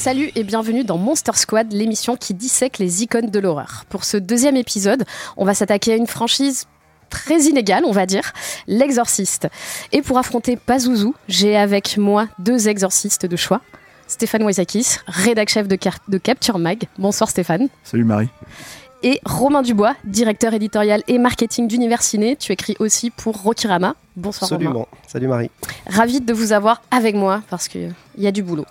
Salut et bienvenue dans Monster Squad, l'émission qui dissèque les icônes de l'horreur. Pour ce deuxième épisode, on va s'attaquer à une franchise très inégale, on va dire, l'exorciste. Et pour affronter Pazouzou, j'ai avec moi deux exorcistes de choix. Stéphane Wysakis, rédac chef de, Car- de Capture Mag. Bonsoir Stéphane. Salut Marie. Et Romain Dubois, directeur éditorial et marketing d'Univers Ciné. Tu écris aussi pour Rokirama. Bonsoir Romain. Absolument. Salut Marie. Ravie de vous avoir avec moi parce qu'il y a du boulot.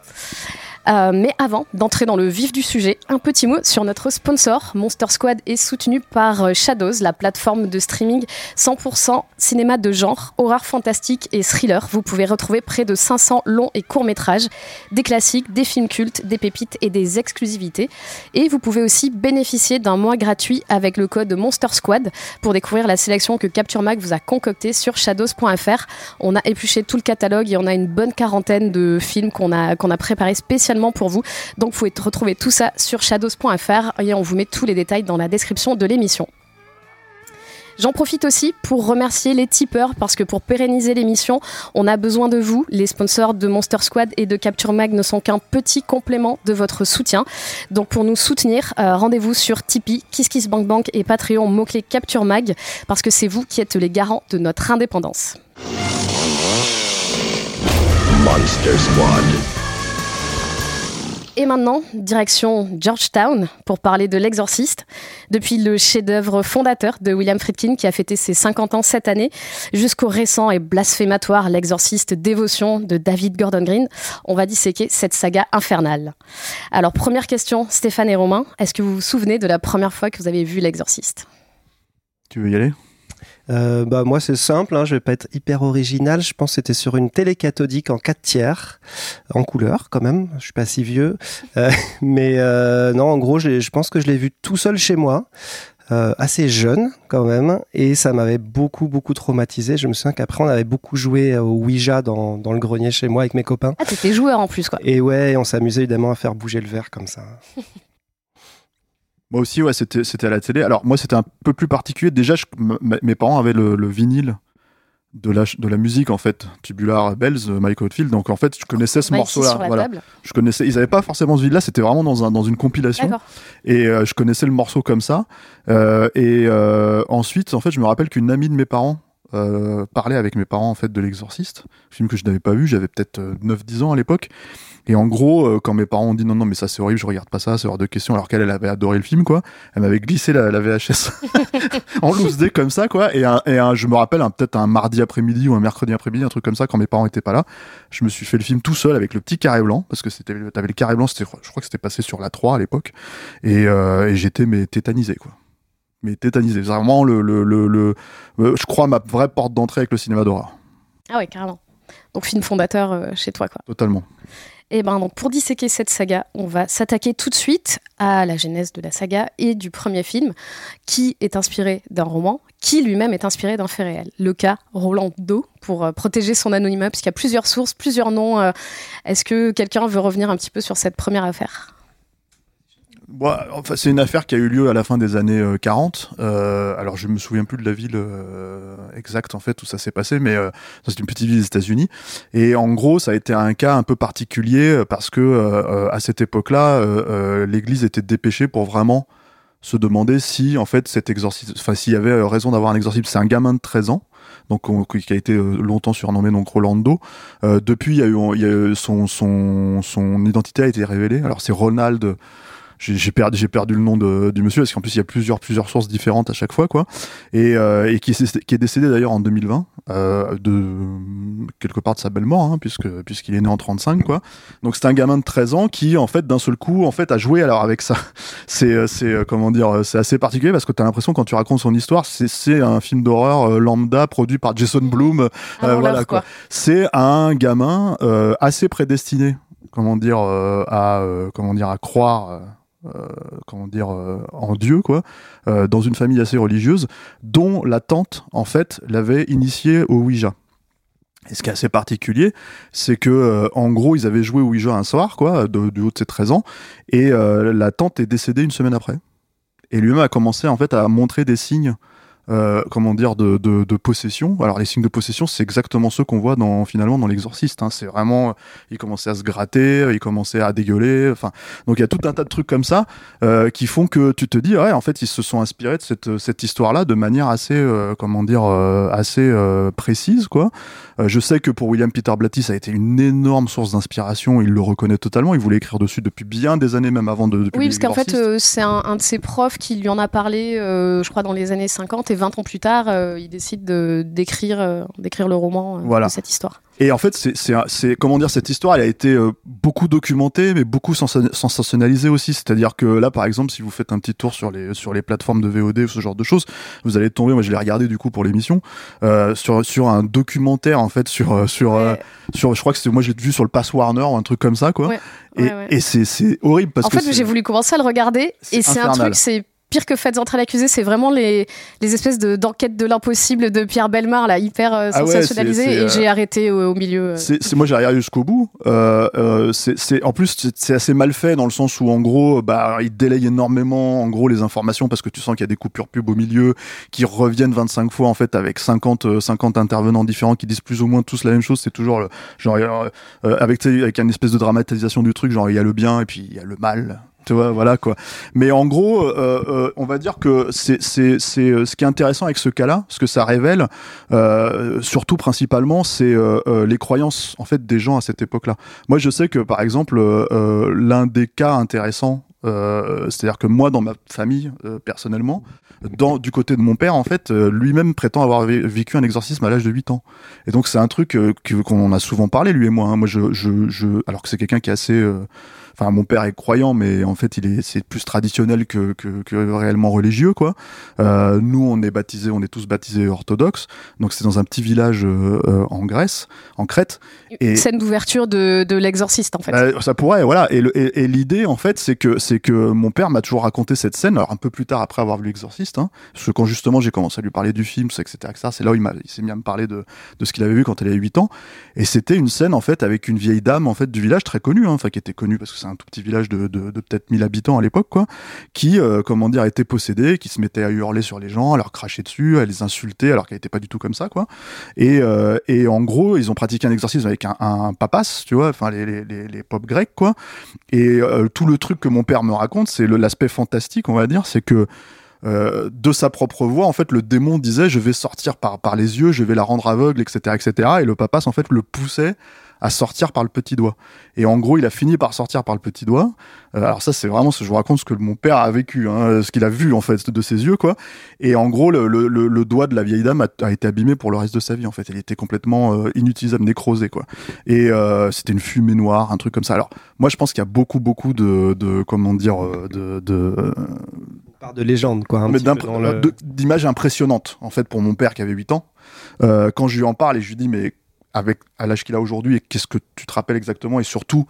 Euh, mais avant d'entrer dans le vif du sujet, un petit mot sur notre sponsor. Monster Squad est soutenu par euh, Shadows, la plateforme de streaming 100% cinéma de genre, horreur fantastique et thriller. Vous pouvez retrouver près de 500 longs et courts métrages, des classiques, des films cultes, des pépites et des exclusivités. Et vous pouvez aussi bénéficier d'un mois gratuit avec le code Monster Squad pour découvrir la sélection que Capture Mag vous a concoctée sur shadows.fr. On a épluché tout le catalogue et on a une bonne quarantaine de films qu'on a, qu'on a préparés spécialement pour vous. Donc vous pouvez retrouver tout ça sur shadows.fr et on vous met tous les détails dans la description de l'émission. J'en profite aussi pour remercier les tipeurs parce que pour pérenniser l'émission, on a besoin de vous. Les sponsors de Monster Squad et de Capture Mag ne sont qu'un petit complément de votre soutien. Donc pour nous soutenir, euh, rendez-vous sur Tipeee, KissKissBankBank et Patreon, mot-clé Capture Mag, parce que c'est vous qui êtes les garants de notre indépendance. Monster Squad. Et maintenant, direction Georgetown pour parler de l'exorciste. Depuis le chef-d'œuvre fondateur de William Friedkin qui a fêté ses 50 ans cette année, jusqu'au récent et blasphématoire L'exorciste Dévotion de David Gordon Green, on va disséquer cette saga infernale. Alors, première question, Stéphane et Romain, est-ce que vous vous souvenez de la première fois que vous avez vu l'exorciste? Tu veux y aller? Euh, bah, moi, c'est simple, hein, je vais pas être hyper original. Je pense que c'était sur une télé cathodique en 4 tiers, en couleur quand même. Je suis pas si vieux. Euh, mais euh, non, en gros, je pense que je l'ai vu tout seul chez moi. euh, assez jeune quand même et ça m'avait beaucoup beaucoup traumatisé je me souviens qu'après on avait beaucoup joué au Ouija dans, dans le grenier chez moi avec mes copains Ah, t'étais joueur en plus, quoi. et ouais on s'amusait évidemment à faire bouger le verre comme ça Moi aussi, ouais, c'était c'était à la télé. Alors moi, c'était un peu plus particulier. Déjà, je- m- m- mes parents avaient le, le vinyle de la, de la musique en fait, Tubular Bells, euh, Mike Oldfield. Donc en fait, je connaissais ce morceau-là. Voilà. table. Je connaissais. Ils avaient pas forcément ce vinyle-là. C'était vraiment dans un dans une compilation. D'accord. Et euh, je connaissais le morceau comme ça. Euh, et euh, ensuite, en fait, je me rappelle qu'une amie de mes parents parlait avec mes parents en fait de l'Exorciste, film que je n'avais pas vu. J'avais peut-être euh, 9-10 ans à l'époque. Et en gros, euh, quand mes parents ont dit non, non, mais ça c'est horrible, je regarde pas ça, c'est hors de question, alors qu'elle elle avait adoré le film, quoi. Elle m'avait glissé la, la VHS en loose day comme ça, quoi. Et, un, et un- je me rappelle peut-être un mardi après-midi ou un mercredi après-midi, un truc comme ça, quand mes parents étaient pas là. Je me suis fait le film tout seul avec le petit carré blanc, parce que c'était, t'avais le carré blanc, c'était, je crois que c'était passé sur la 3 à l'époque. Et, euh, et j'étais mais tétanisé, quoi. Mais tétanisé. C'est Vraiment le, le, le, le- euh, je crois ma vraie porte d'entrée avec le cinéma d'horreur. Ah ouais, carrément. Donc film fondateur euh, chez toi, quoi. Totalement. Et ben donc pour disséquer cette saga, on va s'attaquer tout de suite à la genèse de la saga et du premier film, qui est inspiré d'un roman, qui lui-même est inspiré d'un fait réel. Le cas Roland pour euh, protéger son anonymat, puisqu'il y a plusieurs sources, plusieurs noms. euh, Est-ce que quelqu'un veut revenir un petit peu sur cette première affaire? Bon, enfin, c'est une affaire qui a eu lieu à la fin des années euh, 40. Euh, alors, je me souviens plus de la ville euh, exacte en fait où ça s'est passé, mais euh, c'est une petite ville des États-Unis. Et en gros, ça a été un cas un peu particulier euh, parce que euh, euh, à cette époque-là, euh, euh, l'Église était dépêchée pour vraiment se demandaient si en fait cet exorcisme, enfin s'il y avait euh, raison d'avoir un exorcisme. C'est un gamin de 13 ans. Donc, on- qui a été euh, longtemps surnommé donc Rolando. Euh, depuis, il y a eu, il y a eu son, son, son identité a été révélée. Alors, c'est Ronald. J'ai perdu, j'ai perdu le nom de, du monsieur parce qu'en plus il y a plusieurs, plusieurs sources différentes à chaque fois, quoi. Et, euh, et qui, est, qui est décédé d'ailleurs en 2020 euh, de quelque part de sa belle mort, hein, puisque puisqu'il est né en 35, quoi. Donc c'est un gamin de 13 ans qui, en fait, d'un seul coup, en fait, a joué alors avec ça. C'est, euh, c'est euh, comment dire, euh, c'est assez particulier parce que t'as l'impression quand tu racontes son histoire, c'est, c'est un film d'horreur lambda produit par Jason Blum. euh, Avant voilà quoi. quoi. C'est un gamin euh, assez prédestiné, comment dire, euh, à euh, comment dire, à croire. Euh, comment dire euh, en Dieu quoi euh, dans une famille assez religieuse dont la tante en fait l'avait initié au Ouija et ce qui est assez particulier, c'est que en gros, ils avaient joué au Ouija un soir, quoi, du haut de ses 13 ans, et la tante est décédée une semaine après. Et lui-même a commencé en fait à montrer des signes, euh, comment dire, de, de, de possession. Alors les signes de possession, c'est exactement ceux qu'on voit dans finalement dans l'exorciste. Hein. C'est vraiment, il commençait à se gratter, il commençait à dégueuler. Enfin, donc il y a tout un tas de trucs comme ça euh, qui font que tu te dis, ouais, en fait, ils se sont inspirés de cette cette histoire-là de manière assez, euh, comment dire, euh, assez euh, précise, quoi. Euh, je sais que pour William Peter Blatty, ça a été une énorme source d'inspiration. Il le reconnaît totalement. Il voulait écrire dessus depuis bien des années, même avant de. de Oui, parce qu'en fait, euh, c'est un, un de ses profs qui lui en a parlé, euh, je crois, dans les années 50, et 20 ans plus tard, euh, il décide d'écrire euh, d'écrire le roman euh, Voilà. de cette histoire. Et en fait, c'est, comment dire, cette histoire, elle a été beaucoup documentée, mais beaucoup sensa- sensationnalisée aussi. C'est-à-dire que là, par exemple, si vous faites un petit tour sur les, sur les plateformes de VOD ou ce genre de choses, vous allez tomber, moi je l'ai regardé du coup pour l'émission, sur, sur un documentaire, en fait, sur, sur, Ouais. sur, je crois que c'est, moi je l'ai vu sur le Pass Warner ou un truc comme ça, quoi. Ouais, et, ouais, ouais. et c'est, horrible parce en que. fait, c'est- j'ai voulu commencer à le regarder, et c'est un truc, c'est pire que Faites entrer l'accusé, c'est vraiment les, les espèces de- d'enquêtes de l'impossible de Pierre Belmar, là, hyper euh, Ah ouais, c'est, et euh, j'ai arrêté au, au milieu. euh. C'est, moi j'ai regardé jusqu'au bout. Euh, euh, c'est, en plus c'est, assez mal fait dans le sens où en gros bah il délaye énormément en gros les informations parce que tu sens qu'il y a des coupures pub au milieu qui reviennent 25 fois en fait avec 50 euh, 50 intervenants différents qui disent plus ou moins tous la même chose. C'est toujours le, genre euh, euh, avec avec une espèce de dramatisation du truc genre il y a le bien et puis il y a le mal. Voilà quoi. Mais en gros, euh, euh, on va dire que c'est c'est c'est euh, ce qui est intéressant avec ce cas-là, ce que ça révèle, surtout principalement, c'est les croyances en fait des gens à cette époque-là. Moi, je sais que par exemple, l'un des cas intéressants, c'est-à-dire que moi, dans ma famille, personnellement, dans, du côté de mon père, en fait, lui-même prétend avoir vé- vécu un exorcisme à l'âge de 8 ans. Et donc, c'est un truc qu'on a souvent parlé, lui et moi. hein. Moi, je, je, alors que c'est quelqu'un qui est assez. Enfin, mon père est croyant, mais en fait, il est, c'est plus traditionnel que, que, que réellement religieux, quoi. Euh, nous, on est baptisés, on est tous baptisés orthodoxes. Donc, c'est dans un petit village euh, euh, en Grèce, en Crète. et- Scène d'ouverture de, de l'exorciste, en fait. Ça pourrait, voilà. Et, le- et, et l'idée, en fait, c'est que c'est que mon père m'a toujours raconté cette scène. Alors un peu plus tard, après avoir vu l'Exorciste, hein, parce que quand justement j'ai commencé à lui parler du film, etc., c'est là où il, m'a, il s'est mis à me parler de, de ce qu'il avait vu quand il avait 8 ans. Et c'était une scène en fait avec une vieille dame en fait du village très connue, hein, enfin qui était connue parce que c'est un tout petit village de, de, peut-être 1000 habitants à l'époque, quoi, qui, euh, comment dire, était possédée, qui se mettait à hurler sur les gens, à leur cracher dessus, à les insulter, alors qu'elle était pas du tout comme ça, quoi. Et, euh, et en gros, ils ont pratiqué un exorcisme avec un, papas, tu vois, enfin les, les, les, pop grecs, quoi. Et euh, tout le truc que mon père me raconte, c'est l'aspect fantastique, on va dire, c'est que de sa propre voix, en fait, le démon disait je vais sortir par, par les yeux, je vais la rendre aveugle, etc., etc. Et le papas, en fait, le poussait à sortir par le petit doigt. Et en gros, il a fini par sortir par le petit doigt. Euh, alors ça, c'est vraiment ce je vous raconte ce que mon père a vécu, hein, ce qu'il a vu en fait de ses yeux, quoi. Et en gros, le, le, le- le doigt de la vieille dame a, a été abîmé pour le reste de sa vie. En fait, il était complètement euh, inutilisable, nécrosé, quoi. Et euh, c'était une fumée noire, un truc comme ça. Alors moi, je pense qu'il y a beaucoup, beaucoup de, de comment dire, euh, de, de Part de légende, quoi. Dans le- d'images impressionnantes en fait pour mon père qui avait 8 ans. Euh, quand je lui en parle et je lui dis mais avec à l'âge qu'il a aujourd'hui et qu'est-ce que tu te rappelles exactement et surtout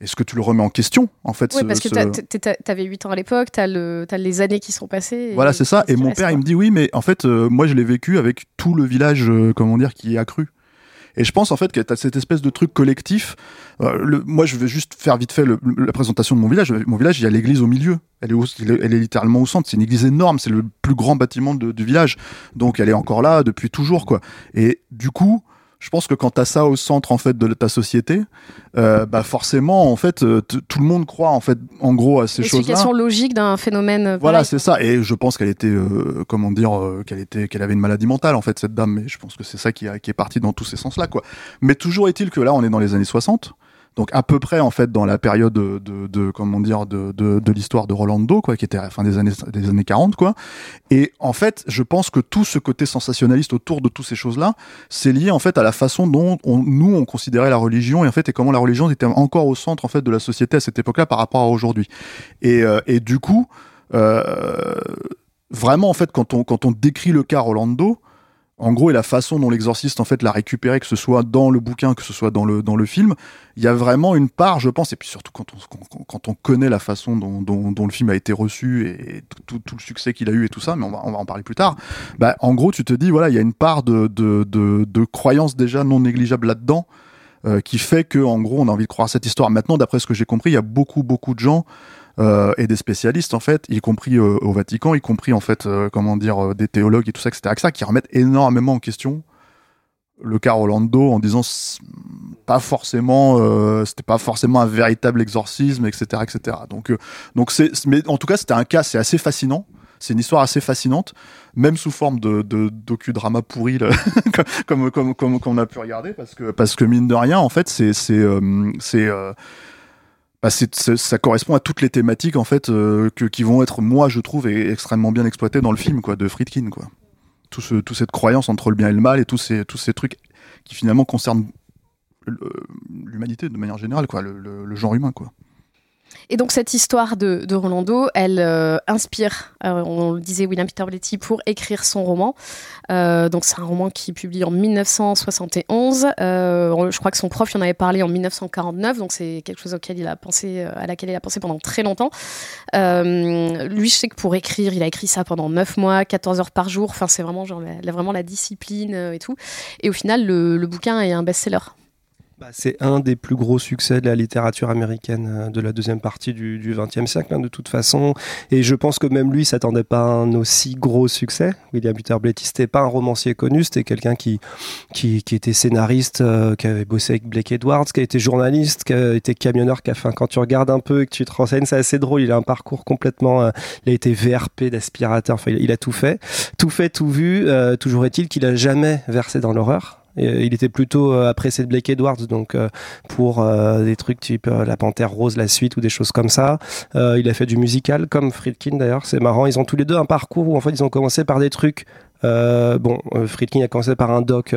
est-ce que tu le remets en question en fait Oui, ce- parce que ce- t'as- t'avais 8 ans à l'époque, le- t'as les années qui sont passées. et- Voilà, c'est ça. Et mon père, il me dit oui, mais en fait, euh, moi, je l'ai vécu avec tout le village, euh, comment dire, qui est accru. Et je pense en fait que tu as cette espèce de truc collectif. Euh, le- moi, je vais juste faire vite fait le- la présentation de mon village. Mon village, il y a l'église au milieu. Elle est, au- elle est- elle est littéralement au centre. C'est une église énorme. C'est le plus grand bâtiment de- du village. Donc, elle est encore là depuis toujours, quoi. Et du coup, je pense que quand t'as ça au centre en fait de ta société, euh, bah forcément en fait euh, tout le monde croit en fait en gros à ces choses-là. Explication logique d'un phénomène. euh, Voilà, c'est ça. Et je pense qu'elle était, euh, comment dire, euh, qu'elle était, qu'elle avait une maladie mentale en fait cette dame. Mais je pense que c'est ça qui, a, qui est parti dans tous ces sens-là, quoi. Mais toujours est-il que là, on est dans les années 60. Donc à peu près en fait dans la période de, de, de- comment dire de, de, de l'histoire de Rolando quoi qui était à la fin des années des années 40 quoi. Et en fait je pense que tout ce côté sensationnaliste autour de toutes ces choses là c'est lié en fait à la façon dont on, nous on considérait la religion et en fait et comment la religion était encore au centre en fait de la société à cette époque-là par rapport à aujourd'hui. Et, euh, et du coup euh, vraiment en fait quand on quand on décrit le cas Rolando en gros, et la façon dont l'exorciste en fait l'a récupéré, que ce soit dans le bouquin, que ce soit dans le dans le film, il y a vraiment une part, je pense, et puis surtout quand on quand, on connaît la façon dont, dont, dont le film a été reçu et tout, tout, le succès qu'il a eu et tout ça, mais on va on va en parler plus tard. Bah, en gros, tu te dis voilà, il y a une part de de de, de croyance déjà non négligeable là-dedans. euh, qui fait que en gros on a envie de croire cette histoire. Maintenant, d'après ce que j'ai compris, il y a beaucoup beaucoup de gens et des spécialistes en fait, y compris euh, au Vatican, y compris en fait, euh, comment dire, euh, des théologues et tout ça, etc., etc., qui remettent énormément en question le cas Rolando en disant pas forcément, euh, c'était pas forcément un véritable exorcisme, etc., etc. Donc, euh, donc c'est, mais en tout cas, c'était un cas, c'est assez fascinant. C'est une histoire assez fascinante, même sous forme de, docudrama pourri, là, comme, comme, comme, comme on a pu regarder, parce que, parce que mine de rien, en fait, c'est, c'est, euh, euh, bah, ça correspond à toutes les thématiques en fait euh, qui vont être, moi, je trouve, extrêmement bien exploitées dans le film, quoi, de Friedkin, quoi. Tout ce, toute cette croyance entre le bien et le mal et tous ces, tous ces trucs qui finalement concernent le- l'humanité de manière générale, quoi, le, le- le genre humain, quoi. Et donc cette histoire de, Rolando, elle euh, inspire, euh, on le disait, William Peter Blatty pour écrire son roman. Euh, donc c'est un roman qui est publié en 1971. Euh, je crois que son prof il en avait parlé en 1949, donc c'est quelque chose auquel il a pensé, à laquelle il a pensé pendant très longtemps. Lui, je sais que pour écrire, il a écrit ça pendant 9 mois, 14 heures par jour. Enfin, c'est vraiment, genre, la- vraiment la discipline et tout. Et au final, le bouquin est un best-seller. Bah, c'est un des plus gros succès de la littérature américaine euh, de la deuxième partie du XXe siècle, hein, de toute façon. Et je pense que même lui s'attendait pas à un aussi gros succès. William Peter Blatty, c'était pas un romancier connu, c'était quelqu'un qui, qui, qui était scénariste, euh, qui avait bossé avec Blake Edwards, qui a été journaliste, qui a été camionneur, qui a quand tu regardes un peu et que tu te renseignes, c'est assez drôle. Il a un parcours complètement, euh, il a été VRP d'aspirateur, enfin, il, il a tout fait. Tout fait, tout vu. Euh, toujours est-il qu'il a jamais versé dans l'horreur. Euh, il était plutôt euh, apprécié de Blake Edwards, donc euh, pour des trucs type La Panthère Rose, la suite ou des choses comme ça. Il a fait du musical, comme Friedkin d'ailleurs, c'est marrant. Ils ont tous les deux un parcours où en fait ils ont commencé par des trucs. Bon, Friedkin a commencé par un doc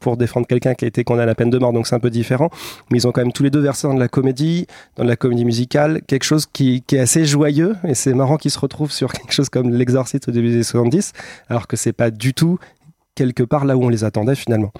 pour défendre quelqu'un qui a été condamné à la peine de mort, donc c'est un peu différent. Mais ils ont quand même tous les deux versé dans de la comédie, dans de la comédie musicale, quelque chose qui, qui est assez joyeux. Et c'est marrant qu'ils se retrouvent sur quelque chose comme L'Exorciste au début des 70, alors que c'est pas du tout quelque part là où on les attendait finalement.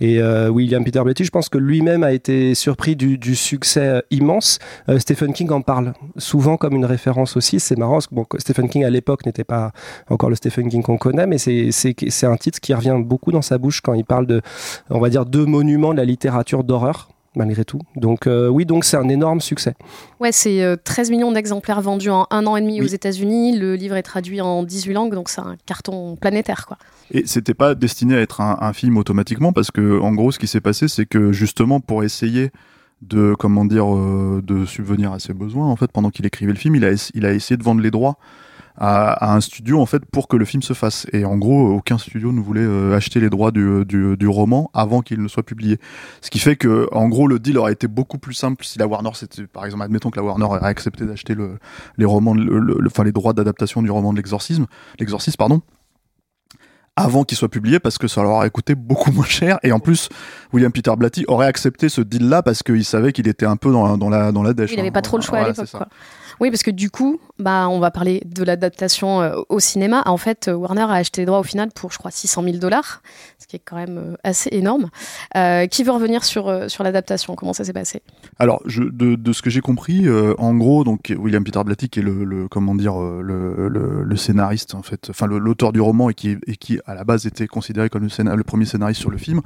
Et euh, William Peter Blatty, je pense que lui-même a été surpris du, du succès euh, immense. Euh, Stephen King en parle souvent comme une référence aussi. C'est marrant parce que bon, Stephen King à l'époque n'était pas encore le Stephen King qu'on connaît, mais c'est un titre qui revient beaucoup dans sa bouche quand il parle de, on va dire, deux monuments de la littérature d'horreur malgré tout. Donc euh, oui, donc c'est un énorme succès. Ouais, c'est euh, 13 millions d'exemplaires vendus en un an et demi Oui. aux États-Unis. Le livre est traduit en 18 langues, donc c'est un carton planétaire, quoi. Et c'était pas destiné à être un, film automatiquement parce que en gros ce qui s'est passé c'est que justement pour essayer de comment dire euh, de subvenir à ses besoins en fait pendant qu'il écrivait le film il a il a essayé de vendre les droits à, un studio en fait pour que le film se fasse. Et en gros aucun studio ne voulait euh, acheter les droits du, du, du roman avant qu'il ne soit publié. Ce qui fait que en gros le deal aurait été beaucoup plus simple si la Warner c'était par exemple admettons que la Warner aurait accepté d'acheter le, les romans le, le- les droits d'adaptation du roman de l'exorcisme l'exorcisme pardon avant qu'il soit publié parce que ça leur aurait coûté beaucoup moins cher et en plus William Peter Blatty aurait accepté ce deal là parce qu'il savait qu'il était un peu dans la dans la dans la dèche Il n'avait hein. pas trop le choix Voilà, à l'époque. Oui, parce que du coup, bah, on va parler de l'adaptation euh, au cinéma. En fait, euh, Warner a acheté les droits au final pour, je crois, 600 000 dollars, ce qui est quand même euh, assez énorme. Qui veut revenir sur, l'adaptation? Comment ça s'est passé? Alors, de, ce que j'ai compris, en gros, donc William Peter Blatty, qui est le, comment dire, le, scénariste en fait, enfin l'auteur du roman et qui, à la base était considéré comme le premier scénariste sur le film,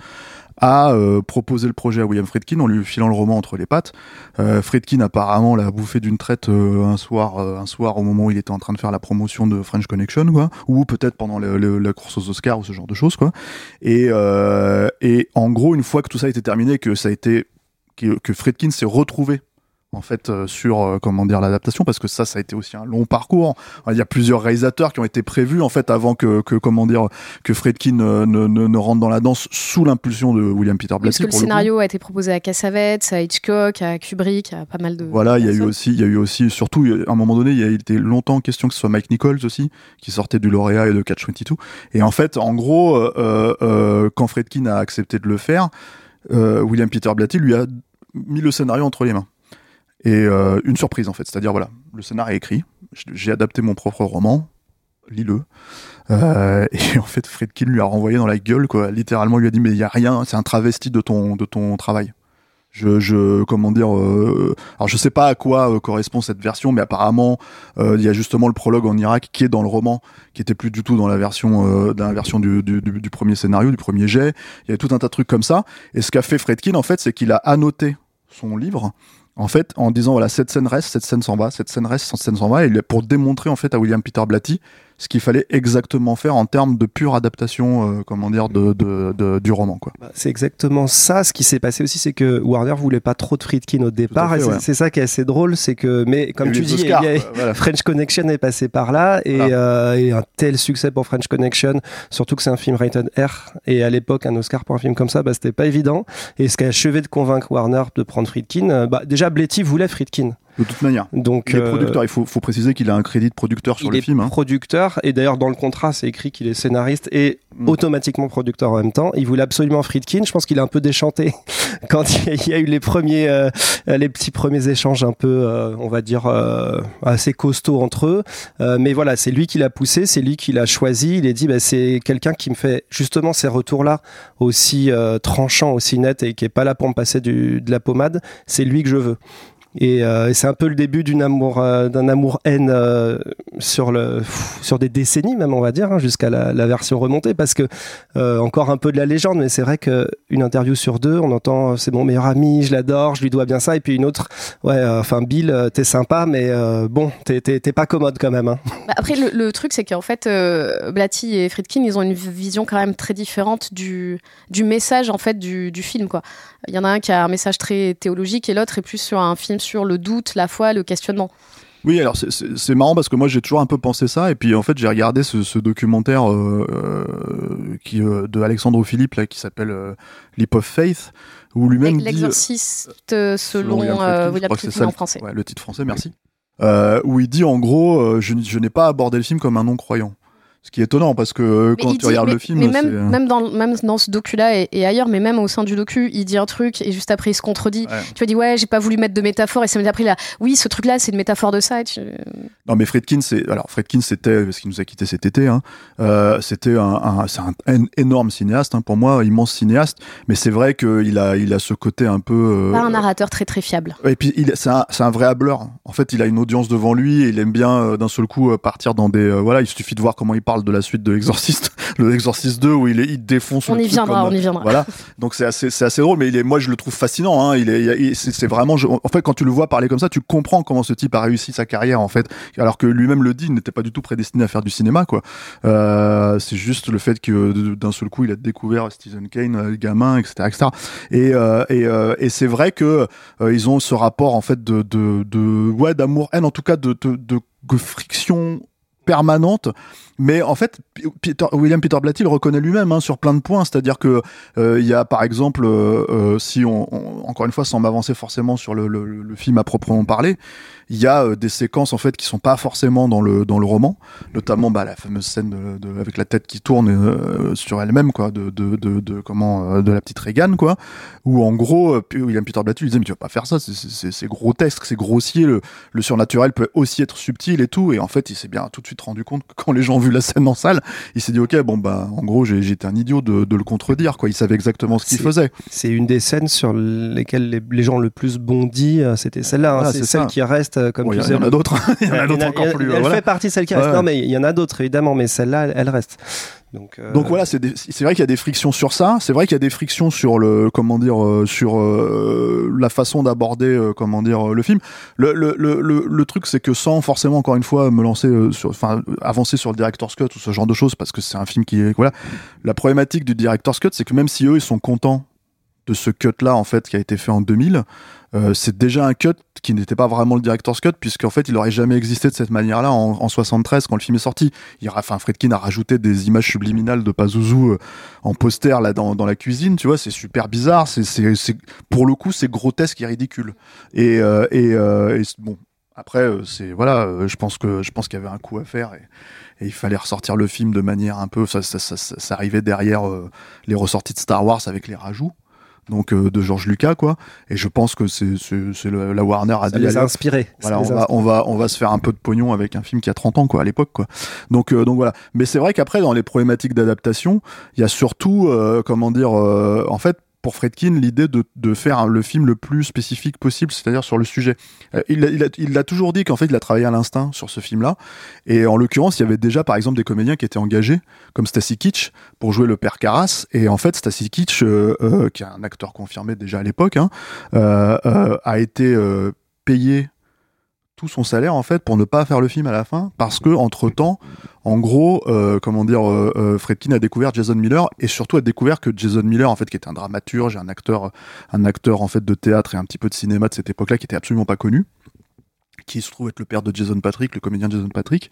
a euh, proposé le projet à William Friedkin en lui filant le roman entre les pattes. Euh, Friedkin apparemment l'a bouffé d'une traite euh, un soir, euh, un soir au moment où il était en train de faire la promotion de French Connection, quoi, ou peut-être pendant la course aux Oscars ou ce genre de choses, quoi. Et, euh, et en gros, une fois que tout ça a été terminé, que ça a été que, que Friedkin s'est retrouvé en fait euh, sur euh, comment dire l'adaptation parce que ça ça a été aussi un long parcours il y a plusieurs réalisateurs qui ont été prévus en fait avant que, que comment dire que Friedkin euh, ne, ne, ne rentre dans la danse sous l'impulsion de William Peter Parce Blatty que le scénario a été proposé à Cassavetes, à Hitchcock, à Kubrick, à pas mal de. Voilà, il y a eu aussi, il y a eu aussi, surtout à un moment donné, il y a été longtemps question que ce soit Mike Nichols aussi, qui sortait du lauréat et de Catch 22. Et en fait, en gros, euh, euh, quand Friedkin a accepté de le faire, euh, William Peter Blatty lui a mis le scénario entre les mains. Et euh, une surprise en fait, c'est-à-dire voilà, le scénario est écrit, j'ai adapté mon propre roman, lis-le. Euh, et en fait, Friedkin lui a renvoyé dans la gueule, quoi. Littéralement, lui a dit mais il y a rien, c'est un travesti de ton de ton travail. Je, je comment dire euh, alors je sais pas à quoi euh, correspond cette version mais apparemment euh, il y a justement le prologue en Irak qui est dans le roman qui était plus du tout dans la version euh, dans la version du, du, du, premier scénario du premier jet il y a tout un tas de trucs comme ça et ce qu'a fait Fredkin en fait c'est qu'il a annoté son livre en fait en disant voilà cette scène reste cette scène s'en va cette scène reste cette scène s'en va et pour démontrer en fait à William Peter Blatty ce qu'il fallait exactement faire en termes de pure adaptation euh, comment dire de, de, de- du roman quoi Bah, C'est exactement ça. Ce qui s'est passé aussi, c'est que Warner voulait pas trop de Friedkin au départ. fait, et c'est ouais. c'est ça qui est assez drôle, c'est que, mais comme tu dis, Oscars, a- voilà. French Connection est passé par là et, Voilà. euh, et un tel succès pour French Connection, surtout que c'est un film rated R et à l'époque un Oscar pour un film comme ça, bah, c'était pas évident. Et ce qui a achevé de convaincre Warner de prendre Friedkin, euh, bah, déjà Bletty voulait Friedkin. De toute manière Donc il euh, producteur il faut, faut préciser qu'il a un crédit de producteur sur il le est film hein. producteur et d'ailleurs dans le contrat c'est écrit qu'il est scénariste et Mm. automatiquement producteur en même temps. Il voulait absolument Friedkin. Je pense qu'il a un peu déchanté quand il y a- eu les premiers, euh, les petits premiers échanges un peu, euh, on va dire euh, assez costauds entre eux. Mais voilà, c'est lui qui l'a poussé, c'est lui qui l'a choisi. Il a dit bah, c'est quelqu'un qui me fait justement ces retours-là aussi tranchants, aussi nets et qui est pas là pour me passer du, de la pommade. C'est lui que je veux. Et, euh, et c'est un peu le début d'une amour, euh, d'un amour haine euh, sur le, sur des décennies même on va dire, hein, jusqu'à la, version remontée, parce que encore un peu de la légende, mais c'est vrai que une interview sur deux, on entend c'est mon meilleur ami, je l'adore, je lui dois bien ça, et puis une autre, ouais, enfin Bill, t'es sympa, mais bon, t'es, pas commode quand même. Hein. Bah, après, le, truc, c'est qu'en fait, Blatty et Friedkin, ils ont une vision quand même très différente du, du message en fait du, du film. Quoi. Il y en a un qui a un message très théologique et l'autre est plus sur un film sur le doute, la foi, le questionnement. Oui, alors c'est- marrant parce que moi j'ai toujours un peu pensé ça et puis en fait j'ai regardé ce, ce documentaire euh, euh, qui euh, de Alexandre Philippe là qui s'appelle Leap of Faith où lui-même L'exorciste euh, selon William William Friedkin en français. ouais, le titre français, merci. Où il dit en gros je n'ai pas abordé le film comme un non croyant. Ce qui est étonnant parce que euh, quand tu dit- regardes mais- le film, mais c'est- même, même, dans, même dans ce docu-là et, et ailleurs, mais même au sein du docu, il dit un truc et juste après il se contredit. Ouais. Tu vas dire, ouais, j'ai pas voulu mettre de métaphore et ça après là, oui, ce truc-là, c'est une métaphore de ça. et tu- Non mais Friedkin c'est alors Friedkin c'était parce qu'il nous a quitté cet été hein, euh, c'était un, un- c'est un, un énorme cinéaste hein, pour moi immense cinéaste mais c'est vrai qu'il a il a ce côté un peu euh, Pas un narrateur très très fiable. et puis c'est un, c'est un vrai hableur en fait il a une audience devant lui et il aime bien euh, d'un seul coup partir dans des voilà il suffit de voir comment il parle de la suite de l'exorciste le exorciste 2 où il est il défonce On le y viendra, comme- on y viendra. voilà donc c'est assez c'est assez drôle mais il est moi je le trouve fascinant hein. il est c'est c'est vraiment je- en fait quand tu le vois parler comme ça tu comprends comment ce type a réussi sa carrière en fait alors que lui-même le dit il n'était pas du tout prédestiné à faire du cinéma quoi. Euh, c'est juste le fait que d'un seul coup il a découvert Stephen Kane euh, gamin etc etc et euh, et, c'est vrai que ils ont ce rapport en fait de de, d'amour haine en tout cas de, de friction permanente mais en fait William Peter Blatty le reconnaît lui-même hein, sur plein de points. C'est-à-dire que euh, il y a par exemple euh, euh, si on, encore une fois sans m'avancer forcément sur le, film à proprement parler il y a des séquences en fait qui sont pas forcément dans le dans le roman. Notamment bah, la fameuse scène de, avec la tête qui tourne sur elle-même quoi de, de, de, comment de la petite Reagan quoi. Où en gros William Peter Blatty lui disait mais tu vas pas faire ça c'est- grotesque c'est grossier le, surnaturel peut aussi être subtil et tout. Et en fait il s'est bien tout de suite rendu compte que quand les gens ont vu la scène en salle il s'est dit ok bon bah en gros j'ai- j'étais un idiot de, de le contredire quoi il savait exactement ce qu'il faisait C'est une des scènes sur lesquelles les, les gens le plus bondi, euh, c'était celle-là. hein. Voilà, c'est celle ça. qui reste, euh, comme Bon, il tu y, en- disais. il y en a d'autres il y en a d'autres encore plus Elle voilà. fait partie de celle qui reste. Ouais. Non, mais il y en a d'autres évidemment, mais celle-là, elle, elle reste. Donc, euh, Donc voilà, c'est vrai qu'il y a des frictions sur ça. C'est vrai qu'il y a des frictions sur le comment dire euh, sur euh, la façon d'aborder le film. Le truc c'est que sans forcément encore une fois me lancer enfin avancer sur le director's cut ou ce genre de choses parce que c'est un film qui voilà. La problématique du director's cut c'est que même si eux ils sont contents de ce cut là en fait qui a été fait en 2000 euh, c'est déjà un cut qui n'était pas vraiment le director's cut puisqu'en fait il aurait jamais existé de cette manière là en, en 73 quand le film est sorti il, enfin, Friedkin a rajouté des images subliminales de Pazuzu euh, en poster là dans, dans la cuisine, tu vois, c'est super bizarre, c'est, pour le coup c'est grotesque et ridicule. Et, euh, et, euh, bon, après euh, c'est voilà, je pense que je pense qu'il y avait un coup à faire et, il fallait ressortir le film de manière un peu, ça, ça, ça, ça, ça arrivait derrière les ressorties de Star Wars avec les rajouts. Donc euh, de George Lucas quoi, et je pense que c'est la Warner a ça dit les a inspirés. Voilà, on va, on va, on va se faire un peu de pognon avec un film qui a 30 ans, quoi, à l'époque, quoi. Donc, euh, donc voilà. Mais c'est vrai qu'après, dans les problématiques d'adaptation, il y a surtout, euh, comment dire, en fait, pour Fredkin, l'idée de, faire le film le plus spécifique possible, c'est-à-dire sur le sujet. Euh, il, a, toujours dit qu'en fait, il a travaillé à l'instinct sur ce film-là. Et en l'occurrence, il y avait déjà, par exemple, des comédiens qui étaient engagés, comme Stacy Kitsch, pour jouer le père Carras. Et en fait, Stacy Kitsch, euh, euh, qui est un acteur confirmé déjà à l'époque, hein, a été payé son salaire en fait pour ne pas faire le film à la fin parce que entre temps en gros euh, comment dire euh, euh, Fredkin a découvert Jason Miller et surtout a découvert que Jason Miller en fait qui était un dramaturge un acteur un acteur en fait de théâtre et un petit peu de cinéma de cette époque-là qui était absolument pas connu qui se trouve être le père de Jason Patrick le comédien Jason Patrick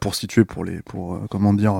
pour situer pour les pour comment dire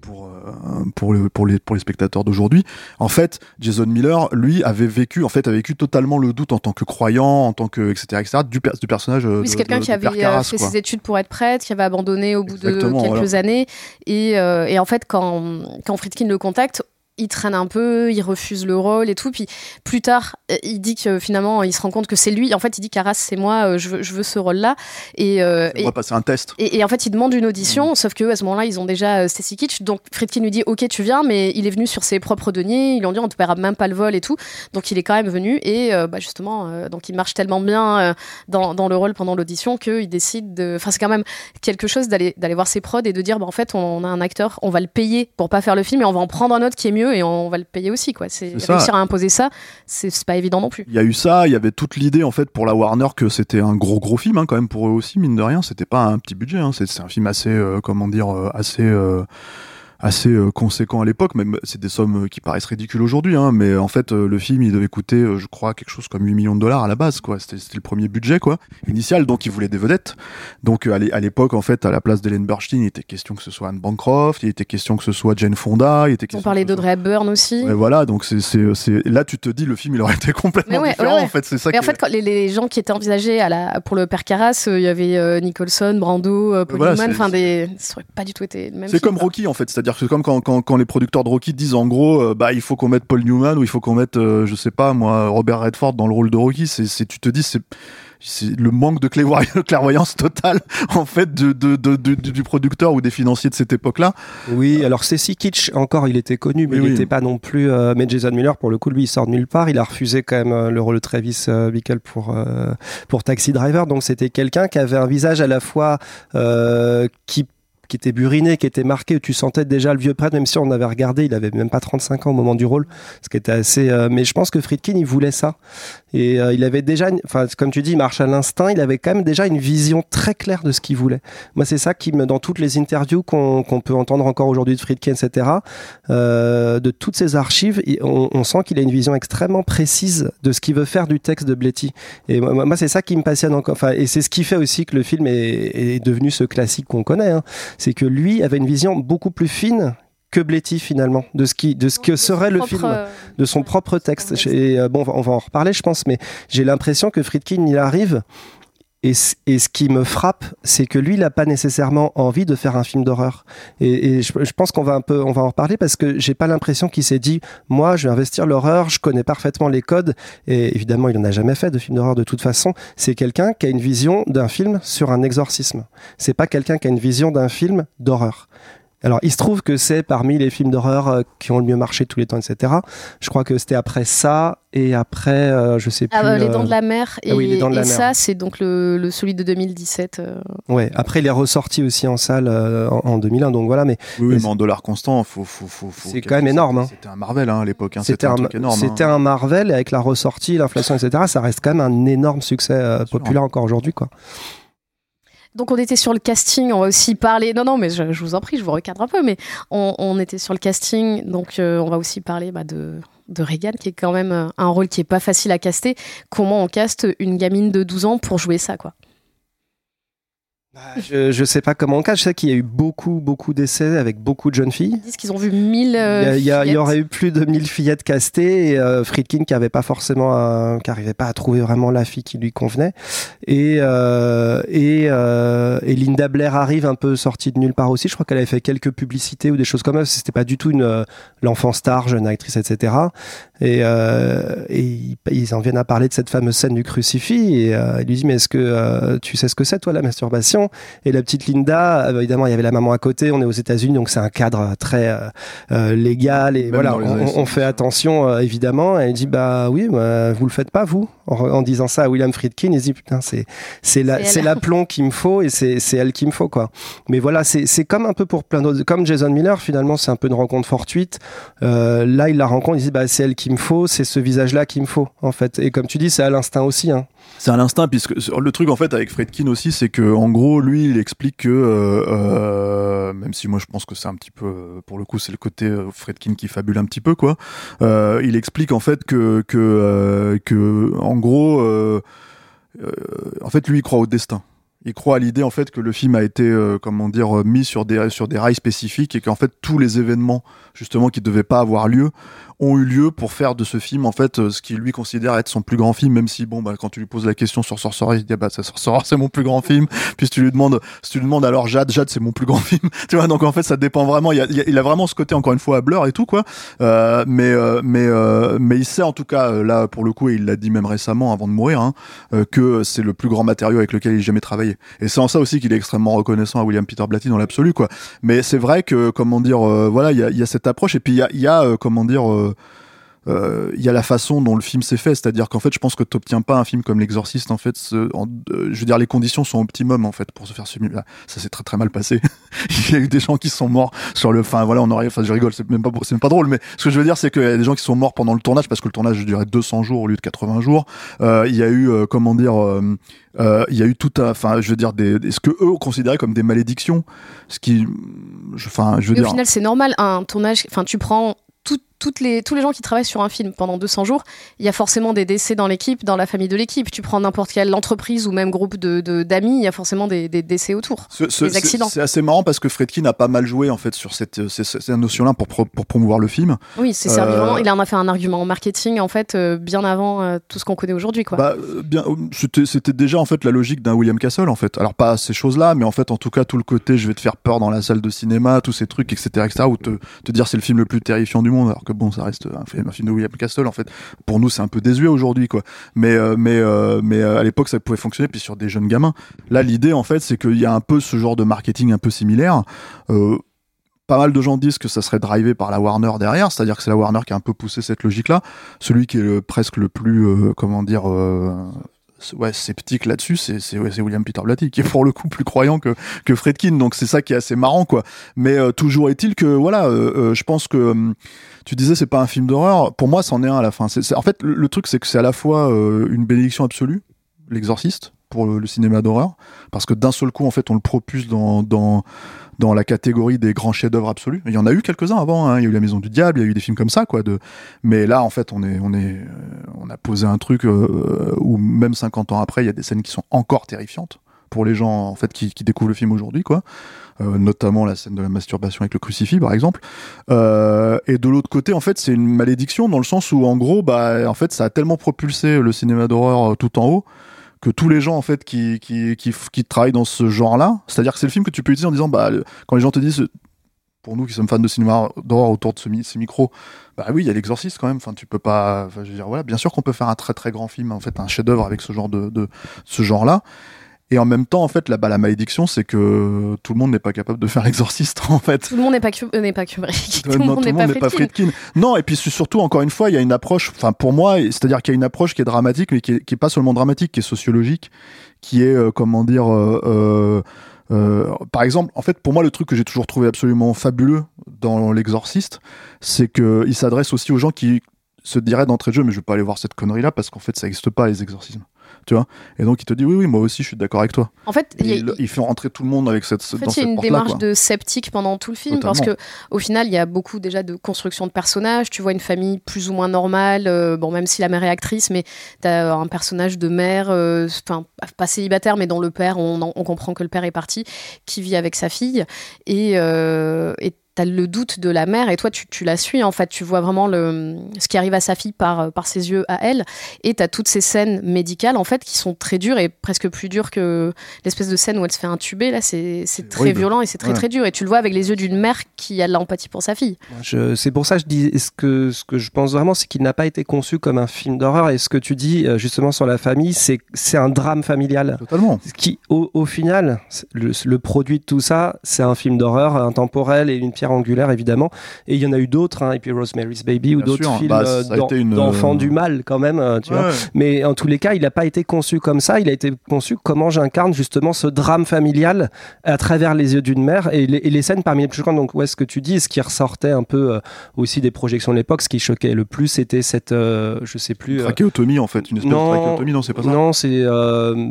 pour euh, pour le pour les pour les spectateurs d'aujourd'hui. En fait, Jason Miller, lui, avait vécu en fait a vécu totalement le doute en tant que croyant, en tant que etc etc du, du personnage. euh, Oui, c'est quelqu'un qui avait fait quoi. ses études pour être prêtre, qui avait abandonné au bout Exactement, de quelques voilà. années. Et, euh, et en fait, quand, quand Friedkin le contacte, il traîne un peu, il refuse le rôle et tout. Puis plus tard, euh, il dit que finalement, il se rend compte que c'est lui. En fait, il dit Carras, c'est moi, euh, je veux, je veux ce rôle-là. Et, euh, On va passer un test. et, et en fait, il demande une Mm. audition, sauf que à ce moment-là, ils ont déjà euh, Stacy Kitsch. Donc Friedkin lui dit Ok, tu viens, mais il est venu sur ses propres deniers. Ils lui ont dit On te paiera même pas le vol et tout. Donc il est quand même venu. Et euh, bah, justement, euh, donc il marche tellement bien dans, dans le rôle pendant l'audition qu'il décide de. Enfin, c'est quand même quelque chose d'aller d'aller voir ses prods et de dire bah, En fait, on a un acteur, on va le payer pour pas faire le film et on va en prendre un autre qui est mieux et on va le payer aussi. quoi. C'est réussir à imposer ça, c'est pas évident non plus. Il y a eu ça, il y avait toute l'idée en fait pour la Warner que c'était un gros gros film hein, quand même pour eux aussi mine de rien. C'était pas un petit budget, hein. c'est c'est un film assez euh, comment dire euh, assez euh, assez euh, conséquent à l'époque. Même c'est des sommes euh, qui paraissent ridicules aujourd'hui, hein, mais en fait euh, le film il devait coûter, je crois, quelque chose comme 8 millions de dollars à la base quoi. C'était le premier budget quoi initial, donc ils voulaient des vedettes. Donc à l'é- à l'époque en fait à la place d'Hélène Burstein, il était question que ce soit Anne Bancroft, il était question que ce soit Jane Fonda, il était question On parlait d'Audrey Hepburn aussi. Voilà, donc c'est là tu te dis le film il aurait été complètement ouais, différent ouais, ouais. en fait, c'est ça Mais en fait, quand les, les gens qui étaient envisagés à la, pour le père Carras, il y avait euh, Nicholson, Brando, euh, Paul Voilà, Newman, enfin des, ça aurait pas du tout été le même. C'est comme. Rocky en fait, c'est-à-dire que c'est comme quand, quand, quand les producteurs de Rocky disent en gros, euh, bah il faut qu'on mette Paul Newman ou il faut qu'on mette, euh, je sais pas moi, Robert Redford dans le rôle de Rocky. C'est, tu te dis c'est le manque de clairvoy- clairvoyance totale en fait de, de, de- de- du du producteur ou des financiers de cette époque-là. Oui, alors Ceci Kitsch, encore, il était connu, mais Oui, il oui. n'était pas non plus. euh, mais Jason Miller, pour le coup, lui, il sort de nulle part. Il a refusé quand même euh, le rôle de Travis Bickle pour, pour Taxi Driver. Donc c'était quelqu'un qui avait un visage à la fois qui qui était buriné, qui était marqué, où tu sentais déjà le vieux prêtre, même si on avait regardé, il avait même pas 35 ans au moment du rôle, ce qui était assez... euh, mais je pense que Friedkin, il voulait ça. Et euh, il avait déjà, enfin, comme tu dis, il marche à l'instinct, il avait quand même déjà une vision très claire de ce qu'il voulait. Moi, c'est ça qui me, dans toutes les interviews qu'on qu'on peut entendre encore aujourd'hui de Friedkin, etc., euh, de toutes ces archives, on, on sent qu'il a une vision extrêmement précise de ce qu'il veut faire du texte de Bletty. Et moi, moi, c'est ça qui me passionne encore. Enfin, et c'est ce qui fait aussi que le film est, est devenu ce classique qu'on connaît. hein. C'est que lui avait une vision beaucoup plus fine que Bletty finalement de ce qui de ce que serait le film de son propre texte. Et, euh, bon, on va en reparler, je pense, mais j'ai l'impression que Friedkin, il arrive. Et, ce qui me frappe, c'est que lui, il n'a pas nécessairement envie de faire un film d'horreur. Et, je pense qu'on va un peu, on va en reparler parce que j'ai pas l'impression qu'il s'est dit, moi, je vais investir l'horreur, je connais parfaitement les codes. Et évidemment, il n'en a jamais fait de film d'horreur de toute façon. C'est quelqu'un qui a une vision d'un film sur un exorcisme. C'est pas quelqu'un qui a une vision d'un film d'horreur. Alors, il se trouve que c'est parmi les films d'horreur euh, qui ont le mieux marché tous les temps, etc. Je crois que c'était après ça et après, euh, je sais plus. Ah, les euh, Dents de la Mer. Et, ah oui, Les Dents de la et Mer. ça, c'est donc le, le celui de 2017. euh. Ouais. Après, il est ressorti aussi en salle euh, en, en 2001. Donc voilà, mais Oui, oui, Mais mais en dollars constants, faut, faut, faut, faut C'est quand même énorme, hein. C'était un Marvel hein, à l'époque. hein, c'était un, un, truc énorme. c'était hein. un Marvel et avec la ressortie, l'inflation, etc. Ça reste quand même un énorme succès euh, populaire encore aujourd'hui, quoi. Donc on était sur le casting, on va aussi parler. Non, non, mais je, vous en prie, je vous recadre un peu, mais on, était sur le casting, donc euh, on va aussi parler bah, de, de Regan, qui est quand même euh, un rôle qui est pas facile à caster. Comment on caste une gamine de 12 ans pour jouer ça, quoi? Je, je sais pas comment on cache. Je sais qu'il y a eu beaucoup, beaucoup d'essais avec beaucoup de jeunes filles. Ils disent qu'ils ont vu 1000 euh, il, y a- il aurait eu plus de 1000 fillettes castées et euh, Friedkin qui avait pas forcément, euh, qui arrivait pas à trouver vraiment la fille qui lui convenait. Et euh, et, euh, et Linda Blair arrive un peu sortie de nulle part aussi. Je crois qu'elle avait fait quelques publicités ou des choses comme ça. C'était pas du tout une euh, l'enfant star, jeune actrice, etc. Et, euh, et ils, ils en viennent à parler de cette fameuse scène du crucifix et euh, il lui dit mais est-ce que euh, tu sais ce que c'est toi la masturbation? Et la petite Linda, euh, évidemment il y avait la maman à côté, on est aux États-Unis donc c'est un cadre très euh, euh, légal et Même voilà on, fait 70. attention euh, évidemment. Et il dit bah oui bah, vous le faites pas vous? En, en disant ça à William Friedkin il se dit putain c'est c'est la C'est l'aplomb qu'il me faut et c'est c'est elle qu'il me faut quoi. Mais voilà c'est c'est comme un peu pour plein d'autres comme Jason Miller finalement c'est un peu une rencontre fortuite. Euh, là, il la rencontre, il dit bah c'est elle me faut, c'est ce visage-là qu'il me faut en fait. Et comme tu dis, c'est à l'instinct aussi. Hein. C'est un instinct, puisque le truc en fait avec Fredkin aussi, c'est que en gros, lui, il explique que, euh, euh, même si moi je pense que c'est un petit peu, pour le coup, c'est le côté euh, Fredkin qui fabule un petit peu, quoi. Il explique en fait que, que, que en gros, en fait, lui, il croit au destin. Il croit à l'idée en fait que le film a été, comment dire, mis sur des sur des rails spécifiques et qu'en fait tous les événements justement qui devaient pas avoir lieu ont eu lieu pour faire de ce film en fait euh, ce qu'il lui considère être son plus grand film même si bon bah quand tu lui poses la question sur Sorcerer il dit ah, bah Sorcerer c'est mon plus grand film. Puis si tu lui demandes si tu lui demandes alors Jade Jade c'est mon plus grand film. Tu vois donc en fait ça dépend vraiment. Il, a, a- a vraiment ce côté encore une fois à Blur et tout quoi. Euh, mais euh, mais euh, mais il sait en tout cas euh, là pour le coup et il l'a dit même récemment avant de mourir hein, euh, que c'est le plus grand matériau avec lequel il ait jamais travaillé. Et c'est en ça aussi qu'il est extrêmement reconnaissant à William Peter Blatty dans l'absolu quoi. Mais c'est vrai que comment dire voilà il y a, y a cette approche et puis il y a, y a comment dire euh, euh, il y a la façon dont le film s'est fait, c'est-à-dire qu'en fait, je pense que t'obtiens pas un film comme L'Exorciste. En fait, ce- en- euh, je veux dire, les conditions sont optimum en fait pour se faire ce film. Ça s'est très très mal passé. il y a eu des gens qui sont morts sur le. Enfin voilà, on aurait. Enfin, je rigole, c'est même pas c'est même pas drôle, mais ce que je veux dire, c'est qu'il y a des gens qui sont morts pendant le tournage parce que le tournage durait 200 jours au lieu de 80 jours. Euh, il y a eu euh, comment dire. euh, euh, il y a eu tout un, enfin, je veux dire, des, des- ce que eux considéraient comme des malédictions, ce qui, je- enfin, je veux Et au dire, final, c'est normal, un tournage. Enfin, tu prends toutes les, tous les gens qui travaillent sur un film pendant 200 jours, il y a forcément des décès dans l'équipe, dans la famille de l'équipe. Tu prends n'importe quelle entreprise ou même groupe de de- d'amis, il y a forcément des, des décès autour. Ce- ce- les c'est- accidents. C'est assez marrant parce que Fredkin a pas mal joué en fait sur cette, cette, notion-là pour, pro- pour promouvoir le film. Oui, c'est Euh. Il en a fait un argument en marketing, en fait, euh, bien avant euh, tout ce qu'on connaît aujourd'hui, quoi. Bah, euh, bien, c'était c'était déjà en fait la logique d'un William Castle en fait. Alors pas ces choses-là, mais en fait en tout cas tout le côté je vais te faire peur dans la salle de cinéma, tous ces trucs, etc., etc. Ou te, te dire c'est le film le plus terrifiant du monde, alors que bon ça reste un film, de William Castle en fait. Pour nous c'est un peu désuet aujourd'hui quoi. Mais euh, mais euh, mais euh, à l'époque ça pouvait fonctionner puis sur des jeunes gamins. Là l'idée en fait c'est qu'il y a un peu ce genre de marketing un peu similaire. Pas mal de gens disent que ça serait drivé par la Warner derrière, c'est-à-dire que c'est la Warner qui a un peu poussé cette logique-là. Celui qui est presque le plus, comment dire, sceptique là-dessus, c'est ouais, William Peter Blatty, qui est pour le coup plus croyant que, que Fredkin. Donc c'est ça qui est assez marrant, quoi. Mais toujours est-il que, voilà, je pense que hum, tu disais c'est pas un film d'horreur. Pour moi, c'en est un à la fin. C'est- en fait, le, truc, c'est que c'est à la fois euh, une bénédiction absolue, l'exorciste, pour le, le cinéma d'horreur, parce que d'un seul coup, en fait, on le propulse dans, dans dans la catégorie des grands chefs-d'œuvre absolus. Il y en a eu quelques-uns avant. hein. Il y a eu La Maison du Diable, il y a eu des films comme ça, quoi. De... Mais là, en fait, on est, on est, euh, on a posé un truc euh, où même 50 ans après, il y a des scènes qui sont encore terrifiantes pour les gens en fait qui, qui découvrent le film aujourd'hui, quoi. Euh, notamment la scène de la masturbation avec le crucifix, par exemple. Euh, et de l'autre côté, en fait, c'est une malédiction dans le sens où, en gros, bah, en fait, ça a tellement propulsé le cinéma d'horreur euh, tout en haut que tous les gens en fait qui qui qui, travaillent dans ce genre-là, c'est-à-dire que c'est le film que tu peux utiliser en disant bah quand les gens te disent pour nous qui sommes fans de cinéma d'horreur autour de ce, mi- ces micros, bah oui, il y a l'exorciste quand même. Enfin, tu peux pas. Je veux dire, voilà, bien sûr qu'on peut faire un très très grand film, en fait, un chef-d'œuvre avec ce genre de, de ce genre-là. Et en même temps, en fait, la, bah, la malédiction, c'est que tout le monde n'est pas capable de faire l'exorciste, en fait. Tout le monde n'est pas, euh, n'est pas Kubrick. Tout le monde n'est pas Friedkin. Friedkin. Non, et puis su- surtout, encore une fois, il y a une approche, enfin pour moi, c'est-à-dire qu'il y a une approche qui est dramatique, mais qui est, qui est pas seulement dramatique, qui est sociologique, qui est, euh, comment dire, euh, euh, euh, par exemple, en fait, pour moi, le truc que j'ai toujours trouvé absolument fabuleux dans l'exorciste, c'est que il s'adresse aussi aux gens qui se diraient d'entrée de jeu, mais je vais pas aller voir cette connerie-là parce qu'en fait, ça n'existe pas les exorcismes. Tu vois Et donc, il te dit, oui, oui, moi aussi, je suis d'accord avec toi. En fait, il y Et a, il, il fait rentrer tout le monde avec cette, En fait, dans il y a cette une démarche quoi. de sceptique pendant tout le film parce que au final, il y a beaucoup déjà de construction de personnages. Tu vois une famille plus ou moins normale, euh, bon même si la mère est actrice, mais tu as un personnage de mère, euh, enfin pas célibataire, mais dont le père, on, on comprend que le père est parti, qui vit avec sa fille et euh, et T'as le doute de la mère et toi tu, tu la suis en fait, tu vois vraiment le, ce qui arrive à sa fille par, par ses yeux à elle et t'as toutes ces scènes médicales en fait qui sont très dures et presque plus dures que l'espèce de scène où elle se fait intuber là c'est c'est très horrible. violent et c'est très Ouais. très dur et tu le vois avec les yeux d'une mère qui a de l'empathie pour sa fille. C'est pour ça que je dis ce que, ce que je pense vraiment, c'est qu'il n'a pas été conçu comme un film d'horreur. Et ce que tu dis euh, justement sur la famille, c'est c'est un drame familial. Totalement. Ce Qui, au, au final, le, le produit de tout ça, c'est un film d'horreur intemporel et une pierre angulaire évidemment. Et il y en a eu d'autres, hein, et puis Rosemary's Baby ou d'autres films Bah, euh, une, d'enfants euh, du mal quand même, euh, tu vois. Mais en tous les cas, il n'a pas été conçu comme ça. Il a été conçu comment j'incarne justement ce drame familial à travers les yeux d'une mère et les, et les scènes parmi les plus choquantes. Donc, ouais, ce que tu dis, ce qui ressortait un peu euh, aussi des projections de l'époque, ce qui choquait le plus, c'était cette, euh, je sais plus. Trachéotomie, en fait. Une espèce non, de trachéotomie, non, c'est pas ça non, c'est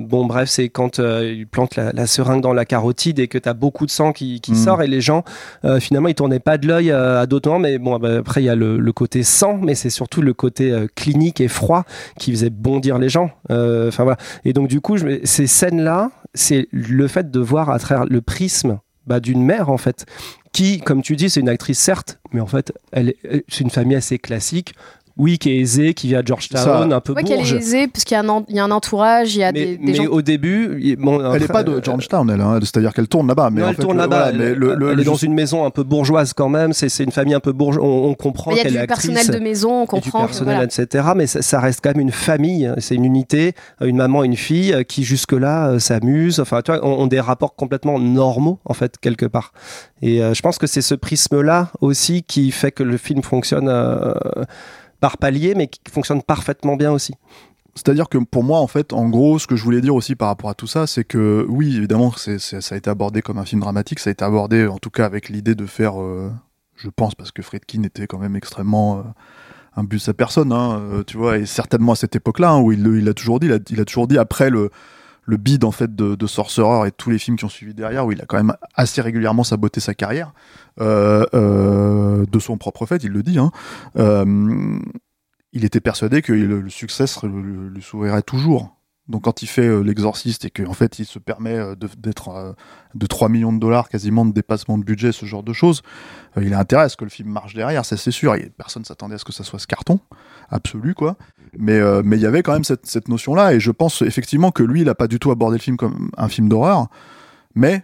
bon, bref, c'est quand il plante la, la seringue dans la carotide et que tu as beaucoup de sang qui, qui Mm. sort et les gens euh, ils tournaient pas de l'œil euh, à d'autres moments. Mais bon, bah, après il y a le, côté sang, mais c'est surtout le côté euh, clinique et froid qui faisait bondir les gens. Euh, Enfin voilà. Et donc du coup, ces scènes là, c'est le fait de voir à travers le prisme bah, d'une mère en fait qui, comme tu dis, c'est une actrice certes, mais en fait, elle, est- c'est une famille assez classique. Oui, qui est aisée, qui vient de Georgetown, Ça. un peu Ouais, qu'elle bourge. est aisée parce qu'il y, a un en- il y a un entourage, il y a Mais, des, des mais gens. au début, bon, Elle n'est pas de euh, Georgetown, elle, hein, c'est-à-dire qu'elle tourne là-bas. Mais non, en elle fait, tourne là-bas. voilà, elle, le- le- elle est dans une maison un peu bourgeoise quand même. C'est une famille un peu bourgeoise. On, on comprend Il y a qu'elle est du actrice. personnel de maison, on du comprend. que, personnel, voilà. etc. Mais ça, ça reste quand même une famille. C'est une unité, une maman, une fille euh, qui jusque-là euh, s'amusent. Enfin, tu vois, ont, ont des rapports complètement normaux en fait quelque part. Et euh, je pense que c'est ce prisme-là aussi qui fait que le film fonctionne euh, par palier, mais qui fonctionne parfaitement bien aussi. C'est-à-dire que pour moi, en fait, en gros, ce que je voulais dire aussi par rapport à tout ça, c'est que oui, évidemment, ça a été abordé comme un film dramatique, ça a été abordé en tout cas avec l'idée de faire, euh, je pense, parce que Friedkin était quand même extrêmement euh, un bus à personne, hein, euh, tu vois, et certainement à cette époque-là, hein, où il, il a toujours dit, il a toujours dit après le le bid en fait de, de Sorcerer et tous les films qui ont suivi derrière, où il a quand même assez régulièrement saboté sa carrière, euh, euh, de son propre fait, il le dit. Hein, euh, il était persuadé que le, succès lui sourirait toujours. Donc quand il fait l'exorciste et qu'en fait il se permet de- d'être euh, de 3 millions de dollars quasiment de dépassement de budget, ce genre de choses, il a intérêt à ce que le film marche derrière, ça c'est sûr. Et personne s'attendait à ce que ça soit ce carton absolu quoi. Mais euh, mais il y avait quand même cette, cette notion là et je pense effectivement que lui il a pas du tout abordé le film comme un film d'horreur, mais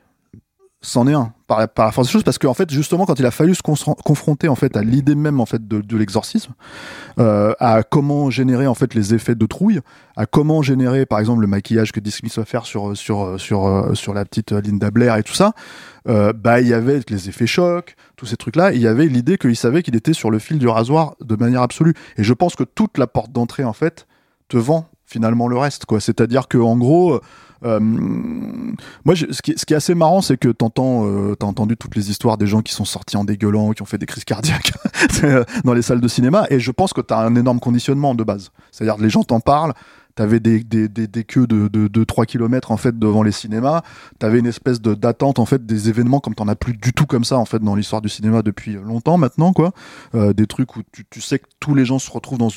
c'en est un par, la- force des choses parce qu'en fait justement quand il a fallu se confron- confronter en fait à l'idée même en fait de, de l'exorcisme euh, à comment générer en fait les effets de trouille à comment générer par exemple le maquillage que Smith va faire sur sur sur euh, sur la petite euh, Linda Blair et tout ça bah il y avait les effets chocs tous ces trucs là il y avait l'idée qu'il savait qu'il était sur le fil du rasoir de manière absolue. Et je pense que toute la porte d'entrée en fait te vend finalement le reste quoi. C'est à dire que en gros euh, moi, ce, qui est, assez marrant, c'est que t'entends, euh, t'as entendu toutes les histoires des gens qui sont sortis en dégueulant, qui ont fait des crises cardiaques dans les salles de cinéma, et je pense que t'as un énorme conditionnement de base. C'est-à-dire les gens t'en parlent. T'avais des, des, des, des queues de, de, de 3 km en fait devant les cinémas. T'avais une espèce de d'attente en fait des événements comme t'en as plus du tout comme ça en fait dans l'histoire du cinéma depuis longtemps maintenant quoi. Euh, des trucs où tu, tu sais que tous les gens se retrouvent dans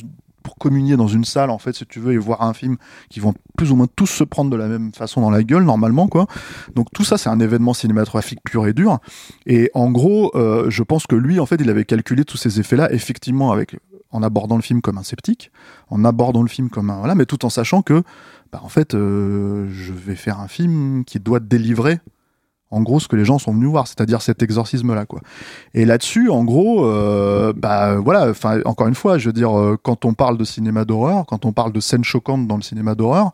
communier dans une salle en fait si tu veux et voir un film qui vont plus ou moins tous se prendre de la même façon dans la gueule normalement quoi. Donc tout ça c'est un événement cinématographique pur et dur. Et en gros, euh, je pense que lui en fait il avait calculé tous ces effets là effectivement avec en abordant le film comme un sceptique, en abordant le film comme un voilà, mais tout en sachant que bah, en fait euh, je vais faire un film qui doit délivrer en gros ce que les gens sont venus voir, c'est-à-dire cet exorcisme là quoi. Et là-dessus, en gros, euh, bah voilà, enfin encore une fois, je veux dire, euh, quand on parle de cinéma d'horreur, quand on parle de scènes choquantes dans le cinéma d'horreur,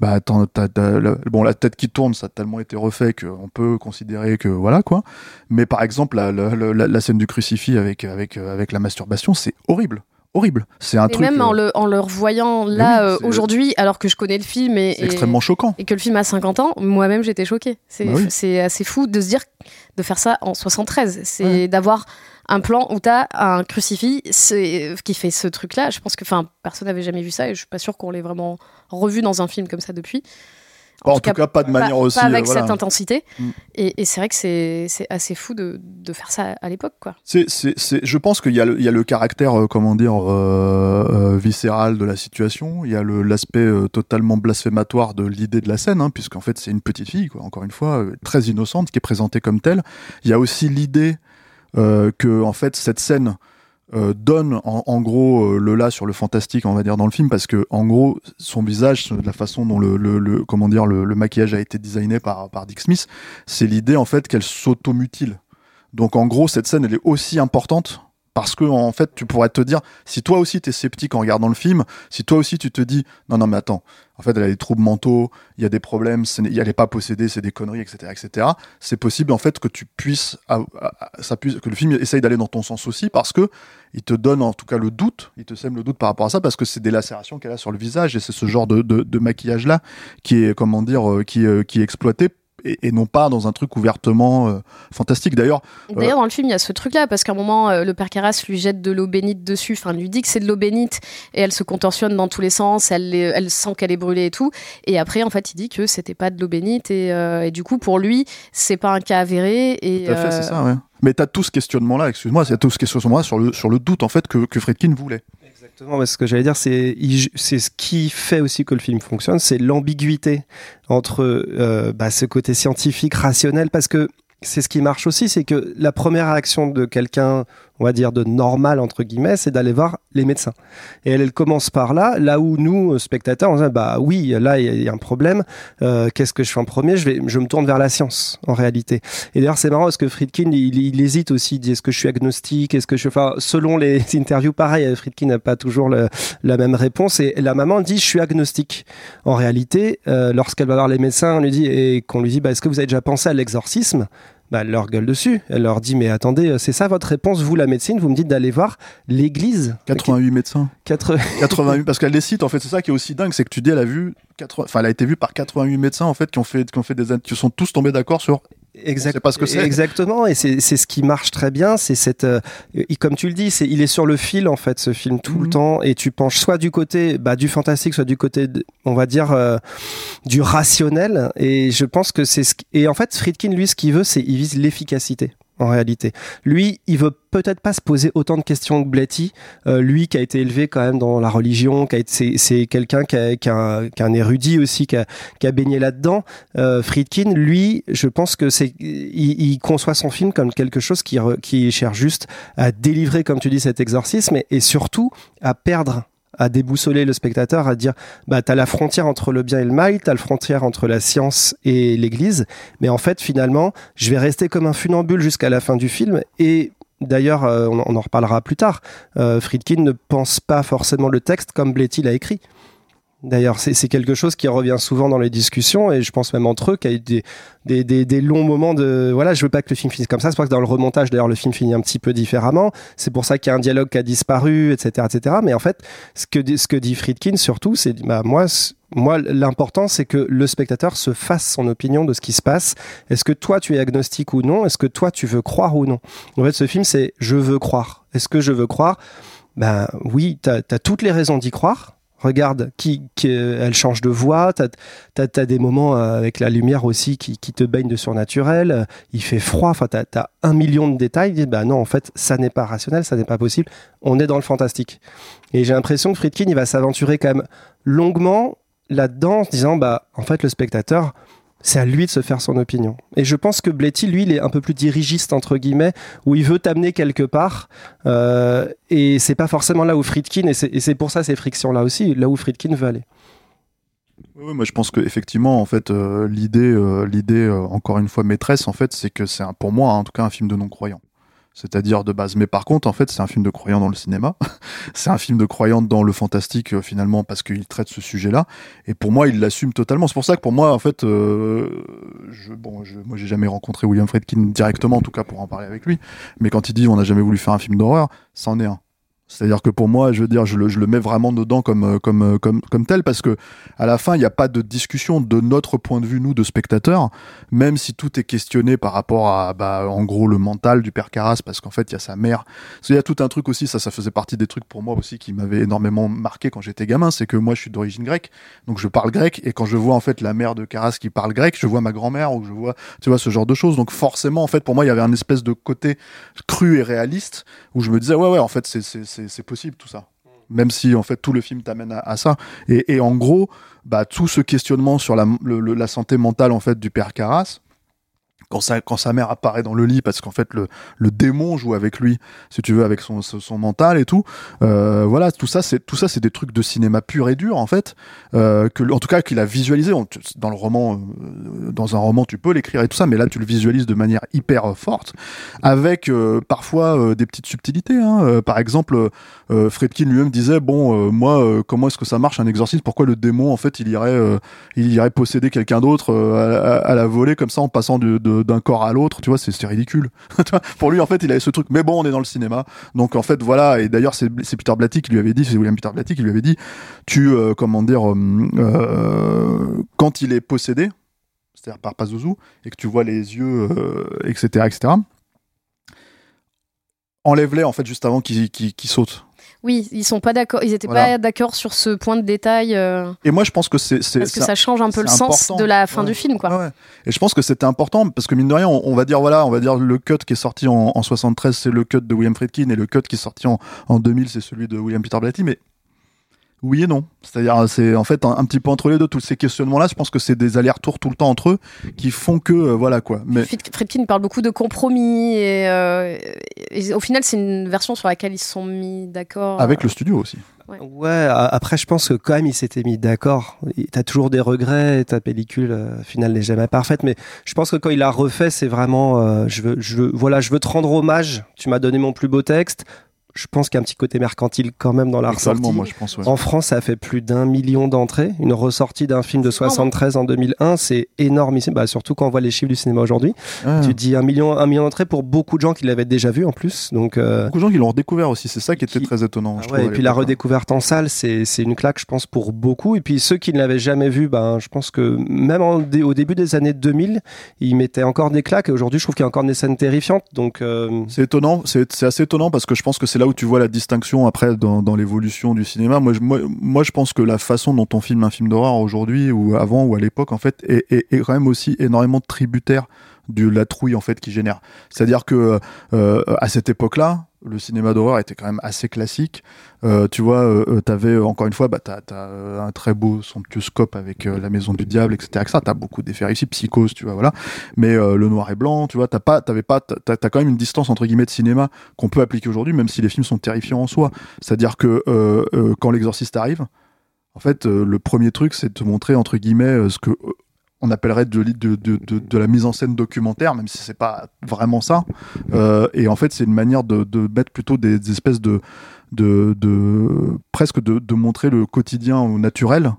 bah t'as- la- bon la tête qui tourne ça a tellement été refait qu'on peut considérer que voilà quoi mais par exemple la- la scène du crucifix avec avec euh, avec la masturbation c'est horrible horrible c'est un Et truc même en euh, le, en le revoyant là oui, euh, aujourd'hui, alors que je connais le film et, extrêmement choquant et que le film a 50 ans, moi-même j'étais choquée. C'est Bah oui. c'est assez fou de se dire de faire ça en 73. C'est Ouais. d'avoir un plan où t'as un crucifix c'est- qui fait ce truc-là. Je pense que enfin personne n'avait jamais vu ça et je suis pas sûre qu'on l'ait vraiment revu dans un film comme ça depuis. En tout cas, pas de manière aussi, Pas avec euh, voilà. cette intensité. Mm. Et, et c'est vrai que c'est assez fou de, de faire ça à l'époque, quoi. C'est, je pense qu'il y a le, il y a le caractère, euh, comment dire, euh, euh, viscéral de la situation. Il y a l'aspect totalement blasphématoire de l'idée de la scène, hein, puisqu'en fait c'est une petite fille, quoi, encore une fois, très innocente, qui est présentée comme telle. Il y a aussi l'idée que, en fait, cette scène euh, donne en, en gros euh, le là sur le fantastique, on va dire, dans le film, parce que en gros, son visage, la façon dont le, le, le- comment dire, le, le maquillage a été designé par, par Dick Smith, c'est l'idée en fait qu'elle s'automutile. Donc en gros, cette scène, elle est aussi importante parce que en fait, tu pourrais te dire, si toi aussi t'es sceptique en regardant le film, si toi aussi tu te dis, non non mais attends, en fait elle a des troubles mentaux, il y a des problèmes, ce n'est- pas possédée, c'est des conneries, etc., etc. C'est possible en fait que tu puisses, que le film essaye d'aller dans ton sens aussi parce que il te donne en tout cas le doute, il te sème le doute par rapport à ça parce que c'est des lacérations qu'elle a sur le visage et c'est ce genre de, de, de maquillage là qui est comment dire, euh, qui, euh, qui est exploité et, et non pas dans un truc ouvertement euh, fantastique. D'ailleurs, D'ailleurs, dans le film, il y a ce truc-là, parce qu'à un moment, euh, le père Carras lui jette de l'eau bénite dessus, enfin, lui dit que c'est de l'eau bénite, et elle se contorsionne dans tous les sens, elle, sent qu'elle est brûlée et tout. Et après, en fait, il dit que c'était pas de l'eau bénite, et, euh, et du coup, pour lui, c'est pas un cas avéré. Et, Tout à fait, euh, c'est ça, ouais. Mais t'as tout ce questionnement-là, excuse-moi, c'est tout ce questionnement-là sur le, sur le doute, en fait, que, que Friedkin voulait. Exactement, ce que j'allais dire, c'est ce qui fait aussi que le film fonctionne, c'est l'ambiguïté entre euh, bah, ce côté scientifique, rationnel, parce que c'est ce qui marche aussi, c'est que la première réaction de quelqu'un, on va dire de normal entre guillemets, c'est d'aller voir les médecins. Et elle, elle commence par là, là où nous, euh, spectateurs, on se dit bah oui, là il y, a- un problème. euh, Qu'est-ce que je fais en premier? Je vais, je me tourne vers la science en réalité. Et d'ailleurs c'est marrant parce que Friedkin, il, il hésite aussi, il dit est-ce que je suis agnostique, est-ce que je, enfin selon les interviews, pareil, Friedkin n'a pas toujours la même réponse. Et la maman dit je suis agnostique. En réalité, euh, lorsqu'elle va voir les médecins, on lui dit et qu'on lui dit bah, est-ce que vous avez déjà pensé à l'exorcisme? Bah, elle leur gueule dessus. Elle leur dit Mais attendez, c'est ça votre réponse, vous, la médecine? Vous me dites d'aller voir l'église 88 médecins. Quatre- 88, parce qu'elle les cite, en fait, c'est ça qui est aussi dingue, c'est que tu dis, elle a vu, 80 enfin, elle a été vue par 88 médecins, en fait, qui ont fait, qui ont fait des, qui sont tous tombés d'accord sur, Exact- On sait pas ce que c'est. Exactement, et c'est c'est ce qui marche très bien. C'est cette, euh, comme tu le dis, c'est il est sur le fil en fait ce film tout le Mhm. temps, et tu penches soit du côté bah, du fantastique, soit du côté, de- on va dire euh, du rationnel. Et je pense que c'est ce qui- et en fait Friedkin lui ce qu'il veut, c'est il vise l'efficacité en réalité. Lui, il veut peut-être pas se poser autant de questions que Blatty. Euh, lui qui a été élevé quand même dans la religion, qui a été, c'est, quelqu'un qui a, qui, a un, qui a un érudit aussi, qui a, qui a baigné là-dedans. Euh, Friedkin, lui, je pense que c'est, il, il conçoit son film comme quelque chose qui, re- qui cherche juste à délivrer, comme tu dis, cet exorcisme et surtout à perdre à déboussoler le spectateur, à dire bah t'as la frontière entre le bien et le mal, t'as la frontière entre la science et l'Église, mais en fait finalement je vais rester comme un funambule jusqu'à la fin du film et D'ailleurs, euh, on, en reparlera plus tard. Euh, Friedkin ne pense pas forcément le texte comme Bletty l'a écrit. D'ailleurs, c'est quelque chose qui revient souvent dans les discussions et je pense même entre eux qu'il y a eu des, longs moments de voilà, je veux pas que le film finisse comme ça. C'est pour que dans le remontage, d'ailleurs, le film finit un petit peu différemment. C'est pour ça qu'il y a un dialogue qui a disparu, etc., etc. Mais en fait, ce que dit- Friedkin surtout, c'est bah moi moi l'important c'est que le spectateur se fasse son opinion de ce qui se passe. Est-ce que toi tu es agnostique ou non? Est-ce que toi tu veux croire ou non? En fait, ce film c'est je veux croire. Est-ce que je veux croire? Ben oui, tu as toutes les raisons d'y croire. Regarde, qui, qui- elle change de voix, t'as as, des moments euh, avec la lumière aussi qui, qui te baigne de surnaturel, euh, il fait froid, enfin t'as as un million de détails, dis, bah non en fait ça n'est pas rationnel, ça n'est pas possible, on est dans le fantastique. Et j'ai l'impression que Friedkin il va s'aventurer quand même longuement là-dedans en disant bah en fait le spectateur c'est à lui de se faire son opinion. Et je pense que Bletty, lui, il est un peu plus dirigiste, entre guillemets, où il veut t'amener quelque part. euh, et c'est pas forcément là où Friedkin, et c'est pour ça ces frictions-là aussi, là où Friedkin veut aller. Oui, moi je pense que effectivement en fait euh, l'idée euh, euh, encore une fois maîtresse en fait c'est que c'est pour moi en tout cas un film de non croyant. C'est-à-dire de base. Mais par contre, en fait, c'est un film de croyant dans le cinéma. c'est un film de croyant dans le fantastique, euh, finalement, parce qu'il traite ce sujet-là. Et pour moi, il l'assume totalement. C'est pour ça que pour moi, en fait, euh, je, bon, je, moi, j'ai jamais rencontré William Friedkin directement, en tout cas, pour en parler avec lui. Mais quand il dit on n'a jamais voulu faire un film d'horreur, c'en est un. C'est-à-dire que pour moi, je veux dire, je le, je le mets vraiment dedans comme, euh, comme, euh, comme, comme tel, parce que à la fin, il n'y a pas de discussion de notre point de vue, nous, de spectateurs, même si tout est questionné par rapport à, bah, en gros, le mental du père Carras, parce qu'en fait, il y a sa mère. Il y a tout un truc aussi, ça, ça faisait partie des trucs pour moi aussi qui m'avaient énormément marqué quand j'étais gamin, c'est que moi, je suis d'origine grecque, donc je parle grec, et quand je vois en fait la mère de Carras qui parle grec, je vois ma grand-mère, ou je vois, tu vois, ce genre de choses. Donc forcément, en fait, pour moi, il y avait un espèce de côté cru et réaliste, où je me disais, ouais, ouais, en fait, c'est, c'est, possible tout ça. Même si en fait tout le film t'amène à, ça. Et, en gros, bah, tout ce questionnement sur la, la santé mentale en fait du père Carras, quand sa, quand sa mère apparaît dans le lit, parce qu'en fait le, le démon joue avec lui, si tu veux, avec son, son, mental et tout. Euh, voilà, tout ça, c'est tout ça, c'est des trucs de cinéma pur et dur en fait, euh, que en tout cas qu'il a visualisé dans le roman, euh, dans un roman, tu peux l'écrire et tout ça, mais là tu le visualises de manière hyper euh, forte, avec euh, parfois euh, des petites subtilités. Hein. Par exemple, Friedkin lui-même disait bon, moi, comment est-ce que ça marche un exorcisme Pourquoi le démon en fait il irait, il irait posséder quelqu'un d'autre à, à- à la volée comme ça en passant de- de- d'un corps à l'autre Tu vois, c'est ridicule. Pour lui en fait, il avait ce truc. Mais bon, on est dans le cinéma, donc en fait voilà. Et d'ailleurs, c'est Peter Blatty qui lui avait dit, c'est William Peter Blatty qui lui avait dit, tu euh, comment dire, euh, euh, quand il est possédé, c'est-à-dire par Pazuzu, et que tu vois les yeux, euh, etc., etc. Enlève-les en fait juste avant qu'il qu'il saute. Oui, ils sont pas d'accord. Ils étaient Voilà. pas d'accord sur ce point de détail euh, Et moi, je pense que c'est parce que ça change un peu le sens de la fin Ouais. du film, quoi. Ouais, ouais. Et je pense que c'était important parce que mine de rien, on, on va dire voilà, on va dire le cut qui est sorti en, en 73, c'est le cut de William Friedkin et le cut qui est sorti en, en 2000, c'est celui de William Peter Blatty. Mais oui et non. C'est-à-dire, c'est en fait un, un petit peu entre les deux. Tous ces questionnements-là, je pense que c'est des allers-retours tout le temps entre eux qui font que euh, voilà quoi. Mais Fried- Friedkin parle beaucoup de compromis et, euh, et au final, c'est une version sur laquelle ils se sont mis d'accord. avec le studio aussi. Ouais, après, je pense que quand même, il s'était mis d'accord. Il- T'as toujours des regrets, ta pellicule euh, finale n'est jamais parfaite, mais je pense que quand il a refait, c'est vraiment, euh, je veux, je veux, voilà, je veux te rendre hommage. Tu m'as donné mon plus beau texte. Je pense qu'il y a un petit côté mercantile quand même dans la ressortie. Totalement, moi je pense. ouais. En France, ça a fait plus d'un million d'entrées. Une ressortie d'un film de C'est énorme. 73 en 2001, c'est énormissime. Bah, surtout quand on voit les chiffres du cinéma aujourd'hui. Ouais. Tu dis un million, un million d'entrées pour beaucoup de gens qui l'avaient déjà vu en plus. Donc, euh, Beaucoup de gens qui l'ont redécouvert aussi. C'est ça qui était Qui- très étonnant. ah je ouais, trouve, et puis la hein. redécouverte en salle, c'est une claque, je pense, pour beaucoup. Et puis ceux qui ne l'avaient jamais vu, ben, je pense que même en au début des années 2000, ils mettaient encore des claques. Et aujourd'hui, je trouve qu'il y a encore des scènes terrifiantes. Donc, euh, C'est étonnant, c'est c'est assez étonnant parce que je pense que c'est là où tu vois la distinction après dans, l'évolution du cinéma. Moi je, moi, moi, je pense que la façon dont on filme un film d'horreur aujourd'hui ou avant ou à l'époque, en fait, est quand même aussi énormément tributaire de la trouille en fait qui génère. C'est-à-dire que euh, à cette époque-là, le cinéma d'horreur était quand même assez classique. Euh, tu vois, euh, euh, t'avais encore une fois, bah, t'as, euh, un très beau somptueux scope avec la Maison du Diable, etc. T'as beaucoup d'effets réussis, Psychose, tu vois, voilà. Mais le noir et blanc, tu vois, t'as pas, t'avais pas, t'as, quand même une distance entre guillemets de cinéma qu'on peut appliquer aujourd'hui, même si les films sont terrifiants en soi. C'est-à-dire que quand l'exorciste arrive, en fait, le premier truc, c'est de te montrer entre guillemets ce que on appellerait de, la mise en scène documentaire, même si c'est pas vraiment ça. Euh, et en fait, c'est une manière de, mettre plutôt des, espèces de, de, presque de montrer le quotidien au naturel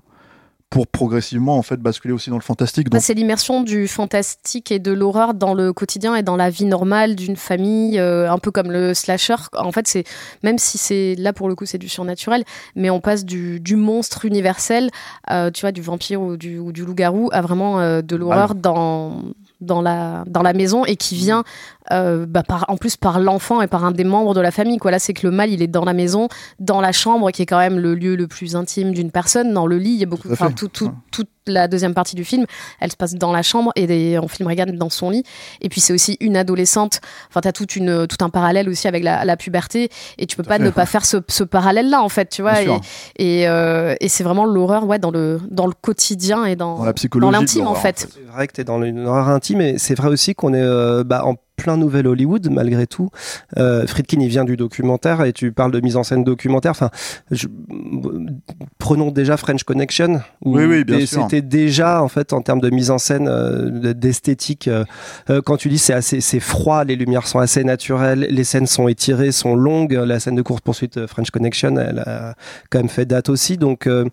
pour progressivement en fait basculer aussi dans le fantastique. Bah, Donc, c'est l'immersion du fantastique et de l'horreur dans le quotidien et dans la vie normale d'une famille, euh, un peu comme le slasher. En fait, c'est même si c'est là pour le coup c'est du surnaturel, mais on passe du, du monstre universel, euh, tu vois, du vampire ou du, ou du loup-garou à vraiment euh, de l'horreur dans dans la dans la maison et qui vient euh, bah, par en plus par l'enfant et par un des membres de la famille. Quoi là, c'est que le mal il est dans la maison, dans la chambre qui est quand même le lieu le plus intime d'une personne, dans le lit. Il y a beaucoup, Tout tout, tout, la deuxième partie du film, elle se passe dans la chambre et des- on filme Regan dans son lit. Et puis c'est aussi une adolescente. Enfin, t'as toute une tout un parallèle aussi avec la, la puberté et tu peux pas fait. ne pas faire ce, ce parallèle-là en fait, tu vois. Bien Et, sûr. et, euh, et c'est vraiment l'horreur, ouais, dans le dans le quotidien et dans dans la psychologie, de l'intime en fait. C'est vrai que tu es dans une horreur intime et c'est vrai aussi qu'on est euh, bah, en plein nouvel Hollywood malgré tout. Euh, Friedkin, il vient du documentaire et tu parles de mise en scène documentaire. Enfin, je- prenons déjà French Connection. où Oui, oui, bien sûr. C'était déjà en fait en termes de mise en scène, euh, d'esthétique. euh, euh, quand tu dis c'est assez, c'est froid, les lumières sont assez naturelles, les scènes sont étirées, sont longues. La scène de course poursuite euh, French Connection, elle a quand même fait date aussi. Donc, euh,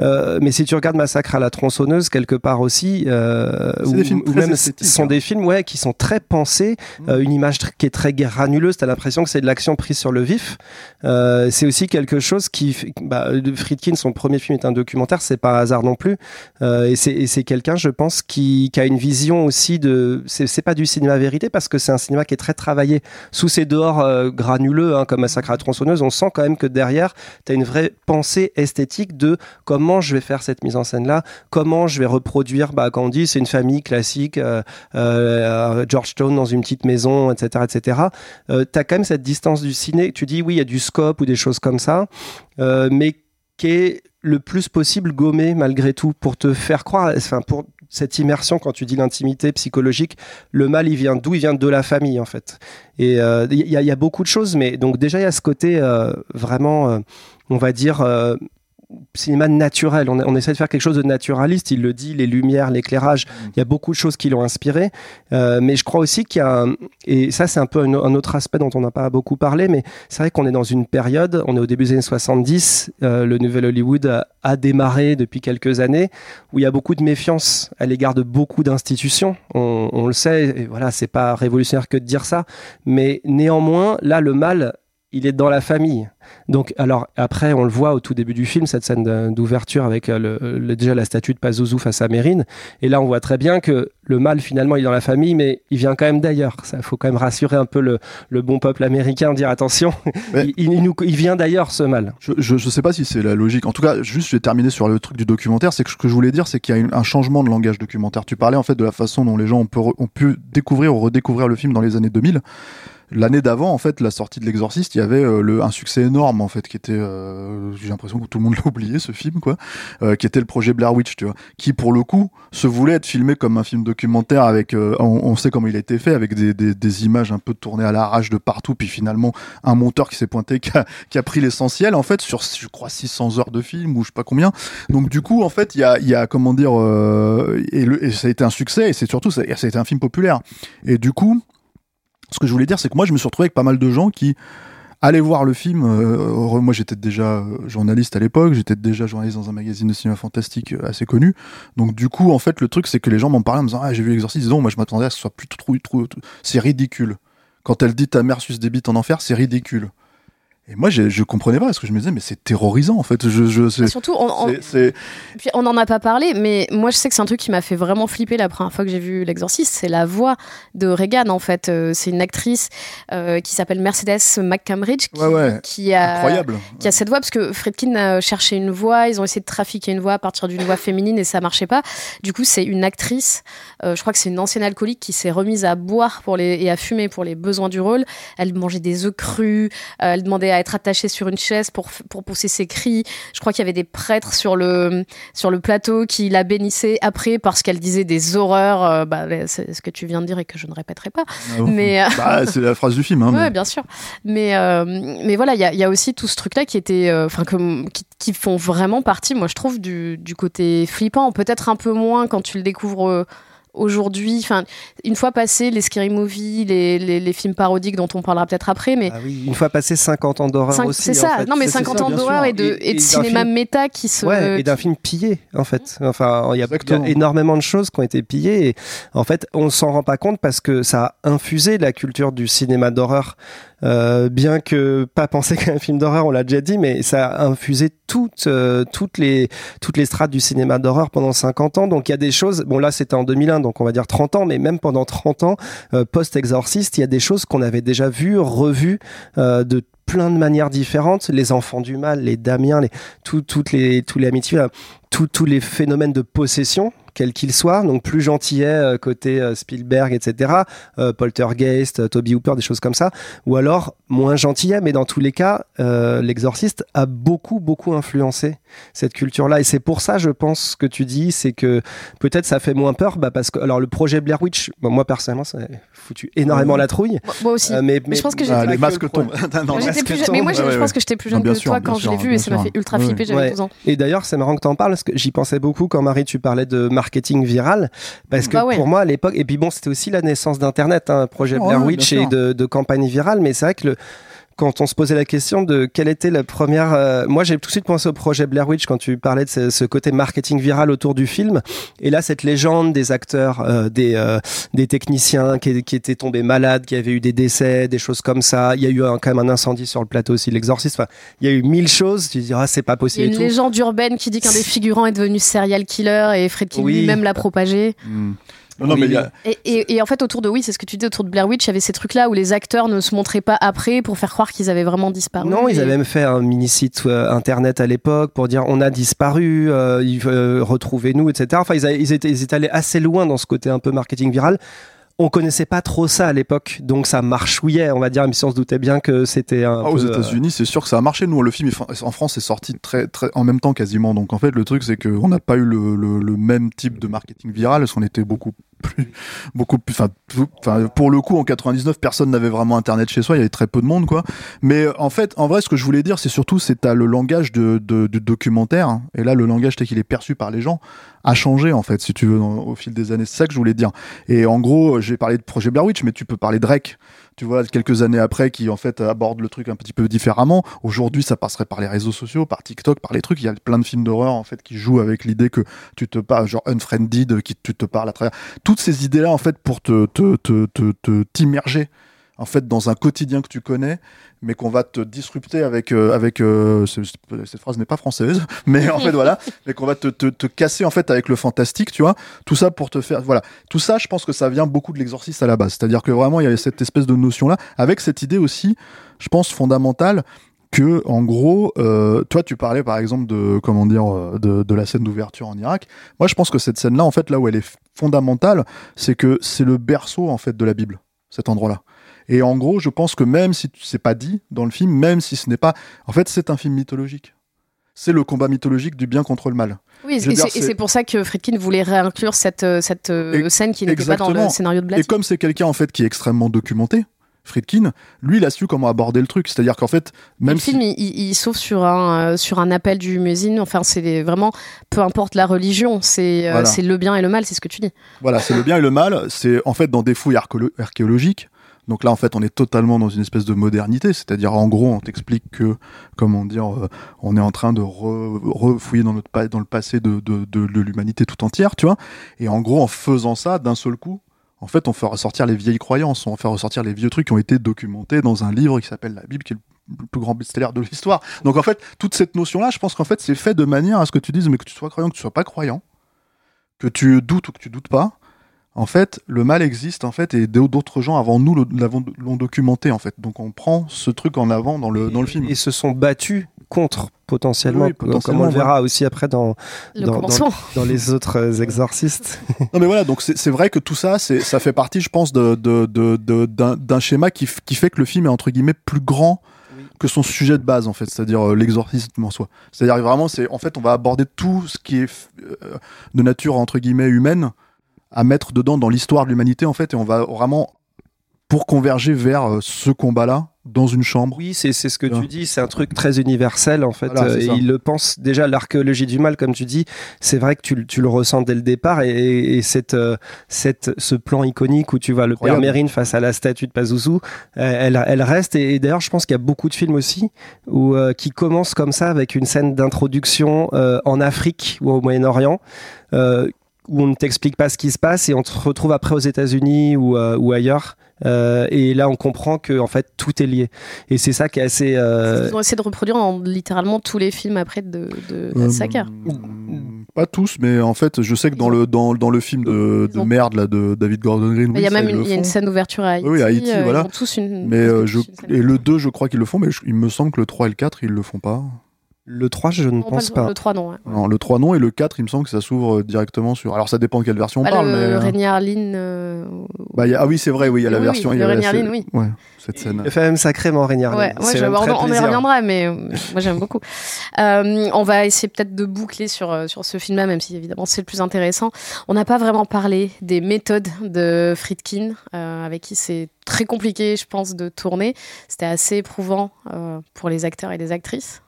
euh, mais si tu regardes Massacre à la tronçonneuse quelque part aussi, euh, ou même ce sont hein. des films ouais qui sont très pensés. Euh, une image qui est très granuleuse. T'as l'impression que c'est de l'action prise sur le vif. Euh, c'est aussi quelque chose qui, bah, de Friedkin, son premier film est un documentaire, c'est pas un hasard non plus. Euh, et c'est quelqu'un, je pense, qui, qui a une vision aussi de. C'est pas du cinéma vérité parce que c'est un cinéma qui est très travaillé sous ses dehors euh, granuleux, hein, comme Massacre à tronçonneuse. On sent quand même que derrière, tu as une vraie pensée esthétique de comment je vais faire cette mise en scène là, comment je vais reproduire. Bah, quand on dit c'est une famille classique, euh, euh, Georgetown dans une petite maison, etc., etc. Euh, tu as quand même cette distance du ciné. Tu dis oui, il y a du scope ou des choses comme ça, euh, mais qui est le plus possible gommé malgré tout pour te faire croire, enfin pour cette immersion quand tu dis l'intimité psychologique, le mal il vient d'où? Il vient de la famille en fait. Et euh, il y, a- beaucoup de choses, mais donc déjà il y a ce côté euh, vraiment, on va dire. Cinéma naturel, on, on essaie de faire quelque chose de naturaliste, il le dit, les lumières, l'éclairage, il y a beaucoup de choses qui l'ont inspiré, Euh, mais je crois aussi qu'il y a, un- et ça c'est un peu un, un autre aspect dont on n'a pas beaucoup parlé, mais c'est vrai qu'on est dans une période, on est au début des années 70, euh, le nouvel Hollywood a, a démarré depuis quelques années, où il y a beaucoup de méfiance à l'égard de beaucoup d'institutions, on, on le sait, et voilà, c'est pas révolutionnaire que de dire ça, mais néanmoins, là le mal, il est dans la famille. Donc, alors après, on le voit au tout début du film, cette scène d'ouverture avec euh, le, le- déjà la statue de Pazuzu face à Mérine. Et là, on voit très bien que le mal, finalement, il est dans la famille, mais il vient quand même d'ailleurs. Ça, faut quand même rassurer un peu le, le bon peuple américain, dire attention, il, il nous- il vient d'ailleurs ce mal. Je, je sais pas si c'est la logique. En tout cas, juste, je vais terminer sur le truc du documentaire. C'est que ce que je voulais dire, c'est qu'il y a une- un changement de langage documentaire. Tu parlais en fait de la façon dont les gens ont, pu re- ont pu découvrir ou redécouvrir le film dans les années 2000. L'année d'avant, en fait, la sortie de l'Exorciste, il y avait euh, le, un succès énorme, en fait, qui était, euh, j'ai l'impression que tout le monde l'a oublié, ce film, quoi, euh, qui était le projet Blair Witch, tu vois, qui pour le coup se voulait être filmé comme un film documentaire avec, euh, on, on sait comment il a été fait, avec des, des, des images un peu tournées à l'arrache de partout, puis finalement un monteur qui s'est pointé, qui a, qui a pris l'essentiel, en fait, sur, je crois, 600 heures de film ou je sais pas combien. Donc du coup, en fait, il y a, y a, comment dire, euh, et, le, et ça a été un succès, et c'est surtout, ça, ça a été un film populaire. Et du coup, ce que je voulais dire, c'est que moi, je me suis retrouvé avec pas mal de gens qui allaient voir le film. euh, moi, j'étais déjà euh, journaliste à l'époque, j'étais déjà journaliste dans un magazine de cinéma fantastique euh, assez connu. Donc, du coup, en fait, le truc, c'est que les gens m'en parlaient en me disant Ah, j'ai vu l'exorciste. Non, moi, je m'attendais à ce que ce soit plus trop, trop, trop- C'est ridicule. Quand elle dit ta mère suce des bites en enfer, c'est ridicule. Et moi, j'ai- je comprenais pas parce que je me disais, mais c'est terrorisant, en fait. Je, je, Surtout, on, on- puis on n'en a pas parlé, mais moi je sais que c'est un truc qui m'a fait vraiment flipper la première fois que j'ai vu L'Exorciste. C'est la voix de Regan en fait. Euh, c'est une actrice euh, qui s'appelle Mercedes McCambridge qui, Ouais, ouais. qui a incroyable. qui a cette voix parce que Friedkin a cherché une voix, ils ont essayé de trafiquer une voix à partir d'une voix féminine et ça marchait pas. Du coup, c'est une actrice, euh, je crois que c'est une ancienne alcoolique qui s'est remise à boire pour les, et à fumer pour les besoins du rôle. Elle mangeait des œufs crus, euh, elle demandait à être attachée sur une chaise pour, pour pousser ses cris. Je crois qu'il y avait des prêtres sur le, sur le plateau qui la bénissaient après parce qu'elle disait des horreurs. euh, bah, c'est ce que tu viens de dire et que je ne répéterai pas. Ah, Mais, euh, bah, c'est la phrase du film. Hein, Ouais, mais- bien sûr. Mais, euh, mais voilà, il y a, il y a aussi tout ce truc-là qui était, enfin, qui, qui font vraiment partie, moi je trouve, du, du côté flippant. Peut-être un peu moins quand tu le découvres aujourd'hui. Enfin, une fois passé les scary movies, les, les, les films parodiques dont on parlera peut-être après, mais Ah oui, une fois passé 50 ans d'horreur aussi. c'est en ça. fait. Non, mais C'est- c'est 50 ça, ans d'horreur et de, et de d'un cinéma film- méta qui se. Ouais, et d'un qui- film pillé, en fait. Enfin, il y, a, il y a Exactement. énormément de choses qui ont été pillées. Et en fait, on s'en rend pas compte parce que ça a infusé la culture du cinéma d'horreur. Euh, bien que pas penser qu'un film d'horreur, on l'a déjà dit, mais ça a infusé toutes, euh, toutes, les, toutes les strates du cinéma d'horreur pendant 50 ans. Donc il y a des choses, bon là c'était en 2001, donc on va dire 30 ans, mais même pendant 30 ans, euh, post-exorciste, il y a des choses qu'on avait déjà vues, revues euh, de plein de manières différentes. Les enfants du mal, les Damiens, les, tout, toutes les, tous les amitiés, tous tous les phénomènes de possession quel qu'il soit, donc plus gentillet euh, côté euh, Spielberg, etc., euh, Poltergeist, euh, Toby Hooper, des choses comme ça, ou alors moins gentillet, mais dans tous les cas, euh, l'exorciste a beaucoup, beaucoup influencé cette culture-là. Et c'est pour ça, je pense, que tu dis, c'est que peut-être ça fait moins peur, bah, parce que, alors le projet Blair Witch, moi personnellement, ça a foutu énormément la trouille. Moi, moi aussi. Euh, mais, Mais je pense que j'ai- Ah, les que masques le tombent. Non, les masques mais moi, je, Ouais, je ouais. pense que j'étais plus jeune Non, que sûr, toi quand je l'ai vu et ça m'a fait ultra flipper, j'avais Ouais. 12 ans. Et d'ailleurs, c'est marrant que t'en parles parce que j'y pensais beaucoup quand Marie, tu parlais de marketing viral. Parce que Bah ouais. pour moi, à l'époque, et puis bon, c'était aussi la naissance d'Internet, hein, projet Ouais, Blair Witch et de, de campagne virale. Mais c'est vrai que le, quand on se posait la question de quelle était la première, euh, moi j'ai tout de suite pensé au projet Blair Witch quand tu parlais de ce, ce côté marketing viral autour du film. Et là, cette légende des acteurs, euh, des, euh, des techniciens qui, qui étaient tombés malades, qui avaient eu des décès, des choses comme ça. Il y a eu un- quand même un incendie sur le plateau aussi, l'exorciste. Enfin, il y a eu mille choses. Tu dis, ah, c'est pas Il y a possible. et une tout. légende urbaine qui dit qu'un des figurants est devenu serial killer et Fredkin Oui. lui-même l'a propagé. Hmm. Non, non, Oui, mais il y a- Et, et- et en fait, autour de oui, c'est ce que tu dis autour de Blair Witch, il y avait ces trucs-là où les acteurs ne se montraient pas après pour faire croire qu'ils avaient vraiment disparu. Non, ils avaient même fait un mini site euh, internet à l'époque pour dire on a disparu, euh, euh, retrouvez-nous, etc. Enfin, ils, étaient, ils étaient allés assez loin dans ce côté un peu marketing viral. On connaissait pas trop ça à l'époque, donc ça marchouillait, on va dire, même si on se doutait bien que c'était un Ah, peu, aux euh, États-Unis, c'est sûr que ça a marché. Nous, le film en France est sorti très, très, en même temps quasiment. Donc en fait, le truc, c'est qu'on n'a pas eu le, le- le même type de marketing viral, parce qu'on était beaucoup beaucoup plus. Enfin, pour le coup, en 99, personne n'avait vraiment Internet chez soi. Il y avait très peu de monde, quoi. Mais euh, en fait, en vrai, ce que je voulais dire, c'est surtout, c'est le langage de, documentaire. hein. Et là, le langage tel qu'il est perçu par les gens a changé, en fait, si tu veux, au fil des années. C'est ça que je voulais dire. Et en gros, j'ai parlé de projet Blair Witch, mais tu peux parler de Drake tu vois, quelques années après, qui en fait aborde le truc un petit peu différemment. Aujourd'hui, ça passerait par les réseaux sociaux, par TikTok, par les trucs. Il y a plein de films d'horreur en fait qui jouent avec l'idée que tu te parles, genre Unfriended, qui tu te parles à travers toutes ces idées-là en fait pour te te te te- t'immerger en fait dans un quotidien que tu connais, mais qu'on va te disrupter avec euh, avec euh, ce- ce- cette phrase n'est pas française, mais en fait voilà, mais qu'on va te, te te casser en fait avec le fantastique, tu vois. Tout ça pour te faire voilà. Tout ça, je pense que ça vient beaucoup de l'exorciste à la base. C'est-à-dire que vraiment, il y avait cette espèce de notion-là, avec cette idée aussi, je pense, fondamentale, que, en gros, euh, toi, tu parlais par exemple de, comment dire, de, de la scène d'ouverture en Irak. Moi, je pense que cette scène-là, en fait, là où elle est fondamentale, c'est que c'est le berceau, en fait, de la Bible, cet endroit-là. Et en gros, je pense que même si c'est pas dit dans le film, même si ce n'est pas, en fait, c'est un film mythologique. C'est le combat mythologique du bien contre le mal. Oui, et c'est- et pour ça que Friedkin voulait réinclure cette, euh, cette euh, Et- scène qui n'était pas dans le scénario de Et Blatty. comme c'est quelqu'un en fait qui est extrêmement documenté, Friedkin, lui, il a su comment aborder le truc. C'est-à-dire qu'en fait, même le film, il, il- il sauve sur un, euh, sur un appel du muezzin. Enfin, c'est vraiment, peu importe la religion, c'est euh, Voilà. c'est le bien et le mal, c'est ce que tu dis. Voilà, c'est le bien et le mal. C'est en fait dans des fouilles archéolo- archéologiques. Donc là, en fait, on est totalement dans une espèce de modernité. C'est-à-dire, en gros, on t'explique que, comment dire, euh, on est en train de re- refouiller dans, le passé de l'humanité tout entière, tu vois. Et en gros, en faisant ça, d'un seul coup, en fait, on fait ressortir les vieilles croyances, on fait ressortir les vieux trucs qui ont été documentés dans un livre qui s'appelle la Bible, qui est le plus grand best-seller de l'histoire. Donc en fait, toute cette notion-là, je pense qu'en fait, c'est fait de manière à ce que tu dises, mais que tu sois croyant, que tu sois pas croyant, que tu doutes ou que tu doutes pas. En fait, le mal existe en fait et d'autres gens avant nous l'ont documenté en fait. Donc on prend ce truc en avant dans le dans le film. Et se sont battus contre potentiellement, Oui, potentiellement, comme on le verra aussi après dans, Le Dans- les autres euh, exorcistes. Non mais voilà, donc c'est vrai que tout ça, ça fait partie, je pense, de de- de- de- d'un d'un schéma qui, fait que le film est entre guillemets plus grand que son sujet de base en fait, c'est-à-dire euh, l'exorcisme en soi. C'est-à-dire vraiment, c'est en fait, on va aborder tout ce qui est euh, de nature entre guillemets humaine à mettre dedans dans l'histoire de l'humanité en fait, et on va vraiment pour converger vers euh, ce combat-là dans une chambre. Oui, c'est ce que Ouais. tu dis, c'est un truc très universel en fait. Voilà, Euh, il le pense déjà, l'archéologie du mal, comme tu dis, c'est vrai que tu, le- tu le ressens dès le départ. Et, et cette, euh, cette, ce plan iconique où tu vois le père Incroyable. Mérine face à la statue de Pazuzu, elle, elle reste. Et, et d'ailleurs, je pense qu'il y a beaucoup de films aussi où, euh, qui commencent comme ça avec une scène d'introduction en Afrique ou au Moyen-Orient. euh, où on ne t'explique pas ce qui se passe et on te retrouve après aux États-Unis ou, euh, ou ailleurs. Euh, et là, on comprend que en fait tout est lié. Et c'est ça qui est assez. euh, Ils ont essayé de reproduire littéralement tous les films après de, de Euh, Sacker. Pas tous, mais en fait, je sais que dans le dans, dans le film de, Ils de ont- merde là de David Gordon Green, il y a même une, y a scène d'ouverture à Haïti. Oui, oui, à Haïti, euh, voilà. Ils ont tous une. Mais euh, tous je une scène. et le 2, je crois qu'ils le font, mais je- il me semble que le 3 et le 4, ils le font pas. Le 3, je ne pense pas. Le 3, non. ouais. Non, le 3 non, et le 4, il me semble que ça s'ouvre euh, directement sur. Alors ça dépend de quelle version on Pas parle, le mais. euh, Lynn. euh, bah, a- Ah oui, c'est vrai, oui, il y a la Oui, version. oui, il y a le c'est- Lynn, oui. Ouais, cette scène. Il fait même sacrément Régnard. Ouais, ouais, je- on, y reviendra, mais euh, moi j'aime beaucoup. Euh, on va essayer peut-être de boucler sur, sur ce film-là, même si évidemment c'est le plus intéressant. On n'a pas vraiment parlé des méthodes de Friedkin, euh, avec qui c'est très compliqué, je pense, de tourner. C'était assez éprouvant euh, pour les acteurs et les actrices.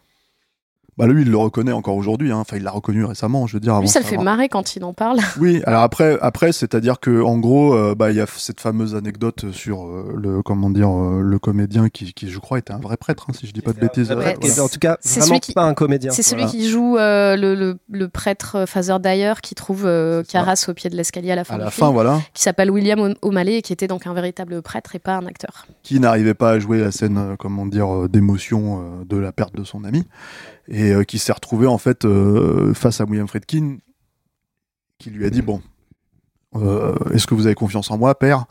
Bah lui, il le reconnaît encore aujourd'hui. hein. Enfin, il l'a reconnu récemment, je veux dire. Lui, avant ça de le fait marrer quand il en parle. Oui, alors après, après, c'est-à-dire que en gros, euh, bah il y a cette fameuse anecdote sur euh, le comment dire euh, le comédien qui, qui, je crois, était un vrai prêtre, hein, si je dis pas de bêtises. C'est vrai Ouais, en tout cas, c'est vraiment celui qui- pas un comédien. C'est celui voilà. qui joue euh, le, le- le prêtre Father Dyer qui trouve euh, ça. Caras au pied de l'escalier à la fin À du la film, fin, voilà, qui s'appelle William O'Malley et qui était donc un véritable prêtre et pas un acteur. qui n'arrivait pas à jouer la scène, comment dire, d'émotion euh, de la perte de son ami, et euh, qui s'est retrouvé en fait euh, face à William Friedkin, qui lui a dit bon, euh, est-ce que vous avez confiance en moi, père?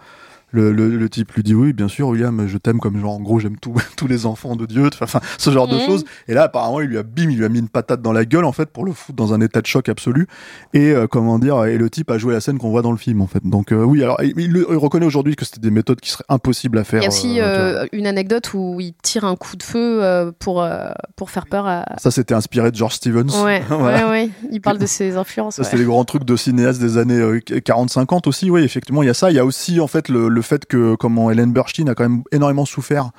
Le, le, le type lui dit oui, bien sûr, William, je t'aime comme genre en gros j'aime tous tous les enfants de Dieu, enfin ce genre de choses. Et là apparemment il lui a bim, il lui a mis une patate dans la gueule en fait pour le foutre dans un état de choc absolu. Et euh, comment dire, et le type a joué la scène qu'on voit dans le film en fait. Donc euh, oui, alors il, il reconnaît aujourd'hui que c'était des méthodes qui seraient impossibles à faire. Il y a aussi euh, une anecdote où il tire un coup de feu pour, pour faire peur à. Ça, c'était inspiré de George Stevens. Ouais, Voilà. ouais, ouais. Il parle de ses influences. Ça, ouais. c'était les grands trucs de cinéastes des années euh, 40-50 aussi. Oui, effectivement, il y a ça. Il y a aussi, en fait, le, le fait que, comment Hélène Burstein a quand même énormément souffert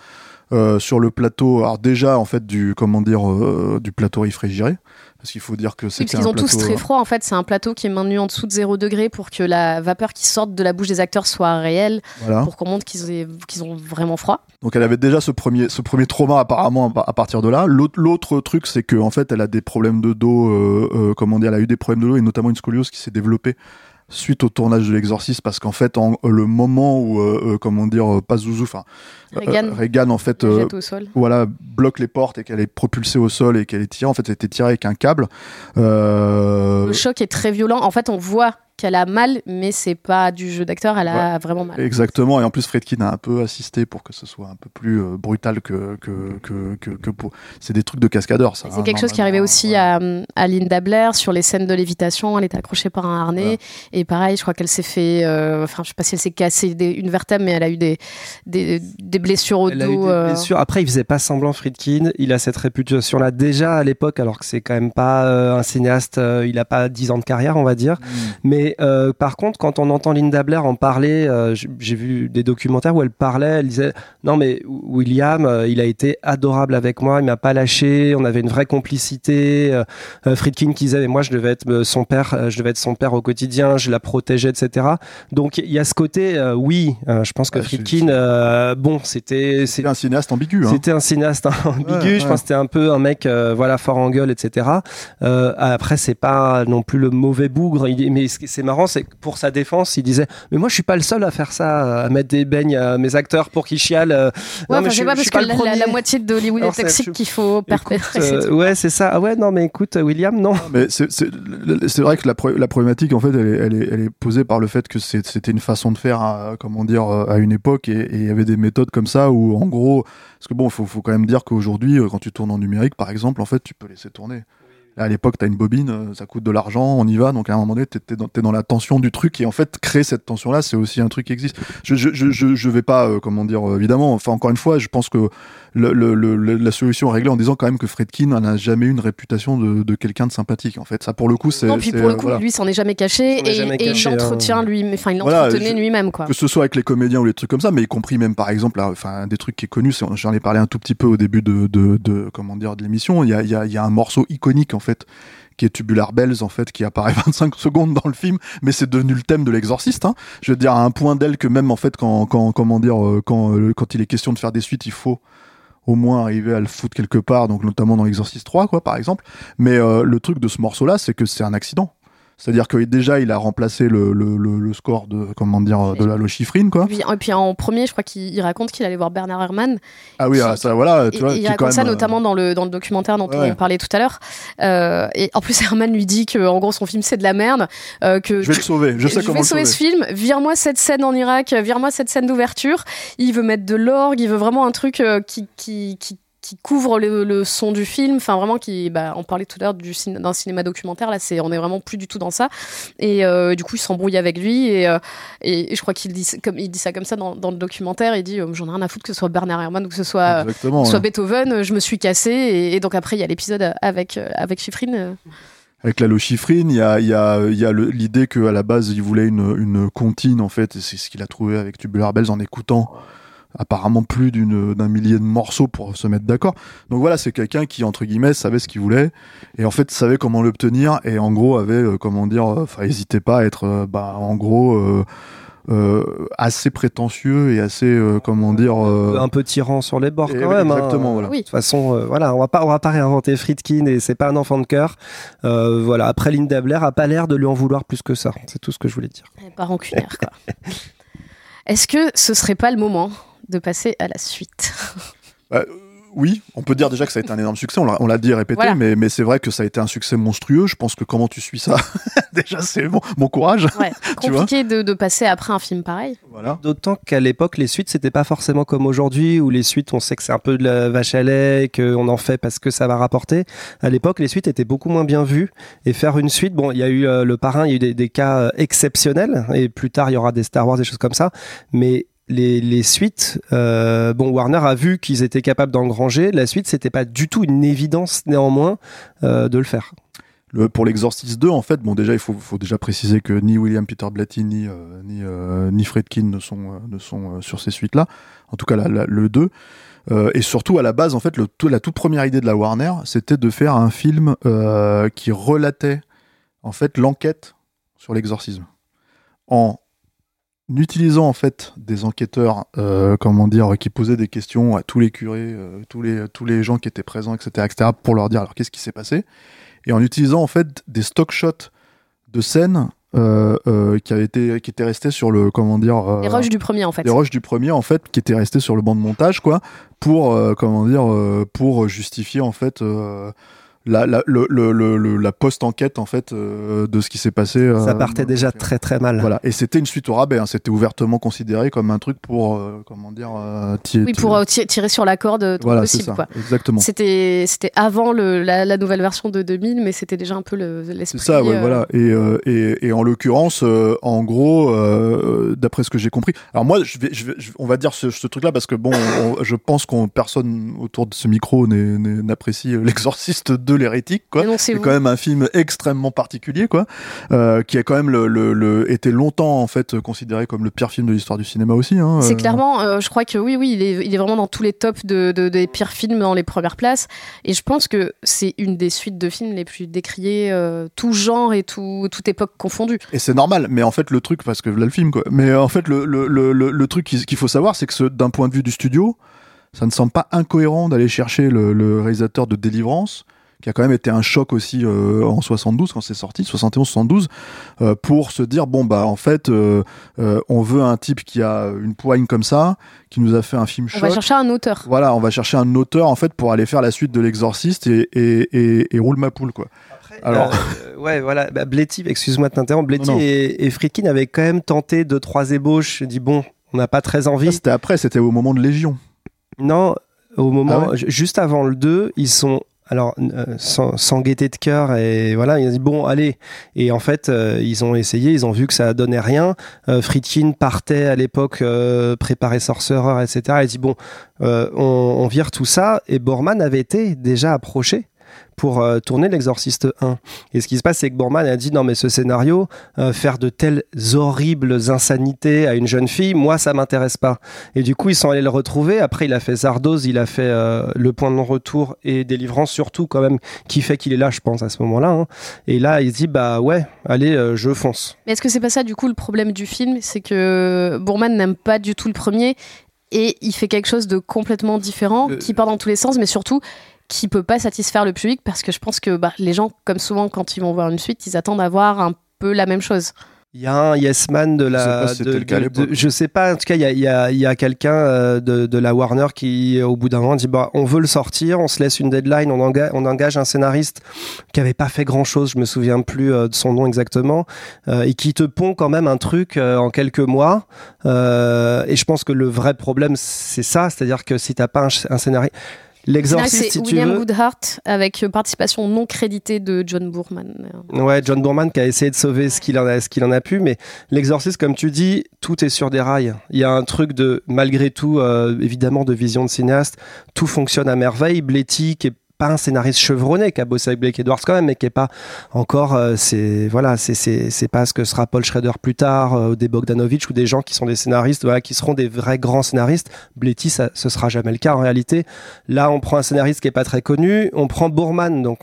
euh, sur le plateau. Alors, déjà, en fait, du, comment dire, euh, du plateau réfrigéré. Parce qu'il faut dire que Oui, c'était parce qu'ils ont tous plateau- euh, très froid. En fait, c'est un plateau qui est maintenu en dessous de 0 degré pour que la vapeur qui sorte de la bouche des acteurs soit réelle, Voilà. pour qu'on montre qu'ils aient- ont vraiment froid. Donc elle avait déjà ce premier, ce premier trauma apparemment à partir de là. L'autre, truc, c'est que en fait, elle a des problèmes de dos. Euh, comment dire Elle a eu des problèmes de dos et notamment une scoliose qui s'est développée suite au tournage de l'exorciste parce qu'en fait, en, le moment où, euh, euh, comment dire, euh, pas Zouzou, enfin, euh, Reagan, Reagan, en fait, euh, jette au sol. voilà, bloque les portes et qu'elle est propulsée au sol et qu'elle est tirée. En fait, elle était tirée avec un câble. Euh, Le choc est très violent. En fait, on voit qu'elle a mal, mais c'est pas du jeu d'acteur, elle a vraiment mal. Exactement, et en plus Fredkin a un peu assisté pour que ce soit un peu plus euh, brutal que, que, que, que, que pour... C'est des trucs de cascadeur, ça. C'est hein, quelque chose qui arrivait aussi ouais. à, à Linda Blair sur les scènes de lévitation. Elle était accrochée par un harnais. Et pareil, je crois qu'elle s'est fait. euh, Enfin, je sais pas si elle s'est cassé des- une vertèbre, mais elle a eu des, des, des blessures au Elle a eu dos. des euh, blessures. Après, il faisait pas semblant, Friedkin. Il a cette réputation-là déjà à l'époque, alors que c'est quand même pas euh, un cinéaste. euh, il a pas 10 ans de carrière, on va dire. Mm. Mais euh, par contre, quand on entend Linda Blair en parler, euh, j'ai vu des documentaires où elle parlait. Elle disait non, mais William, euh, il a été adorable avec moi. Il m'a pas lâché. On avait une vraie complicité. Euh, euh, Friedkin qui disait mais moi, je devais être son père. je devais être son père au quotidien. Je la protégeais, etc. Donc il y a ce côté, euh, oui. euh, je pense que Ouais, c'est- Friedkin, euh, bon, c'était C'est un cinéaste ambigu. Hein. c'était un cinéaste ambigu. Ouais, Je pense que c'était un peu un mec, euh, voilà, fort en gueule, etc. Euh, après, c'est pas non plus le mauvais bougre. Mais ce qui- c'est marrant, c'est que pour sa défense, il disait, mais moi, je suis pas le seul à faire ça, à mettre des beignes à mes acteurs pour qu'ils chialent. euh. Ouais, Non, mais c'est je- pas je parce que la, la- la moitié de Hollywood Non, est c'est- toxique je- qu'il faut Écoute, perpétrer. euh, ouais, c'est ça. Ah ouais, non, mais écoute, William, non. Mais c'est vrai que la, pro- la problématique, en fait, elle est, elle, est, elle est posée par le fait que c'était une façon de faire, à, comment dire, à une époque, et il y avait des méthodes comme ça où, en gros, parce que bon, faut, faut quand même dire qu'aujourd'hui, euh, quand tu tournes en numérique, par exemple, en fait, tu peux laisser tourner. À l'époque, t'as une bobine, euh, ça coûte de l'argent, on y va, donc à un moment donné, t'es t'es dans, la tension du truc, et en fait, créer cette tension-là, c'est aussi un truc qui existe. Je, je, je, je, je vais pas, euh, comment dire, euh, évidemment, enfin, encore une fois, je pense que le, le, le- la solution est réglée en disant quand même que Fredkin n'a jamais eu une réputation de, de quelqu'un de sympathique, en fait. Ça, pour le coup, c'est. Non, puis pour le euh, coup, voilà. lui, s'en est jamais caché est et, jamais et caché, il l'entretient hein. lui, enfin, il Voilà, l'entretenait je- lui-même, quoi. Que ce soit avec les comédiens ou les trucs comme ça, mais y compris même par exemple, là, enfin, des trucs qui est connu, c'est- j'en ai parlé un tout petit peu au début de, de, de comment dire, de l'émission. Il y a, il y, a, il y a un morceau iconique en fait qui est Tubular Bells en fait qui apparaît 25 secondes dans le film mais c'est devenu le thème de l'exorciste hein. je veux dire à un point d'elle que même en fait quand, quand comment dire euh, quand, euh, quand il est question de faire des suites il faut au moins arriver à le foutre quelque part donc notamment dans l'exorciste 3 quoi par exemple. Mais euh, le truc de ce morceau là c'est que c'est un accident c'est-à-dire que déjà il a remplacé le, le, le, le score de comment dire de la lochifrine quoi Et puis, et puis en premier, je crois qu'il il raconte qu'il allait voir Bernard Herrmann. ah oui Qui- ah, ça voilà tu Et- vois il est quand raconte ça même, euh, notamment dans le, dans le documentaire dont Ouais. on parlait tout à l'heure. Euh, et en plus, Herman lui dit que en gros son film c'est de la merde. euh, que je vais le sauver je sais comment vais sauver sauver ce film, vire-moi cette scène en Irak, vire-moi cette scène d'ouverture. Il veut mettre de l'orgue, il veut vraiment un truc qui, qui, qui qui couvre le, le son du film, enfin vraiment qui, bah, on parlait tout à l'heure du cin- d'un cinéma documentaire, là c'est, on est vraiment plus du tout dans ça. Et euh, du coup, il s'embrouille avec lui et, euh, et, et je crois qu'il dit, comme il dit ça comme ça dans, dans le documentaire, il dit euh, j'en ai rien à foutre que ce soit Bernard Herrmann ou que ce soit Exactement. soit ouais. Beethoven, je me suis cassé et, et donc après il y a l'épisode avec avec Chiffrine. Avec la lochifrine, il y a, il y a, il y a le- l'idée qu'à la base, il voulait une, une comptine, en fait, et c'est ce qu'il a trouvé avec Tubular Bells en écoutant apparemment plus d'une- d'un millier de morceaux pour se mettre d'accord. Donc voilà, c'est quelqu'un qui, entre guillemets, savait ce qu'il voulait, et en fait, savait comment l'obtenir, et en gros, avait, euh, comment dire, euh, enfin, hésitait pas à être, euh, bah, en gros, euh, euh, assez prétentieux et assez, euh, comment dire... euh, un peu tyran sur les bords et- quand même. hein. exactement, voilà. Oui. De toute façon, euh, voilà, on va pas, on va pas réinventer Friedkin et c'est pas un enfant de cœur. Euh, voilà. Après, Linda Blair a pas l'air de lui en vouloir plus que ça. C'est tout ce que je voulais dire. Elle est Pas rancunière, quoi. Est-ce que ce serait pas le moment de passer à la suite Oui, on peut dire déjà que ça a été un énorme succès, on l'a- dit et répété, Voilà. mais, mais c'est vrai que ça a été un succès monstrueux. Je pense que comment tu suis ça, déjà c'est bon, bon courage. Ouais, Tu vois compliqué de, de passer après un film pareil. Voilà. D'autant qu'à l'époque, les suites, c'était pas forcément comme aujourd'hui, où les suites, on sait que c'est un peu de la vache à lait, qu'on en fait parce que ça va rapporter. À l'époque, les suites étaient beaucoup moins bien vues. Et faire une suite, bon, il y a eu euh, le parrain, il y a eu des, des cas euh, exceptionnels, et plus tard, il y aura des Star Wars, des choses comme ça. Mais les, suites, euh, bon, Warner a vu qu'ils étaient capables d'engranger. La suite, c'était pas du tout une évidence, néanmoins, euh, de le faire. Pour l'Exorcist 2, en fait, bon, déjà, il faut, faut déjà préciser que ni William Peter Blatty ni, euh, ni, ni Fredkin ne sont, ne sont sur ces suites-là. En tout cas, le 2. Euh, et surtout, à la base, en fait, la toute première idée de la Warner, c'était de faire un film qui relatait, en fait, l'enquête sur l'exorcisme. En utilisant, en fait, des enquêteurs, euh, comment dire, qui posaient des questions à tous les curés, euh, tous, les, tous les gens qui étaient présents, etc., etc., pour leur dire, alors, qu'est-ce qui s'est passé? Et en utilisant en fait des stock shots de scènes euh, qui avaient été qui étaient restés sur le comment dire Les rushs du premier, en fait. les rushs du premier en fait qui étaient restés sur le banc de montage quoi pour comment dire pour justifier en fait la la le, le, le- le- la post enquête en fait euh, de ce qui s'est passé euh, ça partait déjà euh, très très mal. voilà et c'était une suite au rabais hein. c'était ouvertement considéré comme un truc pour euh, comment dire euh, ti- Oui, pour euh, ti- tirer sur la corde voilà c'est possible, ça quoi. exactement C'était c'était avant le, la, la nouvelle version de 2000, mais c'était déjà un peu C'est l'esprit. ça, ouais, euh, voilà. Et, euh, et, et en l'occurrence, euh, en gros, euh, d'après ce que j'ai compris. Alors moi, je vais, je vais, je- on va dire ce, ce truc-là parce que bon, on- je pense qu'on personne autour de ce micro n'apprécie l'exorciste de l'hérétique, quoi. C'est quand même un film extrêmement particulier, quoi, euh, qui a quand même le, le, le- été longtemps en fait considéré comme le pire film de l'histoire du cinéma aussi. Hein, C'est euh. clairement, euh, je crois que oui, oui, il est, il est vraiment dans tous les tops de, de- des pires films dans les premières places. Et je pense que c'est une des suites de films les plus décriées, tout genre et tout, toute époque confondue. Et c'est normal, mais en fait le truc, parce que là le film quoi, mais en fait le, le, le, le, le truc qu'il faut savoir, c'est que d'un point de vue du studio, ça ne semble pas incohérent d'aller chercher le, le réalisateur de Délivrance, qui a quand même été un choc aussi euh, en 72 quand c'est sorti, 71-72, euh, pour se dire bon bah en fait euh, euh, on veut un type qui a une poigne comme ça, qui nous a fait un film On choc. va chercher un auteur. Voilà, on va chercher un auteur en fait pour aller faire la suite de l'Exorciste et, et, et, et roule ma poule quoi. Alors- Euh, ouais, voilà. Bah, Bletty, excuse-moi de t'interrompre. Bletty Non, non. et, et Friedkin avaient quand même tenté deux, trois ébauches. Dit, bon, on n'a pas très envie. C'était après, c'était au moment de Légion. Non, au moment, Ah ouais? juste avant le 2, ils sont. Alors, euh, sans, sans gaieté de cœur, et voilà, ils ont dit bon, allez. Et en fait, euh, ils ont essayé, ils ont vu que ça donnait rien. Euh, Friedkin partait à l'époque euh, préparer Sorcerer, etc. Il dit bon, euh, on, on vire tout ça. Et Borman avait été déjà approché pour euh, tourner l'Exorciste 1. Et ce qui se passe, c'est que Borman a dit non, mais ce scénario, euh, faire de telles horribles insanités à une jeune fille, moi, ça m'intéresse pas. Et du coup, ils sont allés le retrouver. Après, il a fait Zardoz, il a fait euh, Le Point de Non-Retour et Délivrance, surtout, quand même, qui fait qu'il est là, je pense, à ce moment-là. hein. Et là, il se dit, bah ouais, allez, euh, je fonce. Mais est-ce que c'est pas ça, du coup, le problème du film? C'est que Bourman n'aime pas du tout le premier et il fait quelque chose de complètement différent qui part dans tous les sens, mais surtout qui peut pas satisfaire le public parce que je pense que bah, les gens, comme souvent quand ils vont voir une suite, ils attendent à voir un peu la même chose. Il y a un yes man de Je sais la. pas si de- de- de- je sais pas, en tout cas, il y a, il y a- y a quelqu'un euh, de, de la Warner qui, au bout d'un moment, dit bah, on veut le sortir, on se laisse une deadline, on, enga- on engage un scénariste qui avait pas fait grand chose, je me souviens plus euh, de son nom exactement, euh, et qui te pond quand même un truc euh, en quelques mois. Euh, et je pense que le vrai problème, c'est ça, c'est-à-dire que si t'as pas un scénariste. L'exorciste, si tu William veux. Goodhart avec euh, participation non créditée de John Boorman. Ouais, John Boorman qui a essayé de sauver ce qu'il en a, ce qu'il en a pu, mais l'exorciste, comme tu dis, tout est sur des rails. Il y a un truc de, malgré tout, euh, évidemment, de vision de cinéaste, tout fonctionne à merveille. Bletty, qui est un scénariste chevronné, qui a bossé avec Blake Edwards quand même, mais qui est pas encore, euh, c'est voilà, c'est pas ce que sera Paul Schrader plus tard, euh, ou des Bogdanovich ou des gens qui sont des scénaristes, voilà, qui seront des vrais grands scénaristes. Bletty, ça, ce sera jamais le cas en réalité. Là, on prend un scénariste qui est pas très connu, on prend Boorman, donc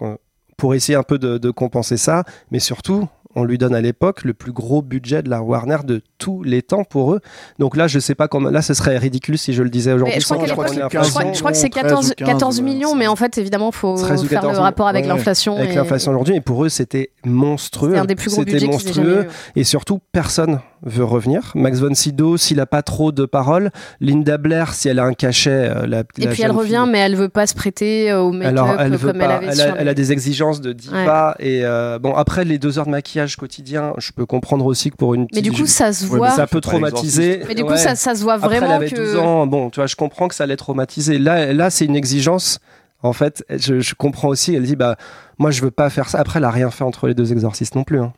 pour essayer un peu de compenser ça, mais surtout. On lui donne à l'époque le plus gros budget de la Warner de tous les temps pour eux. Donc là, je sais pas comment. Là, ce serait ridicule si je le disais aujourd'hui. Je crois je je que c'est 13 14, ou 15, 14 ouais, millions, mais en fait, évidemment, il faut 13 ou faire 14, le rapport avec ouais. l'inflation. avec et- l'inflation aujourd'hui. Et pour eux, c'était monstrueux. C'est un des plus gros C'était jamais monstrueux. eu. Et surtout, personne veut revenir. Max von Sydow, s'il a pas trop de paroles. Linda Blair, si elle a un cachet. euh, la, Et la puis elle revient, fille- mais elle veut pas se prêter au make-up Alors, elle, euh, veut comme elle pas, avait elle, sur a, les- elle a des exigences de diva. Et euh, bon, après, les deux heures de maquillage quotidien, je peux comprendre aussi que pour une Mais du coup, ça se Ouais, voit. ça peut pas traumatiser. Mais du coup, Ouais. ça, ça se voit Après, elle vraiment avait que. 12 ans. Bon, tu vois, je comprends que ça allait traumatiser. Là, là c'est une exigence. En fait, je, je comprends aussi. Elle dit, bah, moi, je veux pas faire ça. Après, elle a rien fait entre les deux exorcistes non plus. hein.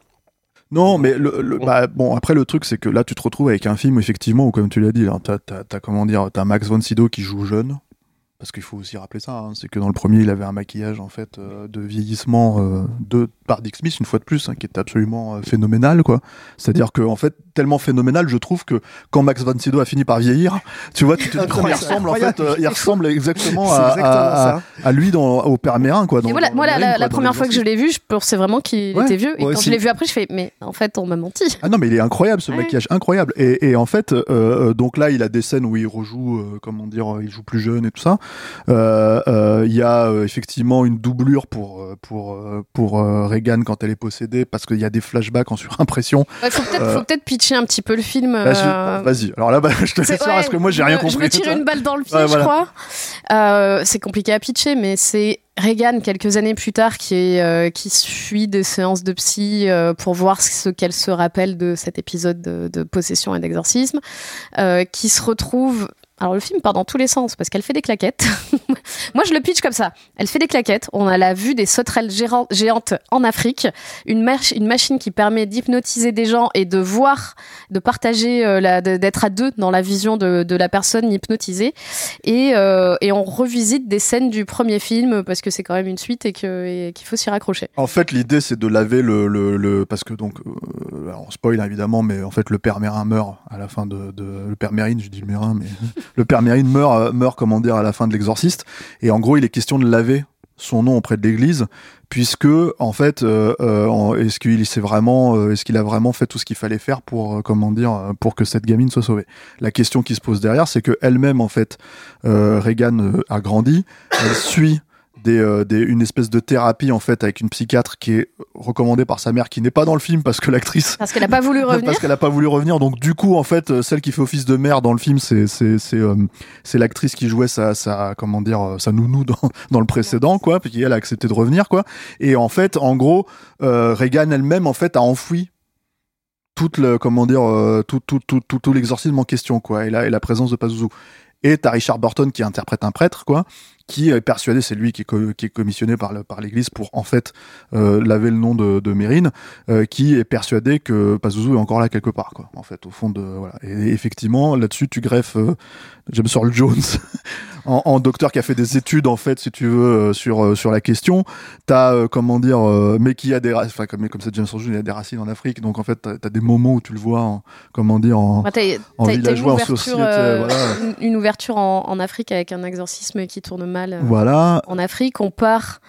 Non, mais le, le- bah, bon, après le truc, c'est que là, tu te retrouves avec un film, effectivement, où comme tu l'as dit, t'as, t'as, t'as, comment dire, t'as Max von Sydow qui joue jeune. Parce qu'il faut aussi rappeler ça, hein, c'est que dans le premier, il avait un maquillage en fait euh, de vieillissement euh, de par Dick Smith une fois de plus, hein, qui est absolument euh, phénoménal, quoi. C'est-à-dire que en fait, tellement phénoménal, je trouve que quand Max von Sydow a fini par vieillir, tu vois, tu te dis comment il ressemble en fait, euh, il ressemble exactement, à, exactement à- ça. à- à lui dans au père Mérin, quoi. Dans, Et voilà, dans moi, la, Mérine, la- quoi, la dans première fois que je l'ai vu, je pensais vraiment qu'il Ouais, était vieux. Et quand aussi. je l'ai vu après, je fais, mais en fait, on m'a menti. Ah non, mais il est incroyable ce Ouais. maquillage, incroyable. Et, et en fait, euh, donc là, il a des scènes où il rejoue, euh, comment dire, il joue plus jeune et tout ça. Euh, euh, Il y a euh, effectivement une doublure pour pour euh, pour Reagan quand elle est possédée, parce qu'il y a des flashbacks en surimpression. Il faut peut-être Euh, faut peut-être pitcher un petit peu le film. Vas-y, euh, Vas-y. Alors là, bah, je te laisse faire ouais, parce que moi, j'ai rien compris. Je me tire une balle dans le pied, Ouais, je voilà. crois. Euh, c'est compliqué à pitcher, mais c'est Reagan, quelques années plus tard, qui, est, qui suit des séances de psy pour voir ce qu'elle se rappelle de cet épisode de, de possession et d'exorcisme, qui se retrouve... Alors le film part dans tous les sens parce qu'elle fait des claquettes. Moi je le pitch comme ça. Elle fait des claquettes. On a la vue des sauterelles géantes en Afrique, une, une machine qui permet d'hypnotiser des gens et de voir, de partager, euh, d'être à deux dans la vision de, la personne hypnotisée. Et, euh, et on revisite des scènes du premier film parce que c'est quand même une suite et qu'il faut s'y raccrocher. En fait, l'idée, c'est de laver le, le, le- parce que donc, euh, on spoil évidemment, mais en fait, le père Mérin meurt à la fin de, de le père Mérine, je dis le Mérin, mais le père Mérine meurt, euh, meurt, comment dire, à la fin de l'exorciste. Et en gros, il est question de laver son nom auprès de l'Église, puisque en fait, euh, euh, est-ce qu'il s'est vraiment, est-ce qu'il a vraiment fait tout ce qu'il fallait faire pour, comment dire, pour que cette gamine soit sauvée? La question qui se pose derrière, c'est que elle-même, en fait, Reagan a grandi, elle suit des, euh, des- une espèce de thérapie en fait avec une psychiatre qui est recommandée par sa mère qui n'est pas dans le film parce que l'actrice Parce qu'elle n'a pas voulu revenir. parce qu'elle a pas voulu revenir. Donc du coup en fait euh, celle qui fait office de mère dans le film c'est c'est c'est euh, c'est l'actrice qui jouait sa sa comment dire sa nounou dans dans le précédent quoi puis elle a accepté de revenir quoi. Et en fait en gros euh, Reagan elle-même en fait a enfoui toute le comment dire tout tout tout tout, tout l'exorcisme en question quoi et la, et la présence de Pazuzu. Et t'as Richard Burton qui interprète un prêtre quoi qui est persuadé c'est lui qui est, qui est commissionné par l'église pour en fait euh, laver le nom de, de Mérine euh, qui est persuadé que Pazuzu est encore là quelque part quoi en fait au fond de voilà et effectivement là-dessus tu greffes euh, James Earl Jones en, en docteur qui a fait des études en fait si tu veux sur sur la question t'as comment dire mais qui a des racines enfin comme comme c'est James Earl Jones il a des racines en Afrique donc en fait t'as as des moments où tu le vois en, comment dire en Bah, une société, voilà. une- une ouverture en, en Afrique avec un exorcisme qui tourne mal. Euh, voilà. en Afrique, on part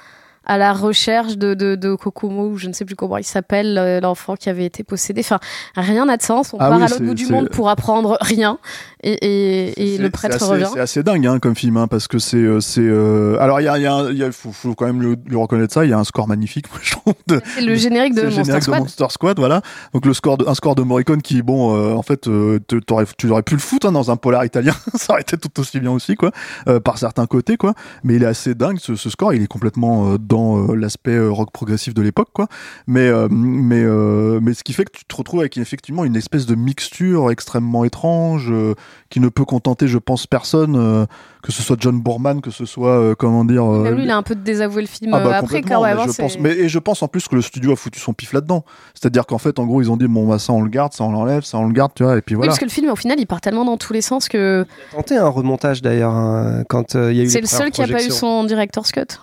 à la recherche de, de, de Kokomo, ou je ne sais plus comment il s'appelle, euh, l'enfant qui avait été possédé. Enfin, rien n'a de sens. On Ah part oui, à l'autre bout du monde pour apprendre rien. Et, et, et le prêtre assez- revient. C'est assez dingue hein, comme film, hein, parce que c'est, euh, c'est. euh, Alors il y a, il y a, un- il y a- faut, faut quand même lui, reconnaître ça. Il y a un score magnifique, moi, je trouve. C'est le générique de le Monster générique Squad. de Monster Squad, voilà. Donc le score, de, un score de Morricone qui, bon, euh, en fait, euh, t'aurais, tu aurais pu le foutre hein, dans un polar italien, ça aurait été tout aussi bien aussi, quoi, euh, par certains côtés, quoi. Mais il est assez dingue, ce, ce score, il est complètement euh, dans euh, l'aspect euh, rock progressif de l'époque, quoi. Mais euh, mais euh, mais ce qui fait que tu te retrouves avec effectivement une espèce de mixture extrêmement étrange euh, qui ne peut contenter, je pense, personne, euh, que ce soit John Boorman, que ce soit euh, comment dire. euh, Même lui, il a un peu désavoué le film ah bah après quand même. mais hein, je pense, mais, et je pense en plus que le studio a foutu son pif là-dedans. C'est-à-dire qu'en fait, en gros, ils ont dit bon bah ça on le garde, ça on l'enlève, ça on le garde, tu vois, et puis Oui, voilà. parce que le film, au final, il part tellement dans tous les sens que tenté un remontage d'ailleurs hein, quand euh, il y a eu c'est le seul qui a pas eu son director's cut,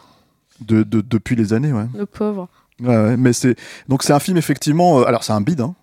De, de- depuis les années, ouais. le pauvre. Ouais, ouais, mais c'est donc c'est un film effectivement. euh, alors c'est un bide, hein.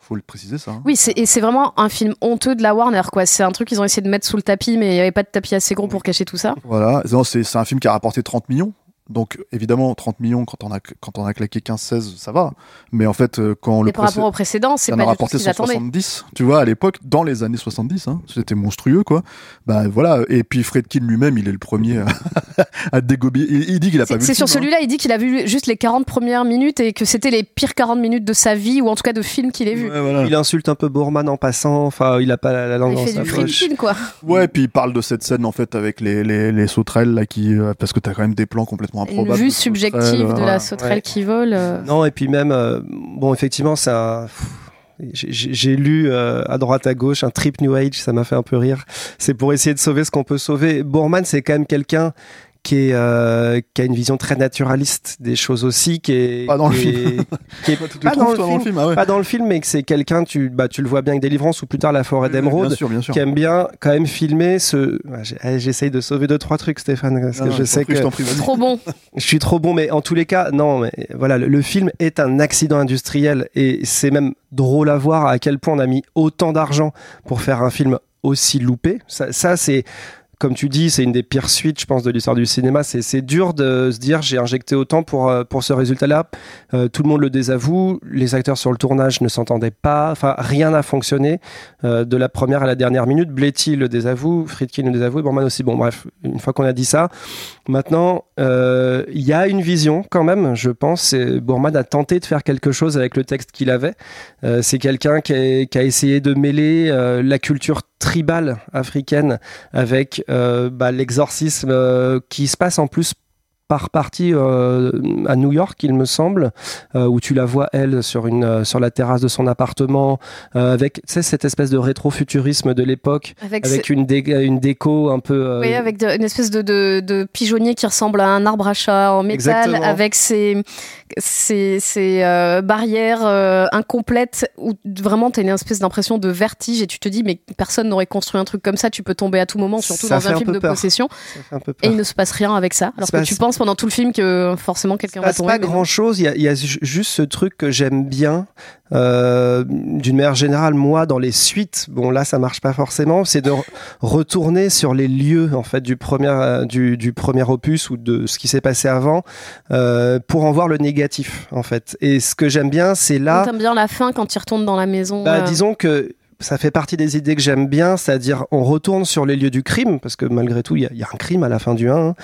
Faut le préciser ça. hein. Oui, c'est- et c'est vraiment un film honteux de la Warner, quoi. C'est un truc qu'ils ont essayé de mettre sous le tapis, mais il n'y avait pas de tapis assez gros pour cacher tout ça. Voilà. C'est un film qui a rapporté 30 millions. Donc évidemment 30 millions quand on a quand on a claqué 15-16 ça va. Mais en fait euh, quand le Et par rapport au précédent, c'est pas en a du tout ce rapporté qu'ils attendaient. 170, tu vois, à l'époque, dans les années 70, hein, c'était monstrueux, quoi. Bah voilà, et puis Fredkin lui-même, il est le premier à, à dégober. Il, il dit qu'il a pas vu. c'est le sur hein. celui-là, il dit qu'il a vu juste les 40 premières minutes et que c'était les pires 40 minutes de sa vie, ou en tout cas de film qu'il ait vu. Ouais, voilà. il insulte un peu Boorman en passant enfin il a pas la, la langue Il dans fait sa du Friedkin, quoi. Ouais, puis il parle de cette scène en fait avec les, les, les sauterelles là qui euh, parce que t'as quand même des plans complètement Une improbables. vue de subjective de la sauterelle Ouais. qui vole. euh. Non, et puis même, euh, bon, effectivement, un. J'ai lu euh, à droite à gauche un trip New Age, ça m'a fait un peu rire. C'est pour essayer de sauver ce qu'on peut sauver. Boorman, c'est quand même quelqu'un qui, est, euh, qui a une vision très naturaliste des choses aussi, qui est Pas dans le film. pas dans le film, film, ah ouais. pas dans le film, mais que c'est quelqu'un, tu, bah, tu le vois bien avec Délivrance ou plus tard La Forêt d'Émeraude, sûr. qui aime bien quand même filmer ce. Ouais, j'ai- eh, J'essaye de sauver deux trois trucs, Stéphane, parce Ah, que non, je sais prie, que je t'en prie. Trop bon. je suis trop bon, mais en tous les cas, non, mais voilà, le, le film est un accident industriel et c'est même drôle à voir à quel point on a mis autant d'argent pour faire un film aussi loupé. Ça, ça, c'est, comme tu dis, c'est une des pires suites, je pense, de l'histoire du cinéma. C'est, dur de se dire j'ai injecté autant pour, euh, pour ce résultat-là. Euh, tout le monde le désavoue. Les acteurs sur le tournage ne s'entendaient pas. Enfin, rien n'a fonctionné. Euh, de la première à la dernière minute, Bletty le désavoue, Friedkin le désavoue, et aussi. Bon, bref, une fois qu'on a dit ça, maintenant, il y a une vision quand même, je pense. Bourman a tenté de faire quelque chose avec le texte qu'il avait. C'est quelqu'un qui, a- essayé de mêler la culture tribale africaine avec bah, l'exorcisme euh, qui se passe en plus par partie euh, à New York, il me semble, euh, où tu la vois elle sur une euh, sur la terrasse de son appartement, avec tu sais cette espèce de rétro-futurisme de l'époque, Avec, avec ce- une, dé- une déco un peu. oui, avec de- une espèce de, de, de pigeonnier qui ressemble à un arbre à chat en métal, Exactement. avec ses, ses, euh, barrières euh, incomplètes, où vraiment tu as une espèce d'impression de vertige et tu te dis, mais personne n'aurait construit un truc comme ça, tu peux tomber à tout moment, surtout Ça dans un un film de peur. possession, un et il ne se passe rien avec ça. Alors que tu penses pendant tout le film que forcément quelqu'un va tomber. pas mais grand chose. Il y a, y juste ce truc que j'aime bien. euh, D'une manière générale, moi, dans les suites, bon là, ça marche pas forcément. C'est de re- retourner sur les lieux en fait du premier euh, du, du premier opus ou de ce qui s'est passé avant euh, pour en voir le négatif en fait. Et ce que j'aime bien, c'est là. T'aimes bien la fin quand il retourne dans la maison. Bah, disons que ça fait partie des idées que j'aime bien, c'est-à-dire on retourne sur les lieux du crime, parce que malgré tout, il y, a- un crime à la fin du 1, hein,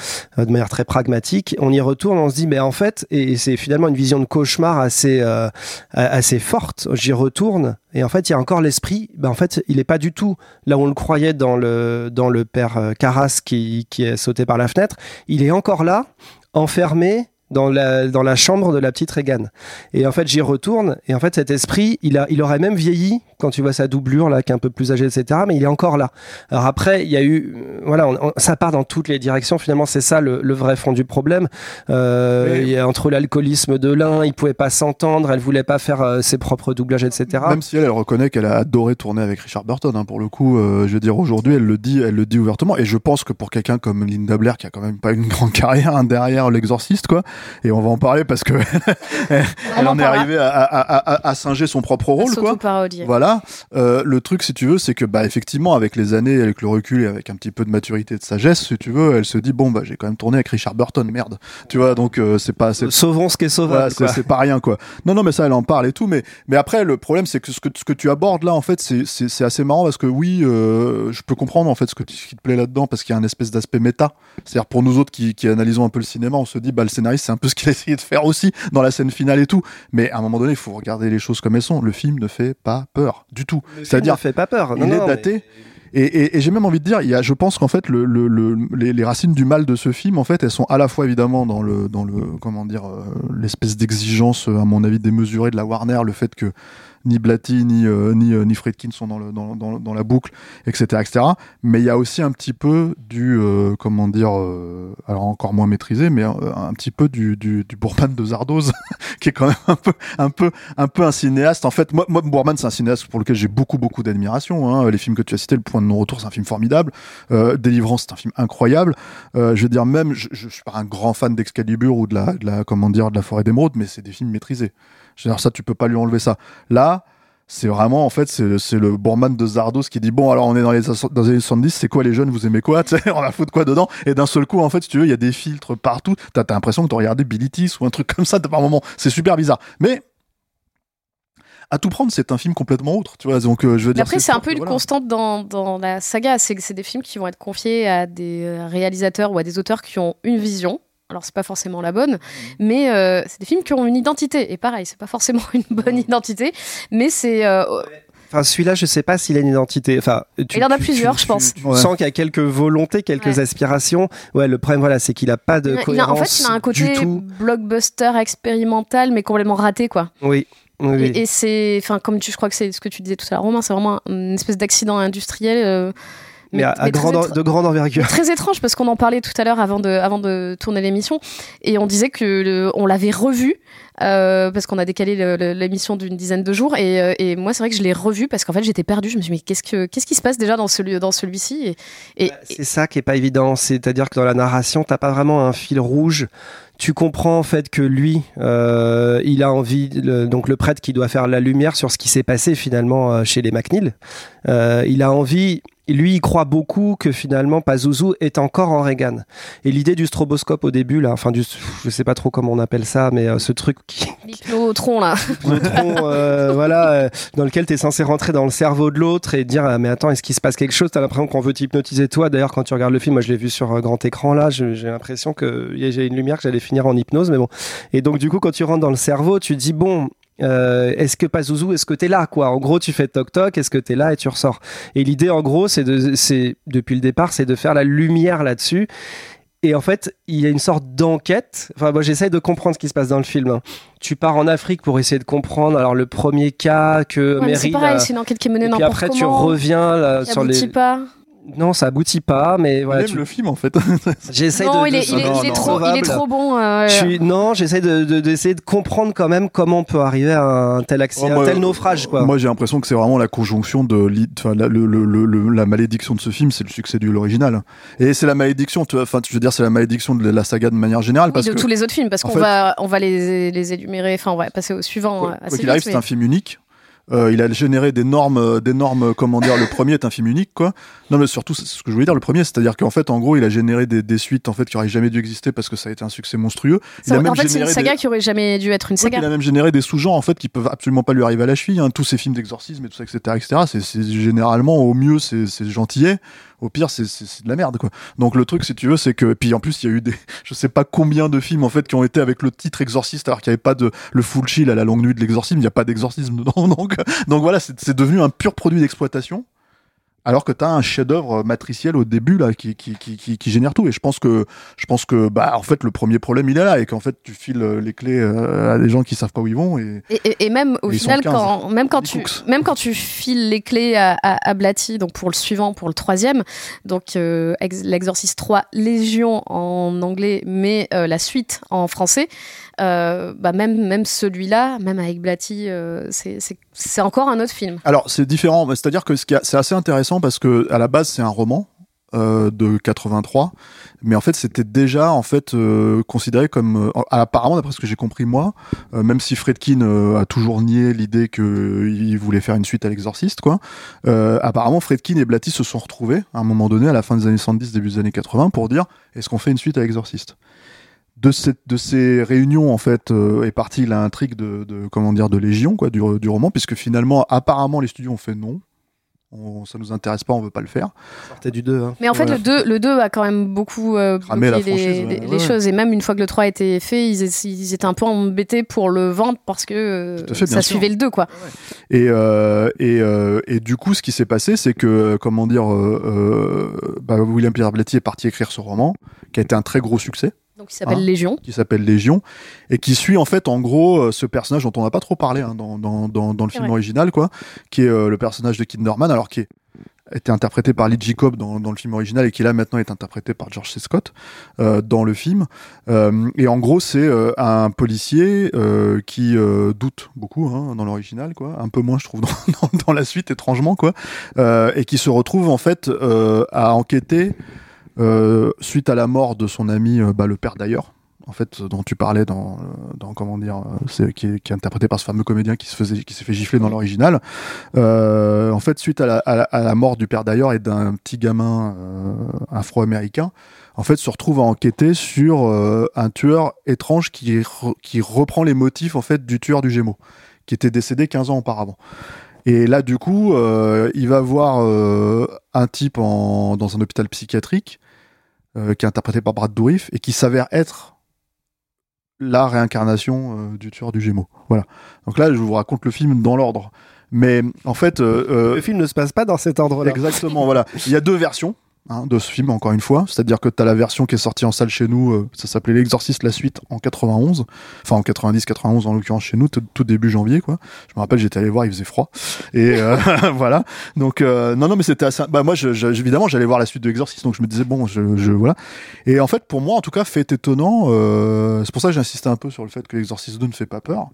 de manière très pragmatique. On y retourne, on se dit, mais en fait, et c'est finalement une vision de cauchemar assez, euh, assez forte, j'y retourne, et en fait, il y a encore l'esprit, ben en fait, il est pas du tout là où on le croyait dans le, dans le père euh, Carras qui, qui est sauté par la fenêtre, il est encore là, enfermé, dans la, dans la chambre de la petite Regan. Et en fait, j'y retourne. Et en fait, cet esprit, il, a, il aurait même vieilli quand tu vois sa doublure, là, qui est un peu plus âgée, etc. Mais il est encore là. Alors après, il y a eu. Voilà, on- on- ça part dans toutes les directions. Finalement, c'est ça le, le vrai fond du problème. Euh, Mais- il y a entre l'alcoolisme de l'un, il pouvait pas s'entendre, elle voulait pas faire euh, ses propres doublages, etc. Même si elle, elle reconnaît qu'elle a adoré tourner avec Richard Burton, hein, pour le coup, euh, je veux dire, aujourd'hui, elle le dit, elle le dit ouvertement. Et je pense que pour quelqu'un comme Linda Blair, qui a quand même pas une grande carrière hein, derrière l'exorciste, quoi, et on va en parler parce que elle On en est arrivée à, à, à, à- à singer son propre rôle, quoi. S'auto-parodier. Voilà. Euh, le truc, si tu veux, c'est que, bah, effectivement, avec les années, avec le recul et avec un petit peu de maturité et de sagesse, si tu veux, elle se dit, bon, bah, j'ai quand même tourné avec Richard Burton, merde. Tu vois, donc, euh, c'est pas, c'est Sauvons ce qui est sauvable. voilà, c'est pas rien quoi. Non non mais ça elle en parle et tout mais mais après le problème c'est que ce que ce que tu abordes là en fait c'est assez marrant parce que oui euh, je peux comprendre en fait ce que tu- ce qui te plaît là-dedans parce qu'il y a un espèce d'aspect méta. C'est-à-dire pour nous autres qui qui analysons un peu le cinéma, on se dit bah le scénariste c'est un peu ce qu'il a essayé de faire aussi dans la scène finale et tout. Mais à un moment donné, il faut regarder les choses comme elles sont. Le film ne fait pas peur du tout. C'est-à-dire ne fait pas peur. il Non, est non, daté. mais- Et, et- et j'ai même envie de dire, il y a, je pense qu'en fait, le, le- le- les, les racines du mal de ce film, en fait, elles sont à la fois évidemment dans le, dans le, comment dire, euh, l'espèce d'exigence, euh, à mon avis, démesurée de la Warner, le fait que ni Blatty ni euh, ni, euh, ni Friedkin sont dans, le, dans, dans, dans la boucle, etc., etc. Mais il y a aussi un petit peu du, euh, comment dire, euh, alors encore moins maîtrisé, mais un petit peu du, du, Bourman de Zardoz, qui est quand même un peu, un peu, un peu un cinéaste. En fait, moi, moi Bourman, c'est un cinéaste pour lequel j'ai beaucoup, beaucoup d'admiration. Hein. Les films que tu as cités, Le Point de non-retour, c'est un film formidable. Délivrance, c'est un film incroyable. Je veux dire, même, je suis pas un grand fan d'Excalibur ou de la, de la, comment dire, de la Forêt d'Émeraude, mais c'est des films maîtrisés. Je veux dire, ça, tu peux pas lui enlever ça. Là, c'est vraiment, en fait, c'est le Bourman de Zardos qui dit bon, alors on est dans les, dans les années 70, c'est quoi les jeunes, vous aimez quoi? On va foutre quoi dedans? Et d'un seul coup, en fait, si tu veux, il y a des filtres partout. T'as as, l'impression que t'as regardé Billy Tis ou un truc comme ça par moment. C'est super bizarre. Mais à tout prendre, c'est un film complètement autre, tu vois. Donc, euh, je veux dire. après, c'est un peu une voilà. constante dans, dans la saga, c'est que c'est des films qui vont être confiés à des euh, réalisateurs ou à des auteurs qui ont une vision. Alors c'est pas forcément la bonne, mais euh, c'est des films qui ont une identité. Et pareil, c'est pas forcément une bonne identité, mais c'est euh, Enfin, celui-là, je sais pas s'il a une identité. Enfin, tu- Il y en a tu- plusieurs, tu- je pense. Tu, Ouais. sens qu'il y a quelques volontés, quelques Ouais. aspirations. Ouais, le problème, voilà, c'est qu'il a pas de il a- cohérence. en fait, il a un côté blockbuster expérimental, mais complètement raté, quoi. Oui. oui, oui. Et, et c'est, enfin, comme tu, je crois que c'est ce que tu disais tout à l'heure, Romain, c'est vraiment une espèce d'accident industriel. euh, mais à, à mais très grande, étr- de grande envergure. très étrange parce qu'on en parlait tout à l'heure avant de, avant de tourner l'émission et on disait que le- on l'avait revu euh, parce qu'on a décalé l'émission d'une dizaine de jours et, euh, et moi c'est vrai que je l'ai revu parce qu'en fait j'étais perdue je me suis dit mais qu'est-ce que qu'est-ce qui se passe déjà dans celui dans celui-ci? Et, et- Bah, C'est ça qui est pas évident. C'est-à-dire que dans la narration, t'as pas vraiment un fil rouge. Tu comprends en fait que lui, euh, il a envie, le- donc le prêtre qui doit faire la lumière sur ce qui s'est passé finalement euh, chez les McNeil. Euh, il a envie, lui, il croit beaucoup que finalement Pazuzu est encore en Reagan. Et l'idée du stroboscope au début, là, enfin du, je sais pas trop comment on appelle ça, mais euh, ce truc qui, l'hypnotron là hypnotron, euh, voilà, dans lequel tu es censé rentrer dans le cerveau de l'autre et dire ah, mais attends, est-ce qu'il se passe quelque chose? T'as l'impression qu'on veut t'hypnotiser toi. D'ailleurs, quand tu regardes le film, moi je l'ai vu sur grand écran là, j'ai l'impression que y a- une lumière que j'allais finir en hypnose, mais bon. Et donc du coup, quand tu rentres dans le cerveau, tu dis bon. euh, est-ce que Pazuzu, est-ce que t'es là quoi? En gros, tu fais toc toc, est-ce que t'es là et tu ressors. Et l'idée, en gros, c'est de, c'est depuis le départ, c'est de faire la lumière là-dessus. Et en fait, il y a une sorte d'enquête. Enfin, moi, j'essaye de comprendre ce qui se passe dans le film. hein. Tu pars en Afrique pour essayer de comprendre. Alors, le premier cas que Ouais, mais c'est pareil c'est une enquête qui est menée et puis n'importe après, tu comment reviens là, sur les. pas Non, ça aboutit pas, mais voilà. Même tu- le film, en fait. J'essaye non de. il de- est, il est, non, il est non, trop il est sauvable. trop bon euh, Je suis- Non, j'essaie de, de- d'essayer de comprendre quand même comment on peut arriver à un tel accident, Oh, moi, un tel naufrage, quoi. Moi, j'ai l'impression que c'est vraiment la conjonction de l'i- enfin, la, le- le- le- le- la malédiction de ce film, c'est le succès de l'original. Et c'est la malédiction, tu vois, enfin, je veux dire, c'est la malédiction de la saga de manière générale, oui, parce de que tous les autres films parce en qu'on fait- va on va les, les énumérer enfin on va passer au suivant quoi qu'il vite, arrive, mais- c'est un film unique. Euh, il a généré d'énormes, euh, d'énormes, comment dire, le premier est un film unique, quoi. Non, mais surtout, c'est ce que je voulais dire, le premier, c'est-à-dire qu'en fait, en gros, il a généré des, des suites, en fait, qui auraient jamais dû exister parce que ça a été un succès monstrueux. Il a en même fait c'est une saga des- qui aurait jamais dû être une saga il a même généré des sous-genres en fait qui peuvent absolument pas lui arriver à la cheville. hein. Tous ces films d'exorcisme et tout ça, etc., etc. C'est, c'est généralement au mieux c'est, c'est gentillet, au pire c'est, de la merde quoi. Donc le truc si tu veux c'est que puis en plus il y a eu des je sais pas combien de films en fait qui ont été avec le titre exorciste alors qu'il n'y avait pas de le full chill à la longue nuit de l'exorcisme, il n'y a pas d'exorcisme dedans donc donc voilà c'est devenu un pur produit d'exploitation. Alors que tu as un chef-d'œuvre matriciel au début là qui, qui, qui, qui, qui génère tout et je pense que je pense que bah en fait le premier problème il est là et qu'en fait tu files euh, les clés euh, à des gens qui savent pas où ils vont et Et, et- et même au Et final, sont 15. quand, même, quand tu, cooks. même quand tu files les clés à, à, à Blatty, donc pour le suivant, pour le troisième, donc euh, Ex- l'Exorcist 3, Légion en anglais, mais euh, la suite en français, euh, bah même, celui-là, même avec Blatty, euh, c'est- encore un autre film. Alors c'est différent, c'est-à-dire que c'est assez intéressant parce que à la base c'est un roman euh, de 83, mais en fait c'était déjà considéré comme apparemment d'après ce que j'ai compris moi, même si Fredkin a toujours nié l'idée qu'il voulait faire une suite à l'Exorciste quoi, apparemment Fredkin et Blatty se sont retrouvés à un moment donné à la fin des années 70 début des années 80 pour dire est-ce qu'on fait une suite à l'Exorciste? De, cette, de ces réunions en fait euh, est partie l'intrigue de, de comment dire de Légion quoi du, du roman puisque finalement apparemment les studios ont fait non On, ça nous intéresse pas, on veut pas le faire. Sortez du 2. Hein. Mais en fait, Ouais. le 2, le 2 a quand même beaucoup euh, bloqué les, franchise, ouais. les- Ouais, les ouais. choses. Et même une fois que le 3 a été fait, ils, ils étaient un peu embêtés pour le vendre parce que euh, fait, ça sûr. suivait le 2, quoi. Et, euh, et, euh, et du coup, ce qui s'est passé, c'est que, comment dire, bah, William Pierre Blatty est parti écrire ce roman, qui a été un très gros succès, Donc il s'appelle Ah. Légion. qui s'appelle Légion, et qui suit en fait, en gros, euh, ce personnage dont on n'a pas trop parlé hein, dans, dans, dans, dans le film original, quoi, qui est euh, le personnage de Kinderman, alors qui est été interprété par Lee Jacob dans, dans le film original et qui là maintenant est interprété par George C. Scott euh, dans le film. Euh, et en gros, c'est euh, un policier qui doute beaucoup hein, dans l'original, quoi. Un peu moins, je trouve, dans, dans, dans la suite, étrangement, quoi. Et qui se retrouve en fait à enquêter euh, suite à la mort de son ami, euh, bah, le père d'ailleurs. En fait, dont tu parlais dans, euh, comment dire, qui est, interprété par ce fameux comédien qui se faisait, qui s'est fait gifler dans l'original. En fait, suite à la, mort du père d'ailleurs et d'un petit gamin afro-américain, en fait, se retrouve à enquêter sur un tueur étrange qui, re- qui reprend les motifs en fait du tueur du Gémeaux, qui était décédé 15 ans auparavant. Et là, du coup, il va voir un type dans un hôpital psychiatrique euh, qui est interprété par Brad Dourif et qui s'avère être la réincarnation euh, du tueur du Gémeaux. Voilà. Donc là, je vous raconte le film dans l'ordre. Mais en fait, euh, Le film ne se passe pas dans cet ordre-là. Exactement, voilà. Il y a deux versions hein, de ce film, encore une fois. C'est-à-dire que tu as la version qui est sortie en salle chez nous, euh, ça s'appelait L'Exorciste, la suite, en 91. Enfin, en 90-91, en l'occurrence chez nous, tout, début janvier, quoi. Je me rappelle, j'étais allé voir, il faisait froid. Et euh, voilà. Donc, euh, non, non, mais c'était assez... Bah, moi, je, je- évidemment, j'allais voir la suite de L'Exorciste, donc je me disais, bon, je, je... Voilà. Et en fait, pour moi, en tout cas, fait étonnant, euh, c'est pour ça que j'insistais un peu sur le fait que L'Exorciste 2 ne fait pas peur,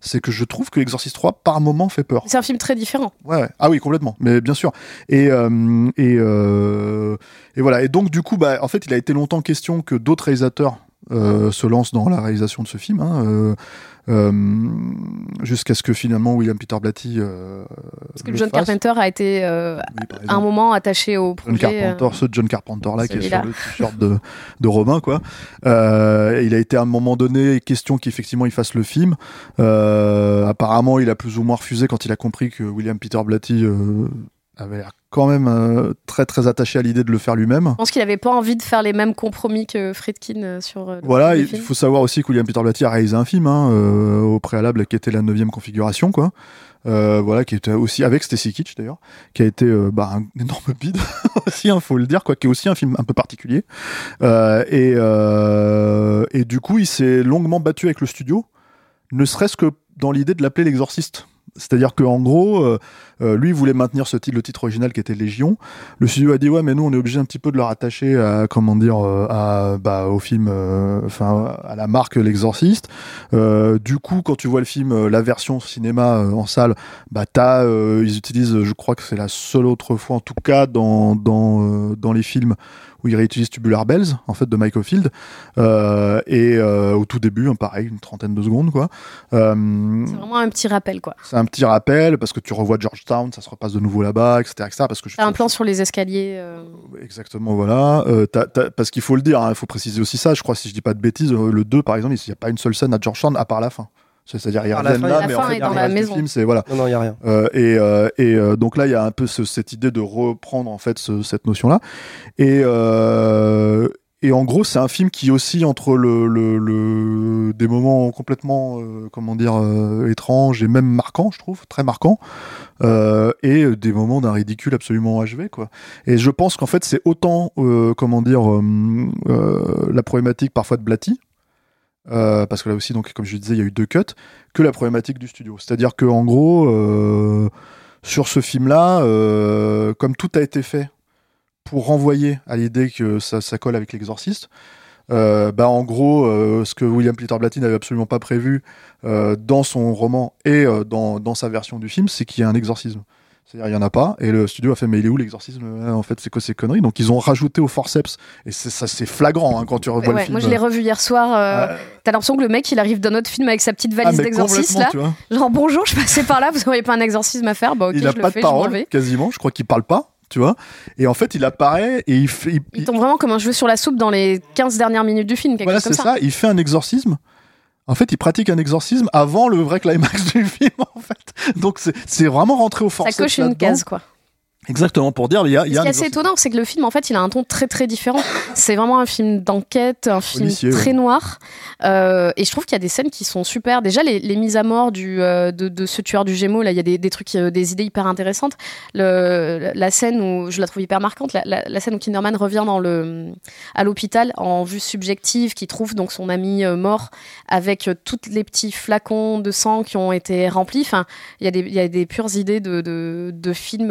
c'est que je trouve que L'Exorciste 3, par moment, fait peur. C'est un film très différent. Ouais. Ah oui, complètement. Mais bien sûr. Et euh, et euh, et voilà. Et donc du coup, bah, en fait, il a été longtemps question que d'autres réalisateurs euh, se lancent dans la réalisation de ce film, hein, jusqu'à ce que finalement William Peter Blatty. Euh, Parce que John Carpenter a été euh, oui, à un exemple. moment attaché au John projet. euh, Carpenter, ce John Carpenter là qui est sur celui-là. le t-shirt de, de Robin quoi. Euh, il a été à un moment donné question qu'effectivement il fasse le film. Euh, apparemment, il a plus ou moins refusé quand il a compris que William Peter Blatty euh, avait l'air quand même euh, très très attaché à l'idée de le faire lui-même. Je pense qu'il n'avait pas envie de faire les mêmes compromis que Friedkin euh, sur euh, Voilà, il faut savoir aussi que William Peter Blatty a réalisé un film hein, euh, au préalable qui était la neuvième configuration, quoi. Voilà, qui était aussi avec Stacy Kitsch d'ailleurs, qui a été bah, un énorme bide aussi, il faut le dire, quoi, qui est aussi un film un peu particulier. Et, et du coup, il s'est longuement battu avec le studio, ne serait-ce que dans l'idée de l'appeler l'exorciste. C'est-à-dire qu'en gros, euh, euh, lui voulait maintenir ce titre, le titre original qui était Légion. Le studio a dit ouais, mais nous on est obligé un petit peu de le rattacher à comment dire euh, à bah, au film, enfin à la marque L'Exorciste. Du coup, quand tu vois le film, la version cinéma en salle, bah t'as, ils utilisent, je crois que c'est la seule autre fois en tout cas dans dans dans les films où ils réutilisent Tubular Bells en fait de Michael Field euh, et euh, au tout début, hein, pareil, une trentaine de secondes quoi. Euh, C'est vraiment un petit rappel, quoi. c'est un petit rappel parce que tu revois Georgetown, ça se repasse de nouveau là-bas, etc., etc. Parce que je T'as un plan sur les escaliers. Exactement, voilà. Parce qu'il faut le dire, il faut préciser aussi ça. Je crois, si je dis pas de bêtises, le 2, par exemple, il n'y a pas une seule scène à Georgetown à part la fin. C'est- C'est-à-dire, la reviennent là, mais en fait, dans le la maison. film, c'est voilà. Non, non, il n'y a rien. Euh, et euh, et euh, donc là, il y a un peu ce- cette idée de reprendre en fait ce- cette notion-là. Et euh, et en gros, c'est un film qui oscille entre le, le, le- des moments complètement euh, comment dire euh, étranges et même marquants, je trouve, très marquants, euh, et des moments d'un ridicule absolument achevé, quoi. Et je pense qu'en fait, c'est autant euh, comment dire euh, euh, la problématique parfois de Blatty. Euh, parce que là aussi, donc, comme je disais, il y a eu deux cuts, que la problématique du studio. C'est-à-dire que en gros, euh, sur ce film-là, euh, comme tout a été fait pour renvoyer à l'idée que ça, colle avec l'exorciste, bah en gros, ce que William Peter Blatty n'avait absolument pas prévu dans son roman et dans, dans sa version du film, c'est qu'il y a un exorcisme. C'est-à-dire, il n'y en a pas, et le studio a fait, mais il est où l'exorcisme En fait, c'est quoi ces conneries? Donc, ils ont rajouté au forceps, et ça, c'est flagrant hein, quand tu revois le ouais, film. moi, je l'ai revu hier soir. euh, Euh, T'as l'impression que le mec, il arrive dans notre film avec sa petite ah, valise complètement, là. Genre, bonjour, je passais par là, vous n'auriez pas un exorcisme à faire? Bah, ok, il n'a le pas fais, de parole, quasiment. Je crois qu'il parle pas, tu vois. Et en fait, il apparaît et il fait. il- Il tombe vraiment comme un cheveu sur la soupe dans les 15 dernières minutes du film, quelque voilà, chose comme c'est ça. ça. Il fait un exorcisme. En fait, il pratique un exorcisme avant le vrai climax du film, en fait. Donc, c'est vraiment rentré au Ça forceps coche une case, quoi. Exactement, pour dire, il y a, il y Ce qui est assez étonnant, c'est que le film, en fait, il a un ton très très différent. C'est vraiment un film d'enquête, un film Policier, très ouais. noir. Euh, et je trouve qu'il y a des scènes qui sont super. Déjà, les, les mises à mort du, euh, de, de ce tueur du Gémeaux, là, il y a des, des trucs, euh, des idées hyper intéressantes. Le, la scène où je la trouve hyper marquante, la, la- la scène où Kinderman revient dans le, à l'hôpital en vue subjective, qui trouve donc son ami mort avec euh, tous les petits flacons de sang qui ont été remplis. Enfin, il y a des, il y a des pures idées de, de, de films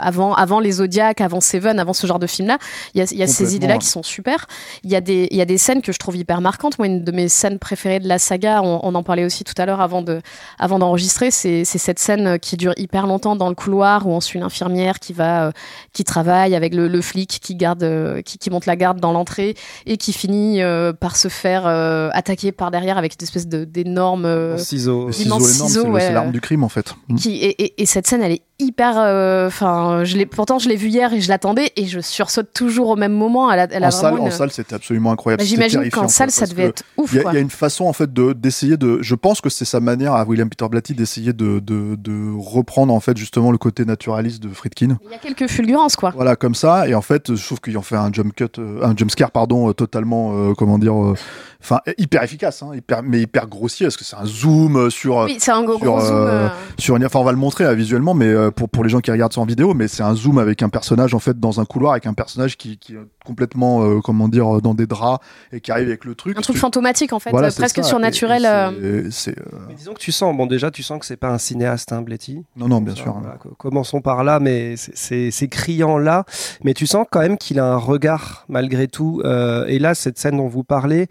avant, avant les Zodiacs, avant Seven, avant ce genre de film-là. Il y a, il y a ces idées-là qui sont super. Il y, a des, il y a des scènes que je trouve hyper marquantes. Moi, une de mes scènes préférées de la saga, on, on en parlait aussi tout à l'heure avant de, avant d'enregistrer, c'est, c'est cette scène qui dure hyper longtemps dans le couloir où on suit une infirmière qui va, euh, qui travaille avec le, le flic qui garde, euh, qui, qui monte la garde dans l'entrée et qui finit euh, par se faire euh, attaquer par derrière avec une espèce de, d'énorme euh, Ciseaux. Ciseaux ciseaux, c'est le- ouais. c'est l'arme du crime en fait. Qui et, et- et cette scène elle est hyper euh, enfin je l'ai pourtant je l'ai vue hier et je l'attendais et je sursaute toujours au même moment elle a, elle a En salle, en salle, c'était absolument incroyable. Bah, j'imagine qu'en salle ça devait être ouf Il y, a- y une façon en fait de d'essayer de. Je pense que c'est sa manière à William Peter Blatty d'essayer de, de, de reprendre en fait justement le côté naturaliste de Friedkin. il y a quelques fulgurances quoi Voilà comme ça et en fait je trouve qu'ils ont fait un jump cut, euh, un jump scare pardon euh, totalement euh, comment dire, euh, enfin hyper efficace, hein, hyper mais hyper grossier parce que c'est un zoom sur oui c'est un gros, sur, gros zoom sur une, enfin on va le montrer visuellement mais pour pour les gens qui regardent ça en vidéo mais c'est un zoom avec un personnage en fait dans un couloir avec un personnage qui qui est complètement euh, comment dire euh, dans des draps et qui arrive avec le truc un truc Tu- fantomatique en fait Voilà, presque ça. surnaturel Et- et c'est- c'est Mais disons que tu sens, bon déjà tu sens que c'est pas un cinéaste, hein, Bletty. non non bien Ça, sûr voilà, co- commençons par là, mais c'est- c'est c'est criant là. Mais tu sens quand même qu'il a un regard malgré tout. Euh, et là, cette scène dont vous parlez,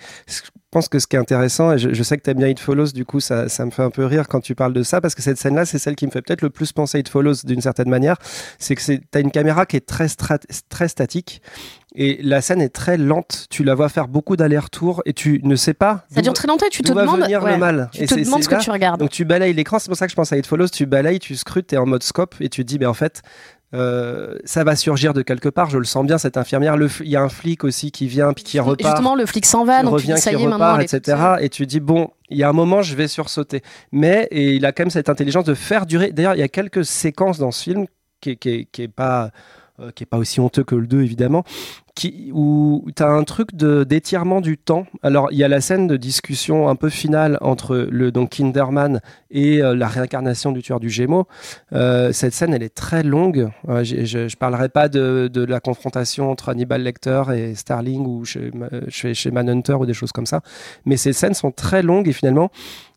pense que ce qui est intéressant, et je, je sais que tu aimes bien It Follows, du coup ça, ça me fait un peu rire quand tu parles de ça, parce que cette scène-là, c'est celle qui me fait peut-être le plus penser à It Follows d'une certaine manière. C'est que tu as une caméra qui est très, très statique. Et la scène est très lente. Tu la vois faire beaucoup d'allers-retours et tu ne sais pas. ça dure très longtemps et tu te demandes venir ouais, le mal. tu Et te demandes ce que tu regardes donc tu balayes l'écran, c'est pour ça que je pense à It Follows, tu balayes, tu scrutes, tu es en mode scope et tu te dis, mais en fait, euh, ça va surgir de quelque part, je le sens bien, cette infirmière. Il y a un flic aussi qui vient, puis qui Et repart, justement le flic s'en va donc tu revient, ça qui y est repart, est etc. Et tu dis, bon, il y a un moment, je vais sursauter. Mais, et il a quand même cette intelligence de faire durer. D'ailleurs, il y a quelques séquences dans ce film qui, qui, qui est pas. Euh, qui est pas aussi honteux que le 2 évidemment qui, où tu as un truc de d'étirement du temps. Alors, il y a la scène de discussion un peu finale entre le donc Kinderman et euh, la réincarnation du tueur du Gémeaux. Euh, cette scène, elle est très longue. Je ne parlerai pas de, de la confrontation entre Hannibal Lecter et Starling ou chez, chez, Manhunter ou des choses comme ça. Mais ces scènes sont très longues et finalement,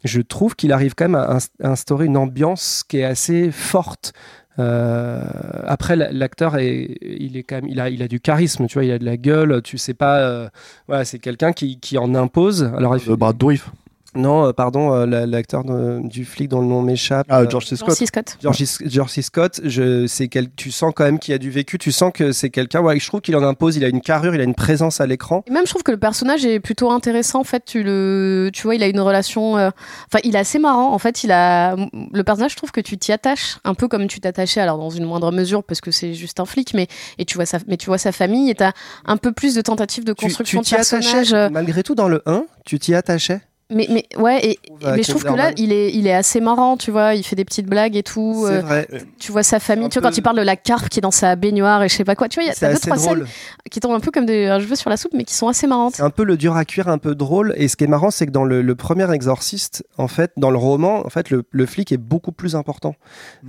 je trouve qu'il arrive quand même à instaurer une ambiance qui est assez forte. Euh, après, la- l'acteur est, il est quand même, il a, il a du charisme, tu vois, il a de la gueule. Tu sais pas, euh, voilà, c'est quelqu'un qui, qui en impose. Alors, il- Brad Dourif non, euh, pardon, euh, la- l'acteur de- du flic dont le nom m'échappe. ah euh, George C. George Scott C. Scott George, C- George C. Scott, je, c'est quel, tu sens quand même qu'il a du vécu, tu sens que c'est quelqu'un, ouais, je trouve qu'il en impose, il a une carrure, il a une présence à l'écran. Et même, je trouve que le personnage est plutôt intéressant. En fait, tu le, tu vois, il a une relation. euh, Enfin, il est assez marrant. En fait, il a le personnage. Je trouve que tu t'y attaches un peu comme tu t'attachais, alors dans une moindre mesure parce que c'est juste un flic, mais et tu vois sa, mais tu vois sa famille et t'as un peu plus de tentatives de Tu- construction tu de t'y attachais, malgré tout, dans le 1, tu t'y attachais? Mais, mais ouais, et, mais je trouve que là, il est, il est assez marrant. Tu vois, il fait des petites blagues et tout. C'est euh, vrai. tu vois sa famille. Tu vois, quand il parle de la carpe qui est dans sa baignoire et je sais pas quoi. Tu vois, il y a deux trois scènes qui tombent un peu comme des cheveux sur la soupe, mais qui sont assez marrantes. C'est un peu le dur à cuire, un peu drôle. Et ce qui est marrant, c'est que dans le, le premier exorciste, en fait, dans le roman, en fait, le, le flic est beaucoup plus important.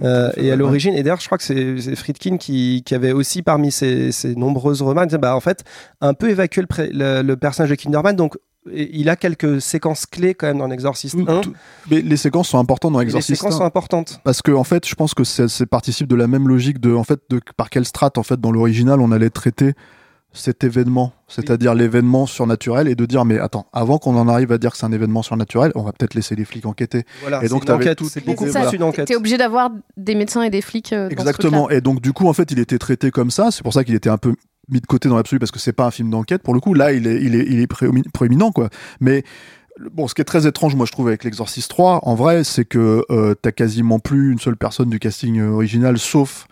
Euh, et à l'origine, et d'ailleurs, je crois que c'est Friedkin qui, qui avait aussi parmi ses, ses nombreuses remarques, disait, bah, en fait, un peu évacué le, le, le personnage de Kinderman. Donc, il a quelques séquences clés quand même dans l'exorciste Tout- 1. tout- mais les séquences sont importantes dans Et les Exorcist séquences 1. sont importantes. Parce que en fait, je pense que c'est participe de la même logique de en fait de par quelle strate en fait dans l'original on allait traiter cet événement, c'est-à-dire l'événement surnaturel et de dire mais attends, avant qu'on en arrive à dire que c'est un événement surnaturel, on va peut-être laisser les flics enquêter. Voilà, Et donc, c'est t'avais tout- beaucoup ça, une enquête. T'es obligé d'avoir des médecins et des flics. euh, dans ce Exactement. Et donc du coup en fait, il était traité comme ça, c'est pour ça qu'il était un peu mis de côté dans l'absolu parce que c'est pas un film d'enquête pour le coup. Là, il est il est il est quoi. Mais Bon, ce qui est très étrange, moi, je trouve, avec l'Exorcist 3, en vrai, c'est que euh, t'as quasiment plus une seule personne du casting euh, original, sauf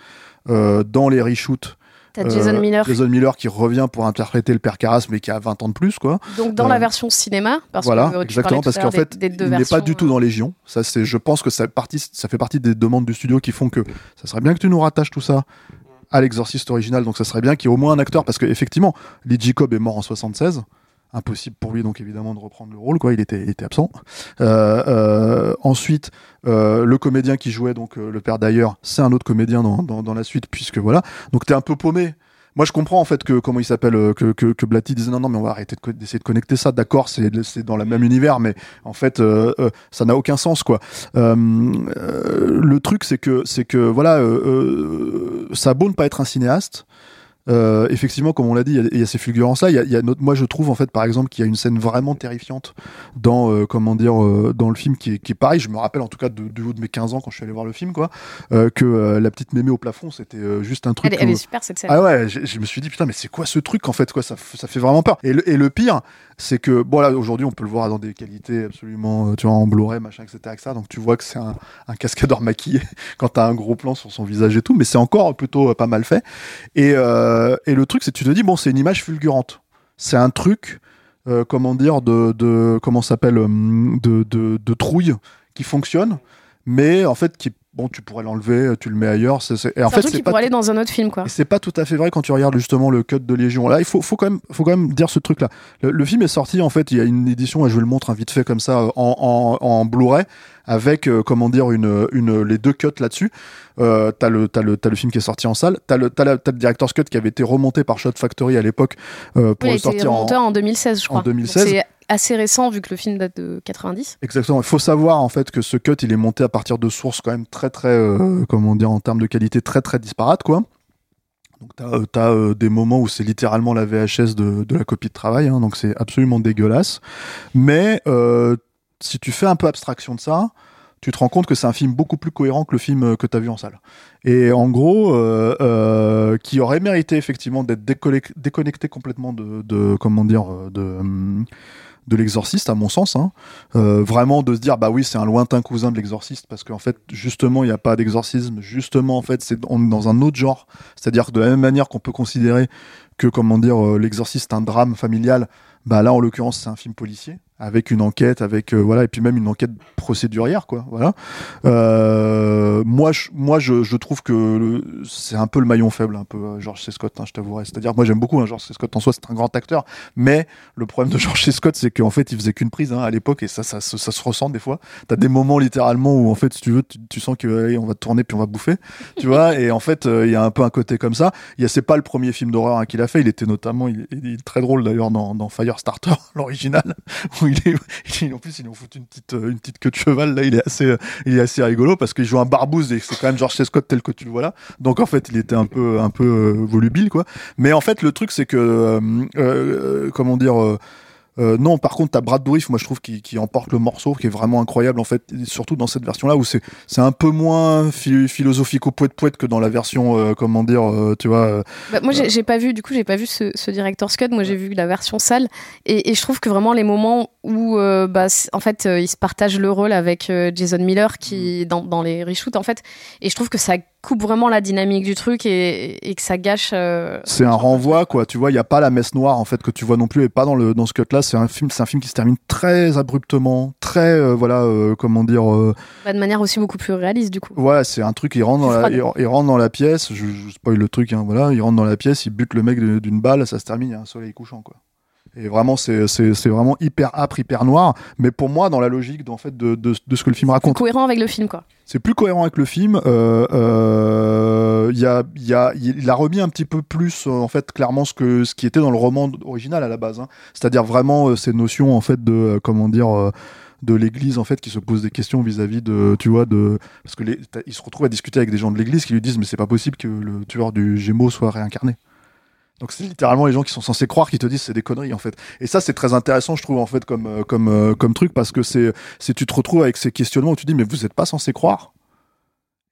euh, dans les reshoots. T'as Jason Miller. Jason Miller qui revient pour interpréter le père Carras, mais qui a 20 ans de plus, quoi. Donc dans Euh, la version cinéma, parce voilà, que exactement, parce qu'en fait, des, des deux il n'est pas du tout dans Légion. Ça, c'est, je pense que ça, partie, ça fait partie des demandes du studio qui font que ça serait bien que tu nous rattaches tout ça à l'exorciste original, donc ça serait bien qu'il y ait au moins un acteur, parce que effectivement, Lee Jacob est mort en 76. Impossible pour lui donc évidemment de reprendre le rôle, quoi. Il était, absent. Euh, euh, ensuite, euh, le comédien qui jouait donc le père d'ailleurs, c'est un autre comédien dans, dans, dans la suite, puisque voilà. Donc t'es un peu paumé. Moi, je comprends en fait que comment il s'appelle euh, que, que que Blatty disait non non mais on va arrêter d'essayer de connecter ça. D'accord, c'est dans le même univers, mais en fait euh, euh, ça n'a aucun sens quoi. Euh, euh, le truc c'est que c'est que voilà, ça a beau ne pas être un cinéaste. Euh, effectivement, comme on l'a dit, il y a- il y, a ces fulgurances là. Il y a, y a notre- moi, je trouve en fait, par exemple, qu'il y a une scène vraiment terrifiante dans euh, comment dire euh, dans le film qui est, qui est pareil. Je me rappelle en tout cas de- du haut de mes 15 ans quand je suis allé voir le film, quoi, que la petite mémé au plafond, c'était juste un truc. Elle, est- elle est super cette scène. ah ouais, je, me suis dit putain mais c'est quoi ce truc en fait quoi ça, ça fait vraiment peur. Et le, et le pire c'est que bon là aujourd'hui on peut le voir dans des qualités absolument tu vois en Blu-ray machin etc etc. Donc tu vois que c'est un, un cascadeur maquillé quand t'as un gros plan sur son visage et tout, mais c'est encore plutôt pas mal fait. Et, euh, et le truc c'est que tu te dis bon c'est une image fulgurante, c'est un truc euh, comment dire de, comment s'appelle euh, de, de, de trouille qui fonctionne, mais en fait qui bon tu pourrais l'enlever, tu le mets ailleurs. c'est- c'est- et en fait c'est pas pourrait aller dans un autre film, quoi. c'est pas tout à fait vrai quand tu regardes justement le cut de Légion. Là, il faut, faut, quand, même, faut quand même dire ce truc-là. Le, le film est sorti, en fait, il y a une édition, et je vous le montre un vite fait comme ça, euh, en, en, en Blu-ray, avec, euh, comment dire, une, une, les deux cuts là-dessus. Euh, t'as le, t'as le, t'as le film qui est sorti en salle. T'as le, t'as la, t'as le director's cut qui avait été remonté par Shot Factory à l'époque euh, pour Oui, le sortir en, en 2016, je crois. en 2016. Assez récent vu que le film date de 90. Exactement. Il faut savoir en fait que ce cut, il est monté à partir de sources quand même très très, euh, comment dire, en termes de qualité très très disparates quoi. Donc t'as euh, euh, des moments où c'est littéralement la VHS de, la copie de travail, hein, donc c'est absolument dégueulasse. Mais si tu fais un peu abstraction de ça, tu te rends compte que c'est un film beaucoup plus cohérent que le film que tu as vu en salle. Et en gros, qui aurait mérité effectivement d'être déconnecté complètement de, comment dire, de, hum, de l'exorciste, à mon sens. Hein. Euh, vraiment de se dire, bah oui, c'est un lointain cousin de l'exorciste, parce qu'en fait, justement, il n'y a pas d'exorcisme. Justement, en fait, c'est on est dans un autre genre. C'est-à-dire de la même manière qu'on peut considérer que, comment dire, euh, l'exorciste est un drame familial, bah là, en l'occurrence, c'est un film policier avec une enquête, avec euh, voilà, et puis même une enquête procédurière, quoi. Voilà. Euh, moi, je, moi, je, je trouve que c'est un peu le maillon faible, un peu euh, George C. Scott, hein, je t'avouerai. C'est-à-dire, moi, j'aime beaucoup hein, George C. Scott en soi, c'est un grand acteur, mais le problème de George C. Scott, c'est qu'en fait, il faisait qu'une prise hein, à l'époque, et ça, ça, se- ça se ressent des fois. T'as des moments littéralement où, en fait, si tu veux, tu, sens que allez, on va tourner puis on va bouffer, tu vois. Et en fait, euh, il y a un peu un côté comme ça. Il c'est pas le premier film d'horreur hein, qu'il a fait. Il était notamment, il, il très drôle d'ailleurs dans, Firestarter, l'original, il est, en plus, ils lui ont foutu une petite, euh, une petite queue de cheval. Là, il est assez, euh, il est assez rigolo parce qu'il joue un barbouze et c'est quand même George C. Scott tel que tu le vois là. Donc en fait, il était un peu, un peu euh, volubile quoi. Mais en fait, le truc c'est que, comment dire. Euh, non, par contre, t'as Brad Dourif, moi je trouve qui, qui emporte le morceau, qui est vraiment incroyable en fait, surtout dans cette version-là où c'est c'est un peu moins phi- philosophico poète poète que dans la version, euh, comment dire, euh, tu vois. Bah, moi, j'ai pas vu, du coup, j'ai pas vu ce, ce director's cut. Moi, j'ai vu la version salle. Et, et je trouve que vraiment les moments où, bah, en fait, euh, il se partage le rôle avec Jason Miller qui dans, dans les reshoots, en fait. Et je trouve que ça coupe vraiment la dynamique du truc et, et que ça gâche. euh, c'est un renvoi quoi tu vois il y a pas la messe noire en fait que tu vois non plus et pas dans le dans ce cut là c'est un film un film qui se termine très abruptement très euh, voilà euh, comment dire bah, de manière aussi beaucoup plus réaliste, du coup. ouais c'est un truc il rentre dans la, Froide. il, il rentre dans la pièce je, je spoil le truc hein, voilà il rentre dans la pièce il bute le mec d'une balle ça se termine il y a un soleil couchant quoi et vraiment c'est c'est c'est vraiment hyper âpre hyper noir mais pour moi dans la logique en fait de, de, de ce que le film raconte Cohérent avec le film, quoi. c'est plus cohérent avec le film. Euh, euh, il y a, il y a, il a remis un petit peu plus, en fait, clairement ce que ce qui était dans le roman original à la base. hein. C'est-à-dire vraiment euh, ces notions, en fait, de comment dire. de l'église en fait qui se pose des questions vis-à-vis de tu vois de parce que les, il se retrouve à discuter avec des gens de l'église qui lui disent mais c'est pas possible que le tueur du Gémeaux soit réincarné donc c'est littéralement les gens qui sont censés croire qui te disent c'est des conneries en fait. Et ça c'est très intéressant je trouve en fait comme euh, comme euh, comme truc parce que c'est c'est tu te retrouves avec ces questionnements où tu dis mais vous êtes pas censé croire?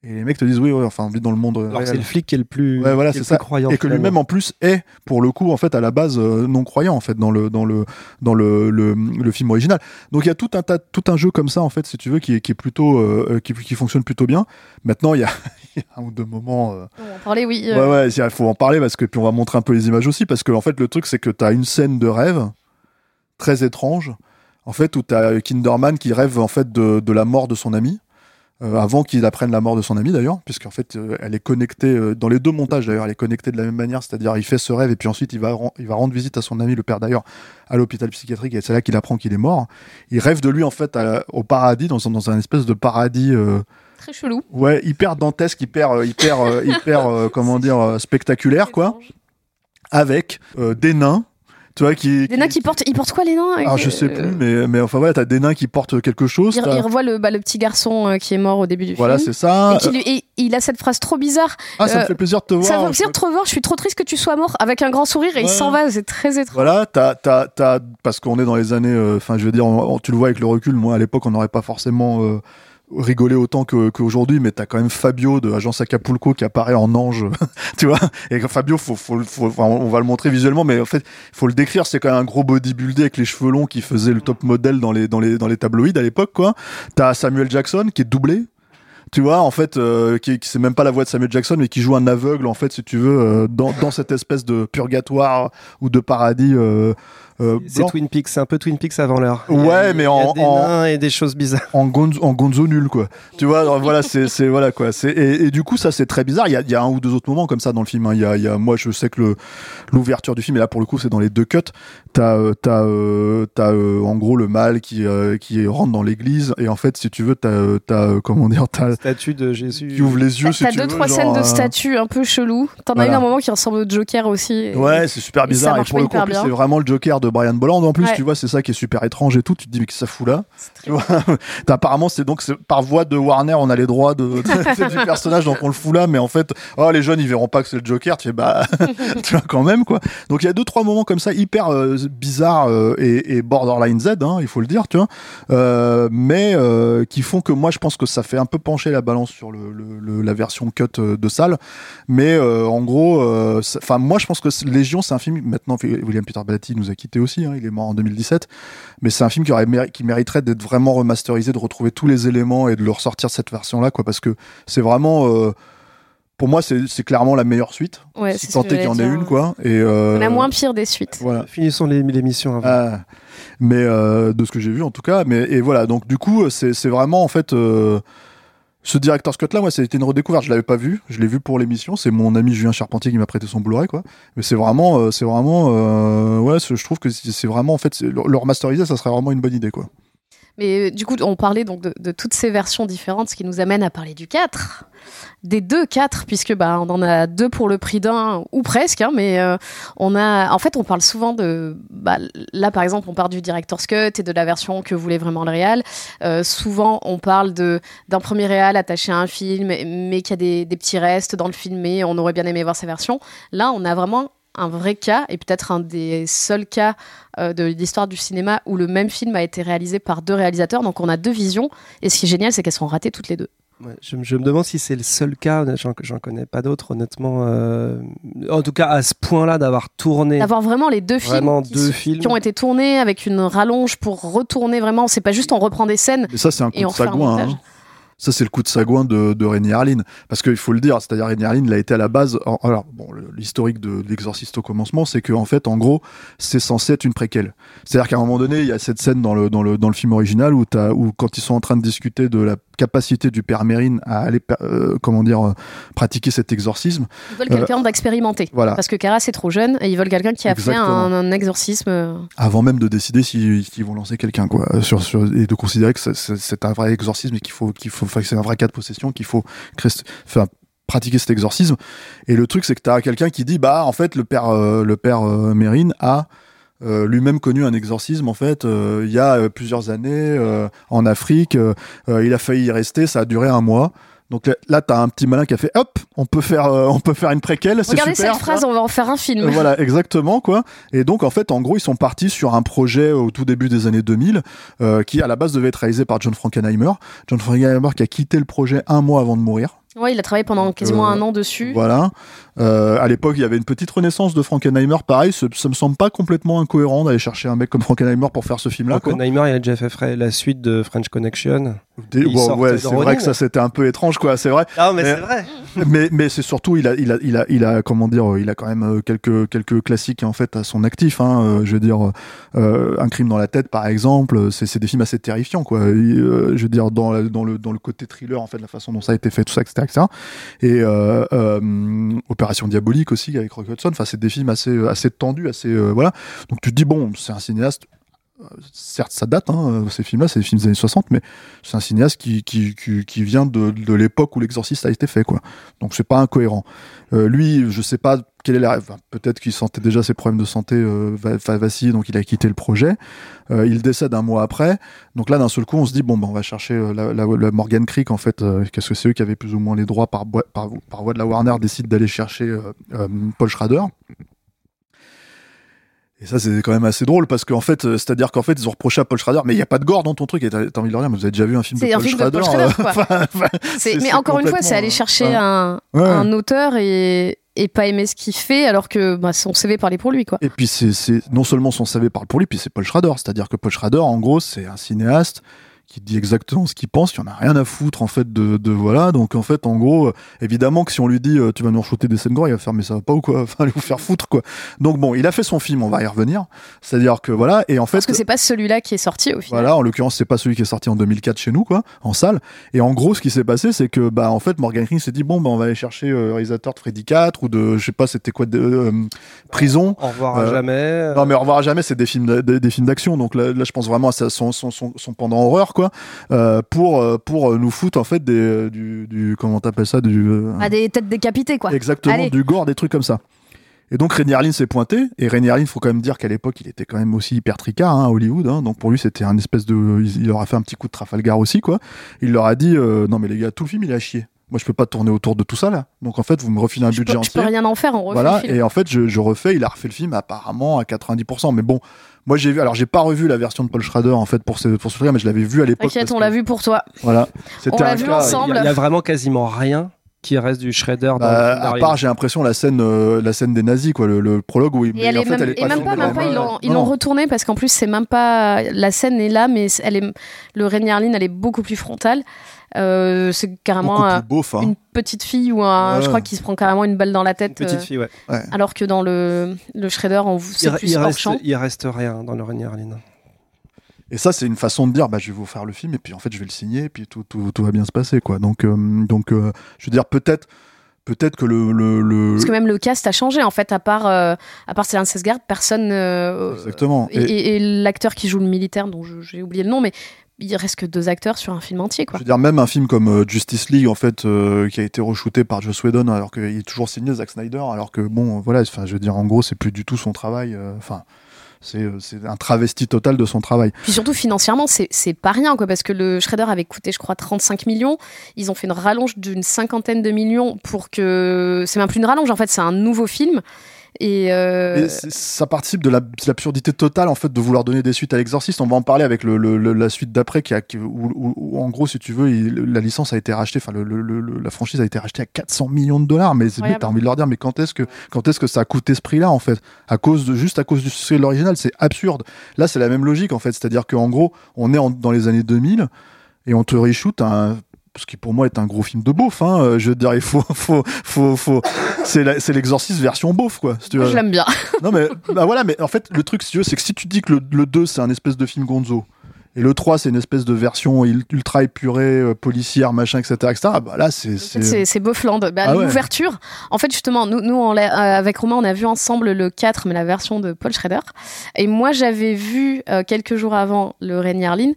Et les mecs te disent oui, oui enfin on vit dans le monde Alors que réel. c'est le flic qui est le plus, Ouais, voilà, qui est c'est le ça. plus croyant. et que lui-même en plus est pour le coup en fait à la base euh, non croyant en fait dans le dans le dans le, le, le film original. Donc il y a tout un tas tout un jeu comme ça en fait si tu veux qui est, qui est plutôt euh, qui, qui fonctionne plutôt bien. Maintenant il y a un ou deux moments euh, On va en parler, oui. euh, Ouais, ouais, il faut en parler parce que puis on va montrer un peu les images aussi parce que en fait le truc c'est que tu as une scène de rêve très étrange en fait où tu as Kinderman qui rêve en fait de, de la mort de son ami euh, avant qu'il apprenne la mort de son ami d'ailleurs, puisqu'en fait euh, elle est connectée euh, dans les deux montages d'ailleurs, elle est connectée de la même manière, c'est-à-dire il fait ce rêve et puis ensuite il va il va rendre visite à son ami le père d'ailleurs à l'hôpital psychiatrique et c'est là qu'il apprend qu'il est mort. Il rêve de lui en fait à- au paradis dans, un- dans un espèce de paradis Très chelou. ouais hyper dantesque, hyper euh, hyper euh, hyper euh, comment dire spectaculaire quoi, avec des nains, tu vois qui Des nains qui portent. Ils portent quoi les nains alors je sais plus mais mais enfin voilà t'as des nains qui portent quelque chose. Il, il revoit le, bah, le petit garçon euh, qui est mort au début du voilà film. c'est ça. Et, qui lui- et il a cette phrase trop bizarre. Ah ça me fait plaisir de te voir. Ça me fait plaisir de te revoir. Je suis trop triste que tu sois mort. Avec un grand sourire et il s'en va. C'est très étrange. Voilà, t'as, t'as, parce qu'on est dans les années, enfin, je veux dire, on- on- tu le vois avec le recul. Moi, à l'époque, on n'aurait pas forcément rigolé autant que, qu'aujourd'hui, mais t'as quand même Fabio de Agence Acapulco qui apparaît en ange, tu vois. Et Fabio, faut, faut, faut- on va le montrer visuellement, mais en fait, faut le décrire. C'est quand même un gros bodybuildé avec les cheveux longs qui faisait le top modèle dans les, dans les, dans les tabloïds à l'époque, quoi. T'as Samuel Jackson qui est doublé. Tu vois, en fait, euh, qui, qui c'est même pas la voix de Samuel Jackson, mais qui joue un aveugle, en fait, si tu veux, euh, dans, dans cette espèce de purgatoire ou de paradis euh, euh, C'est. Twin Peaks, c'est un peu Twin Peaks avant l'heure. Il y a- Ouais, mais il y a en- des en- nains et des choses bizarres. en gonzo, en gonzo nul quoi. Tu vois, alors voilà, c'est voilà quoi. C'est et, et du coup ça c'est très bizarre. Il y a, il y a un ou deux autres moments comme ça dans le film. hein. Il y a, il y a moi je sais que le l'ouverture du film et là pour le coup c'est dans les deux cuts. T'as euh, t'as euh, t'as euh, en gros le mâle qui euh, qui rentre dans l'église et en fait si tu veux t'as euh, t'as euh, comment dire t'as Statue de Jésus. qui ouvre les yeux T'as deux veux, trois genre, scènes de statues un peu chelou. T'en as voilà. une à un moment qui ressemble au Joker aussi. Et- Ouais, c'est super et bizarre. Et, marche pour le coup, c'est vraiment le Joker de Brian Bolland. En plus, Ouais. tu vois, c'est ça qui est super étrange et tout. Tu te dis, mais que ça fout là Tu vois, apparemment, c'est donc par voie de Warner, on a les droits de, de- du personnage, donc on le fout là. Mais en fait, oh, les jeunes, ils verront pas que c'est le Joker. Tu fais, bah, tu vois, quand même, quoi. Donc il y a deux, trois moments comme ça, hyper euh, bizarres euh, et, et borderline Z, hein, il faut le dire, tu vois. Euh, mais euh, qui font que moi, je pense que ça fait un peu pencher la balance sur le, le- le- la version cut de salle. Mais en gros, enfin moi je pense que Légion c'est un film. Maintenant William Peter Blatty nous a quitté aussi. hein, il est mort en 2017. Mais c'est un film qui aurait méri- qui mériterait d'être vraiment remasterisé, de retrouver tous les éléments et de le ressortir cette version là, quoi. Parce que c'est vraiment, euh, pour moi c'est clairement la meilleure suite. Ouais, si tant est qu'il y en ait une, quoi. Et euh, On a moins pire des suites. Voilà. Finissons les- l'émission avant. Ah, mais euh, de ce que j'ai vu en tout cas. Mais et voilà. Donc du coup, c'est c'est vraiment en fait. euh, ce director's cut là, moi, ça a été une redécouverte. Je l'avais pas vu. Je l'ai vu pour l'émission. C'est mon ami Julien Charpentier qui m'a prêté son Blu-ray, quoi. Mais c'est vraiment, euh, c'est vraiment, euh, ouais, je trouve que c'est vraiment, en fait, c'est- le le remasteriser, ça serait vraiment une bonne idée, quoi. Mais euh, du coup, on parlait donc de, toutes ces versions différentes, ce qui nous amène à parler du 4. Des deux 4, puisque bah, on en a deux pour le prix d'un, ou presque, hein, mais euh, on a. En fait, on parle souvent de. Bah, là, par exemple, on parle du Director's Cut et de la version que voulait vraiment le réal. Euh, souvent, on parle d'un premier réal attaché à un film, mais qu'il y a des, des petits restes dans le film, et on aurait bien aimé voir sa version. Là, on a vraiment un vrai cas, et peut-être un des seuls cas euh, de l'histoire du cinéma où le même film a été réalisé par deux réalisateurs. Donc on a deux visions. Et ce qui est génial, c'est qu'elles sont ratées toutes les deux. Ouais, je, me- je me demande si c'est le seul cas, j'en connais pas d'autres honnêtement. euh, en tout cas, à ce point-là, d'avoir tourné D'avoir vraiment les deux films, vraiment qui, deux sont- films. qui ont été tournés avec une rallonge pour retourner vraiment. C'est pas juste on reprend des scènes Mais ça, c'est un coup et de sagouin. hein. Ça, c'est le coup de sagouin de, de Rémi Harlin. Parce qu'il faut le dire, c'est-à-dire Rémi Harlin, il a été à la base. alors, bon, l'historique de l'exorciste au commencement, c'est que en fait, en gros, c'est censé être une préquelle. C'est-à-dire qu'à un moment donné, il y a cette scène dans le, dans le, dans le film original où, t'as- où quand ils sont en train de discuter de la capacité du père Mérine à aller, euh, comment dire, euh, pratiquer cet exorcisme. Ils veulent quelqu'un d'expérimenté. Euh, Voilà. Parce que Cara, c'est trop jeune et ils veulent quelqu'un qui a Exactement. fait un, un exorcisme. avant même de décider s'ils s'ils vont lancer quelqu'un quoi sur, sur- et de considérer que c'est- un vrai exorcisme et qu'il faut qu'il faut c'est un vrai cas de possession qu'il faut enfin, pratiquer cet exorcisme et le truc c'est que tu as quelqu'un qui dit bah en fait le père euh, le père euh, Mérine a euh, lui-même connu un exorcisme en fait euh, il y a euh, plusieurs années euh, en Afrique euh, il a failli y rester ça a duré un mois donc là, là t'as un petit malin qui a fait hop on peut faire euh, on peut faire une préquelle c'est Regardez super cette phrase, on va en faire un film. euh, voilà, exactement quoi. Et donc en fait, en gros, ils sont partis sur un projet au tout début des années 2000 euh, qui à la base devait être réalisé par John Frankenheimer. John Frankenheimer qui a quitté le projet un mois avant de mourir. Ouais, il a travaillé pendant quasiment euh, un an dessus. Voilà. Euh, à l'époque, il y avait une petite renaissance de Frankenheimer. Pareil, ça, ça me semble pas complètement incohérent d'aller chercher un mec comme Frankenheimer pour faire ce film-là. quoi. Oppenheimer, il a déjà fait la suite de French Connection. Bon, ouais, c'est vrai que ça c'était un peu étrange, quoi. C'est vrai. Non, mais Mais- c'est vrai. mais mais c'est surtout il a il a il a il a comment dire euh, il a quand même euh, quelques quelques classiques en fait à son actif hein, euh, je veux dire euh, un crime dans la tête par exemple c'est des films assez terrifiants quoi Et, euh, je veux dire dans la- dans le dans le côté thriller en fait la façon dont ça a été fait tout ça etc etc et Opération Diabolique aussi avec Rock Hudson enfin c'est des films assez assez tendus assez voilà donc tu te dis bon c'est un cinéaste certes ça date hein, ces films là c'est des films des années 60 mais c'est un cinéaste qui vient de, l'époque où l'exorciste a été fait quoi donc c'est pas incohérent. Euh, lui, je sais pas quelle est la. enfin, Peut-être qu'il sentait déjà ses problèmes de santé euh, va- va- vaciller, donc il a quitté le projet. Euh, il décède un mois après. Donc là, d'un seul coup, on se dit bon, ben, on va chercher euh, la, Morgan Creek en fait. Qu'est-ce que c'est eux qui avaient plus ou moins les droits par, par, voie de la Warner décide d'aller chercher Paul Schrader. Et ça, c'est quand même assez drôle parce qu'en fait, euh, c'est-à-dire qu'en fait, ils ont reproché à Paul Schrader, mais il y a pas de gore dans ton truc. Et t'as envie de leur dire, mais vous avez déjà vu un film de Paul film de Schrader Paul Schrader, euh, quoi. enfin, mais encore une fois, c'est aller chercher ouais. un, Ouais. un auteur et, et pas aimer ce qu'il fait alors que bah, son CV parlait pour lui. quoi. Et puis c'est- non seulement son CV parle pour lui, puis c'est Paul Schrader. C'est-à-dire que Paul Schrader, en gros, c'est un cinéaste qui dit exactement ce qu'il pense, il en a rien à foutre en fait de, de voilà. Donc en fait, en gros, euh, évidemment que si on lui dit euh, tu vas nous shooter des scènes gore, il va faire mais ça va pas ou quoi, enfin aller vous faire foutre quoi. Donc bon, il a fait son film, on va y revenir. C'est-à-dire que voilà, et en fait Parce que c'est pas celui-là qui est sorti au final. voilà, en l'occurrence, c'est pas celui qui est sorti en 2004 chez nous, quoi, en salle. Et en gros, ce qui s'est passé, c'est que, bah, en fait, Morgan King s'est dit, bon, bah, on va aller chercher euh, le réalisateur de Freddy 4 ou de, je sais pas, c'était quoi, de, euh, Prison. Au revoir à Euh, jamais. Non, mais au revoir à jamais, c'est des films, de- des, des films d'action. Donc là, là, je pense vraiment à son, son, son, son pendant horreur, quoi, euh, pour, euh, pour nous foutre, en fait, des, euh, du, du, comment t'appelles ça, du, euh, Ah, des têtes décapitées, quoi. Exactement, Allez. du gore, des trucs comme ça. Et donc Rémi Harlin s'est pointé, et Rémi Harlin, faut quand même dire qu'à l'époque, il était quand même aussi hyper tricard hein, à Hollywood, hein. donc pour lui c'était un espèce de... Il, leur a fait un petit coup de Trafalgar aussi, quoi. Il leur a dit, euh, non mais les gars, tout le film il à chier. Moi je peux pas tourner autour de tout ça là. Donc en fait, vous me refilez un je, budget peux, je peux entier. rien en faire, on refait Voilà, le film. et en fait, je, je refais, il a refait le film apparemment à 90%. Mais bon, moi j'ai vu, alors j'ai pas revu la version de Paul Schrader en fait pour ce, pour ce film, mais je l'avais vu à l'époque. T'inquiète, on que- l'a vu pour toi. Voilà. C'était l'a vu cas- ensemble. Il y, a- il y a vraiment quasiment rien qui reste du Shredder dans Bah, à part, j'ai l'impression la scène, euh, la scène des nazis, quoi, le, le prologue où il. Et, elle en est fait, même, elle est et pas, même pas, ils même- l'ont, ils retourné parce qu'en plus c'est même pas la scène est là, mais elle est le Rémi elle est beaucoup plus frontale. Euh, c'est carrément euh, beauf, hein. une petite fille ou un, Ouais. je crois qu'il se prend carrément une balle dans la Une tête. petite euh, fille, ouais. alors que dans le le Shredder, on Il, plus il reste, champ. il reste rien dans le Rémi Harlin. Et ça, c'est une façon de dire, bah, je vais vous faire le film, et puis en fait, je vais le signer, et puis tout, tout, tout va bien se passer, quoi. Donc, euh, donc, euh, je veux dire, peut-être, peut-être que le, le, le- Parce que même le cast a changé en fait, à part à part Stellan Skarsgård, personne. euh, exactement. Et, et- et l'acteur qui joue le militaire, dont j'ai oublié le nom, mais il reste que deux acteurs sur un film entier, Je quoi. veux dire, même un film comme euh, Justice League, en fait, euh, qui a été re-shooté par Joss Whedon, alors qu'il est toujours signé Zack Snyder, alors que bon, voilà, enfin, je veux dire, en gros, c'est plus du tout son travail. euh, Enfin, c'est, euh, c'est un travesti total de son travail. Puis surtout financièrement, c'est pas rien, quoi, parce que le Shredder avait coûté, je crois, 35 millions. Ils ont fait une rallonge d'une cinquantaine de millions pour que. C'est même plus une rallonge, en fait, c'est un nouveau film. Et. euh, Et ça participe de la- de l'absurdité totale en fait de vouloir donner des suites à l'exorciste. On va en parler avec le, le- le- la suite d'après qui a, qui- où, où- où, en gros si tu veux il- la licence a été rachetée, enfin le, le- le- la franchise a été rachetée à 400 millions de dollars. Mais t'as envie de leur dire mais quand est-ce que quand est-ce que ça a coûté ce prix-là en fait? À cause de juste à cause du succès de l'original c'est absurde. Là c'est la même logique en fait, c'est-à-dire qu'en gros on est en- dans les années 2000 et on te reshoot un ce qui pour moi est un gros film de beauf. Hein. Euh, Je veux dire, il faut, faut, faut, faut... c'est l'exorciste version beauf, quoi. si je l'aime bien. Non mais bah voilà, mais en fait le truc si tu veux, c'est que si tu dis que le, le 2 c'est un espèce de film Gonzo et le 3 c'est une espèce de version ultra épurée, euh, policière, machin, etc., etc. Bah là c'est c'est- Beaufland. Bah, Ah ouais. L'ouverture, en fait, justement, nous, nous on euh, avec Romain, on a vu ensemble le 4, mais la version de Paul Schrader. Et moi, j'avais vu euh, quelques jours avant le Rémi Harlin.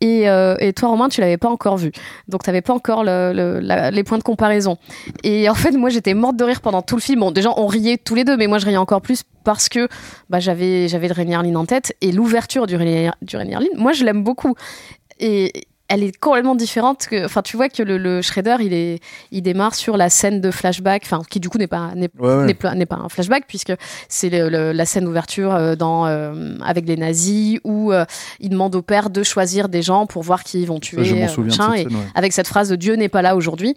Et, euh, et toi, Romain, tu l'avais pas encore vu. Donc, tu n'avais pas encore les points de comparaison. Et en fait, moi, j'étais morte de rire pendant tout le film. Bon, déjà, on riait tous les deux, mais moi, je riais encore plus parce que bah, j'avais j'avais le Harlin en tête. Et l'ouverture du Rémi du moi, je l'aime beaucoup. Et elle est complètement différente. Que, enfin, tu vois que le, le Shredder, il, est, il démarre sur la scène de flashback, enfin, qui du coup n'est pas, n'est, Ouais, ouais. n'est pas, un flashback, puisque c'est la scène d'ouverture euh, dans, euh, avec les nazis où euh, il demande au père de choisir des gens pour voir qui ils vont Ça, je tuer. euh, souviens machin, et scène, ouais. avec cette phrase de Dieu n'est pas là aujourd'hui.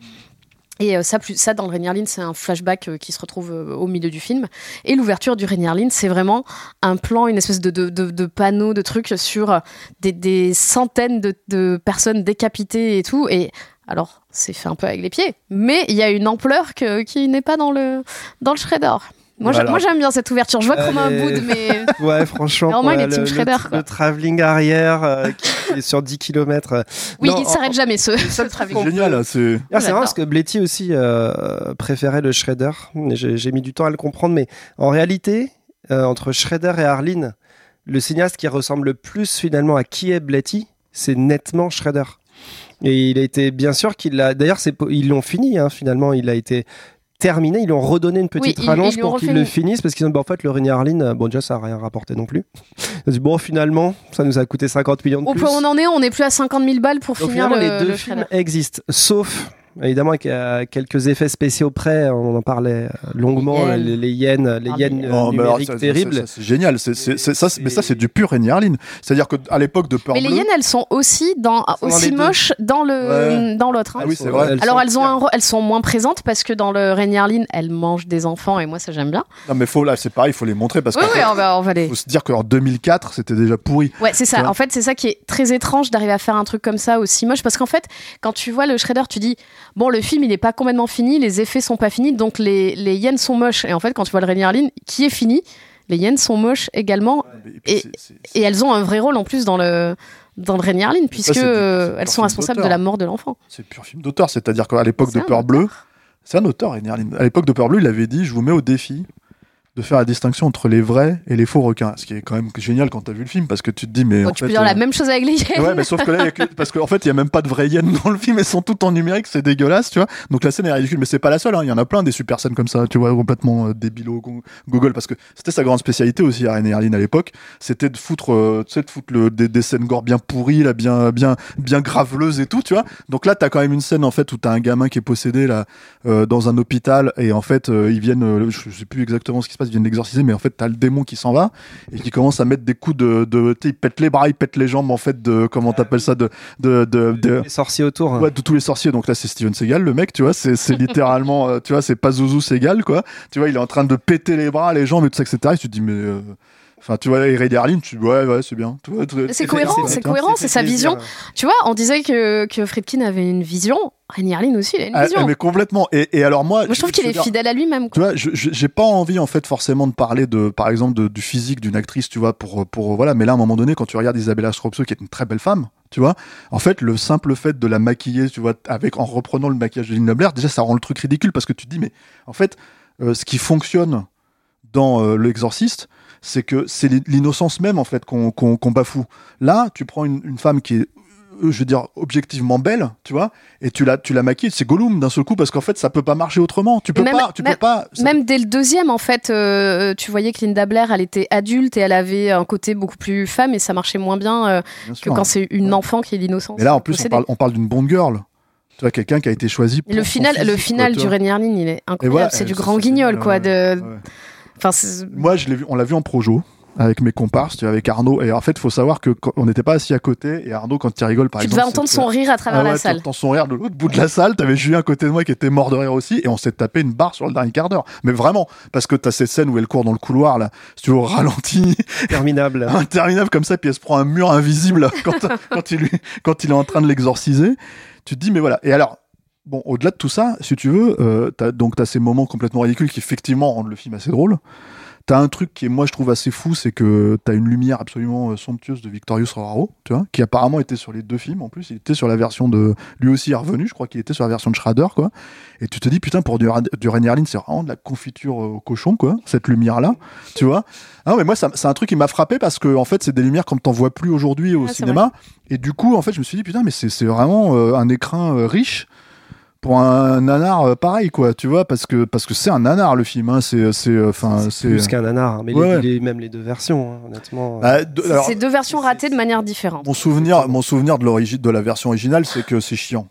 Et euh, ça, ça, dans le Rainier Lynn, c'est un flashback euh, qui se retrouve euh, au milieu du film. Et l'ouverture du Rainier Lynn, c'est vraiment un plan, une espèce de, panneau, de trucs sur des, centaines de, personnes décapitées et tout. Et alors, c'est fait un peu avec les pieds, mais il y a une ampleur qui n'est pas dans le, dans le Shredder. Moi, Voilà. j'a- moi, j'aime bien cette ouverture. Je vois Romain Elle est- boude, mais Ouais, franchement. Moins, il est team le, Shredder, le, le travelling arrière euh, qui est sur 10 km. oui, Non, il s'arrête jamais, ce, ce travelling. C'est génial, c'est. Ah, c'est marrant parce que Bletty aussi euh, préférait le Shredder. J'ai j'ai mis du temps à le comprendre, mais en réalité, euh, entre Shredder et Arline, le cinéaste qui ressemble le plus finalement à qui est Bletty, c'est nettement Shredder. Et il a été bien sûr qu'il l'a. D'ailleurs, ils l'ont fini hein, finalement. Il a été terminé. Ils lui ont redonné une petite Oui, rallonge ils pour qu'il le finisse parce qu'ils ont dit bah, en fait le Rainier Arline, euh, bon déjà ça a rien rapporté non plus. Ils ont dit bon finalement ça nous a coûté 50 millions de Au plus. point où on en est, on est plus à 50 000 balles pour Donc finir le, les deux le films existent, sauf évidemment avec euh, quelques effets spéciaux près. On en parlait euh, longuement, Les les, les yens, les Ah, yens mais- euh, alors, numériques ça- terribles. C'est génial. C'est- c'est- c'est- ça, c'est- mais ça, c'est du pur Lynn. C'est-à-dire qu'à l'époque de Peur Mais les hyènes, elles sont aussi dans sont aussi moches dans le dans l'autre. hein. Ah oui, c'est vrai. Alors sont elles ont un, elles sont moins présentes parce que dans le Lynn, elles mangent des enfants et moi ça j'aime bien. Non, mais faut là, c'est pareil, il faut les montrer parce Oui, que oui, on va, on va les. faut se dire qu'en 2004, c'était déjà pourri. Ouais, c'est ça. En fait, c'est ça qui est très étrange d'arriver à faire un truc comme ça aussi moche parce qu'en fait, quand tu vois le Shredder, tu dis bon, le film il est pas complètement fini, les effets sont pas finis, donc les les hyènes sont moches. Et en fait, quand tu vois le Rainier Lynn qui est fini, les hyènes sont moches également Et, elles ont un vrai rôle en plus dans le dans le Rainier Lynn puisque euh, elles sont responsables de la mort de l'enfant. c'est pur film d'auteur. C'est-à-dire qu'à l'époque de Peur. Bleue, c'est un auteur, Rainier Lynn. À l'époque de Peur Bleue, il avait dit Je vous mets au défi de faire la distinction entre les vrais et les faux requins. Ce qui est quand même génial quand t'as vu le film parce que tu te dis Mais. Bon, en tu fait, peux dire euh, la même chose avec les hyènes. Ouais, mais sauf que là, y a que- parce qu'en fait, il y a même pas de vraies hyènes dans le film, elles sont toutes en numérique, c'est dégueulasse, tu vois. Donc la scène est ridicule, mais c'est pas la seule, hein. il y en a plein des super scènes comme ça, tu vois, complètement euh, débilos, go- Google, parce que c'était sa grande spécialité aussi à René Harlin à l'époque, c'était de foutre, euh, tu sais, de foutre le- des, des scènes gore bien pourries, là, bien, bien, bien graveleuses et tout, tu vois. Donc là, t'as quand même une scène, en fait, où t'as un gamin qui est possédé, là, euh, dans un hôpital, et en fait, euh, ils viennent, euh, je sais plus exactement ce qui se ils viennent l'exorciser, mais en fait, t'as le démon qui s'en va, et qui commence à mettre des coups de, de tu sais, il pète les bras, il pète les jambes, en fait, de, comment t'appelles ça, de, de, de, de- Les sorciers autour. hein. Ouais, de tous les sorciers. Donc là, c'est Steven Seagal, le mec, tu vois. C'est c'est littéralement, euh, tu vois, c'est pas Zouzou Seagal, quoi. Tu vois, il est en train de péter les bras, les jambes et tout ça, etc. Et tu te dis, mais. euh, Enfin, tu vois, et Ray Darlin, tu dis, ouais, ouais, c'est bien. C'est cohérent, c'est cohérent, c'est sa vision. Tu vois, on disait que, que Friedkin avait une vision. Rainier Harlin aussi, il a une Ah, vision. mais complètement. Et, et alors, moi. Moi, je trouve qu'il est dire, fidèle à lui-même. Tu vois, j'ai pas envie en fait forcément de parler de, par exemple, de- du physique d'une actrice, tu vois, pour pour voilà. Mais là, à un moment donné, quand tu regardes Isabella Stropso, qui est une très belle femme, tu vois, en fait, le simple fait de la maquiller, tu vois, avec en reprenant le maquillage de Linda Blair, déjà, ça rend le truc ridicule parce que tu te dis, mais en fait, euh, ce qui fonctionne dans euh, l'exorciste, c'est que c'est l'i- l'innocence même en fait qu'on bafoue. Là, tu prends une, une femme qui est euh, je veux dire objectivement belle, tu vois, et tu la tu la maquilles, c'est Gollum d'un seul coup parce qu'en fait ça peut pas marcher autrement. Tu peux Même- pas, tu même- peux pas. ça- Même dès le deuxième, en fait, euh, tu voyais que Linda Blair, elle était adulte et elle avait un côté beaucoup plus femme et ça marchait moins bien euh, bien que sûr. quand c'est une enfant qui est l'innocence. Et là en plus on parle on parle d'une bonne girl. Tu vois quelqu'un qui a été choisi. Le pour son final, le final du. Rainier il est incroyable. voilà, c'est du grand guignol, quoi. De... ouais. Enfin, Moi, je l'ai vu, on l'a vu en projo avec mes comparses, tu vois, avec Arnaud. Et en fait, il faut savoir que quand- on n'était pas assis à côté. Et Arnaud, quand il rigole, par tu exemple, devais entendre son rire à travers Ah ouais, la salle. T'entends son rire de l'autre bout de la salle. T'avais Julien à côté de moi qui était mort de rire aussi. Et on s'est tapé une barre sur le dernier quart d'heure. Mais vraiment, parce que t'as cette scène où elle court dans le couloir, là, si tu veux, au ralenti, Interminable. interminable comme ça, puis elle se prend un mur invisible quand, quand, il, lui- quand il est en train de l'exorciser. Tu te dis, mais voilà. Et alors, bon, au-delà de tout ça, si tu veux, euh, t'as, donc t'as ces moments complètement ridicules qui effectivement rendent le film assez drôle. T'as un truc qui est, moi, je trouve assez fou, c'est que t'as une lumière absolument euh, somptueuse de Victorious Raro, tu vois, qui apparemment était sur les deux films. En plus, il était sur la version de, lui aussi est revenu, je crois qu'il était sur la version de Schrader, quoi. Et tu te dis, putain, pour du, Ra- du Rainier Harlin, c'est vraiment de la confiture au cochon, quoi, cette lumière-là, tu vois. Ah, mais moi, c'est un truc qui m'a frappé parce que, en fait, c'est des lumières comme t'en vois plus aujourd'hui au Ah, cinéma. Et du coup, en fait, je me suis dit, putain, mais c'est c'est vraiment euh, un écrin euh, riche pour un nanar euh, pareil, quoi, tu vois, parce que parce que c'est un nanar le film, hein, c'est c'est euh, enfin c'est Plus qu'un nanar, hein, mais Ouais. les, les- même les deux versions, hein, honnêtement. Bah, de- alors, C'est deux versions ratées de manière différente. mon souvenir, mon souvenir de l'origine de la version originale, c'est que c'est chiant.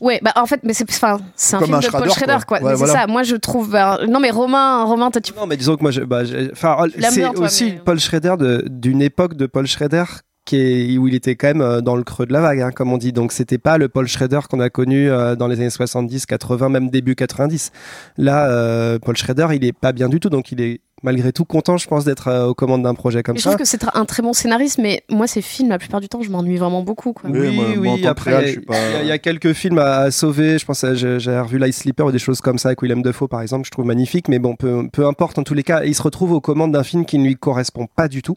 Ouais, bah en fait, mais c'est enfin, c'est un Comme film un de Paul Schrader, quoi. quoi. Ouais, Mais voilà. c'est ça. Moi, je trouve. bah, non, mais Romain, Romain, toi, tu. Non, mais disons que moi, je- bah, c'est aussi mais- Paul Schrader de- d'une époque de Paul Schrader qui est, où il était quand même euh, dans le creux de la vague, hein, comme on dit. Donc c'était pas le Paul Schrader qu'on a connu euh, dans les années 70, 80, même début 90. Là, euh, Paul Schrader, il est pas bien du tout, donc il est malgré tout content, je pense, d'être euh, aux commandes d'un projet comme je ça. trouve que c'est un très bon scénariste, mais moi, ces films, la plupart du temps, je m'ennuie vraiment beaucoup. Quoi. Oui, Oui, moi- oui. Après, je il y, a- il y a quelques films à, à sauver. Je pense, j'ai j'ai revu Light Sleeper ou des choses comme ça avec Willem Dafoe, par exemple. Je trouve magnifique, mais bon, peu, peu importe. En tous les cas, il se retrouve aux commandes d'un film qui ne lui correspond pas du tout,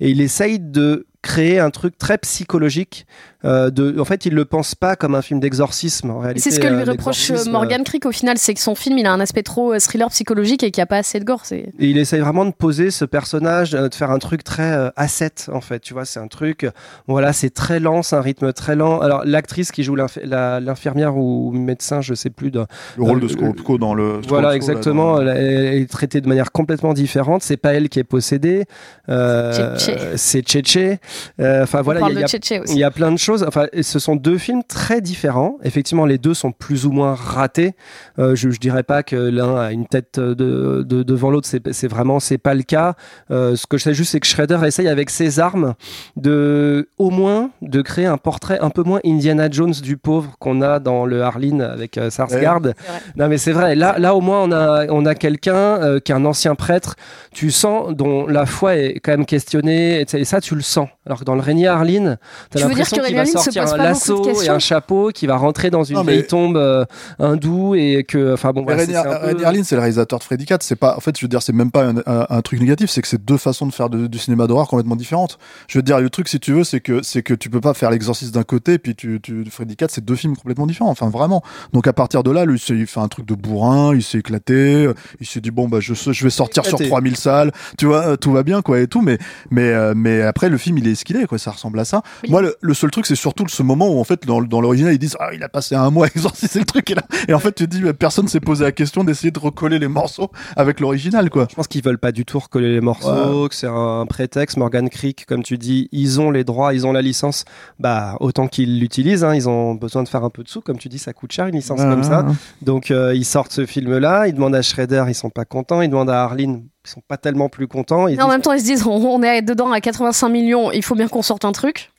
et il essaye de créer un truc très psychologique. Euh, de, en fait, il le pense pas comme un film d'exorcisme. En Et réalité, C'est ce que lui euh, reproche euh, Morgan Creek au final, c'est que son film, il a un aspect trop euh, thriller psychologique et qu'il n'y a pas assez de gore. Et il essaye vraiment de poser ce personnage, euh, de faire un truc très euh, asset en fait. Tu vois, c'est un truc, euh, voilà, c'est très lent, c'est un rythme très lent. Alors l'actrice qui joue l'infirmière ou médecin, je sais plus, de, Le rôle Euh, de Scorpio dans le. voilà exactement, là, dans- elle est traitée de manière complètement différente. C'est pas elle qui est possédée, euh, c'est Tchétché. Euh, Enfin voilà, On il y y a de Tchétché aussi. il y a plein de choses. Enfin, ce sont deux films très différents. Effectivement, les deux sont plus ou moins ratés. Euh, je, je dirais pas que l'un a une tête de, de- devant l'autre. C'est, c'est vraiment, c'est pas le cas. Euh, ce que je sais juste, c'est que Shredder essaye avec ses armes de, au moins, de créer un portrait un peu moins Indiana Jones du pauvre qu'on a dans le Harleen avec euh, Sarsgaard. Non, mais c'est vrai. Là, là, au moins, on a, on a quelqu'un euh, qui est un ancien prêtre. Tu sens dont la foi est quand même questionnée. Et ça, tu le sens. Alors que dans le Régnier Harleen, t'as Tu veux dire l'impression que qu'il va sortir un lasso et un chapeau, qui va rentrer dans une Non, mais- vieille tombe euh, hindoue et que, enfin bon, voilà, Rainier c'est- peu- le réalisateur de Freddy 4. C'est pas, en fait, je veux dire, c'est même pas un, un- un truc négatif. C'est que c'est deux façons de faire de- du cinéma d'horreur complètement différentes. Je veux dire, le truc, si tu veux, c'est que, c'est que tu peux pas faire l'exorciste d'un côté, puis tu, tu, Freddy 4, c'est deux films complètement différents. Enfin, vraiment. Donc, à partir de là, lui, il fait un truc de bourrin, il s'est éclaté, il s'est dit, bon, bah, je, je vais sortir sur Éclaté. 3000 salles, tu vois, euh, tout va bien, quoi, et tout, mais, mais, euh, mais après, le film, il est ce qu'il est, quoi, ça ressemble à ça. Moi, le, le seul truc, c'est surtout ce moment où, en fait, dans, dans l'original, ils disent, ah, il a passé un mois à exorciser le truc, et là, et en fait, tu te dis, personne s'est posé la question d'essayer de recoller les morceaux avec l'original, quoi. Je pense qu'ils veulent pas du tout recoller les morceaux, que c'est un prétexte. Morgan Creek, comme tu dis, ils ont les droits, ils ont la licence. Bah, autant qu'ils l'utilisent. Hein, ils ont besoin de faire un peu de sous. Comme tu dis, ça coûte cher une licence comme ça. Donc, euh, ils sortent ce film-là. Ils demandent à Shredder, ils sont pas contents. Ils demandent à Harleen, ils sont pas tellement plus contents. Ils en même temps, ils se disent, on, on est dedans à 85 millions, il faut bien qu'on sorte un truc.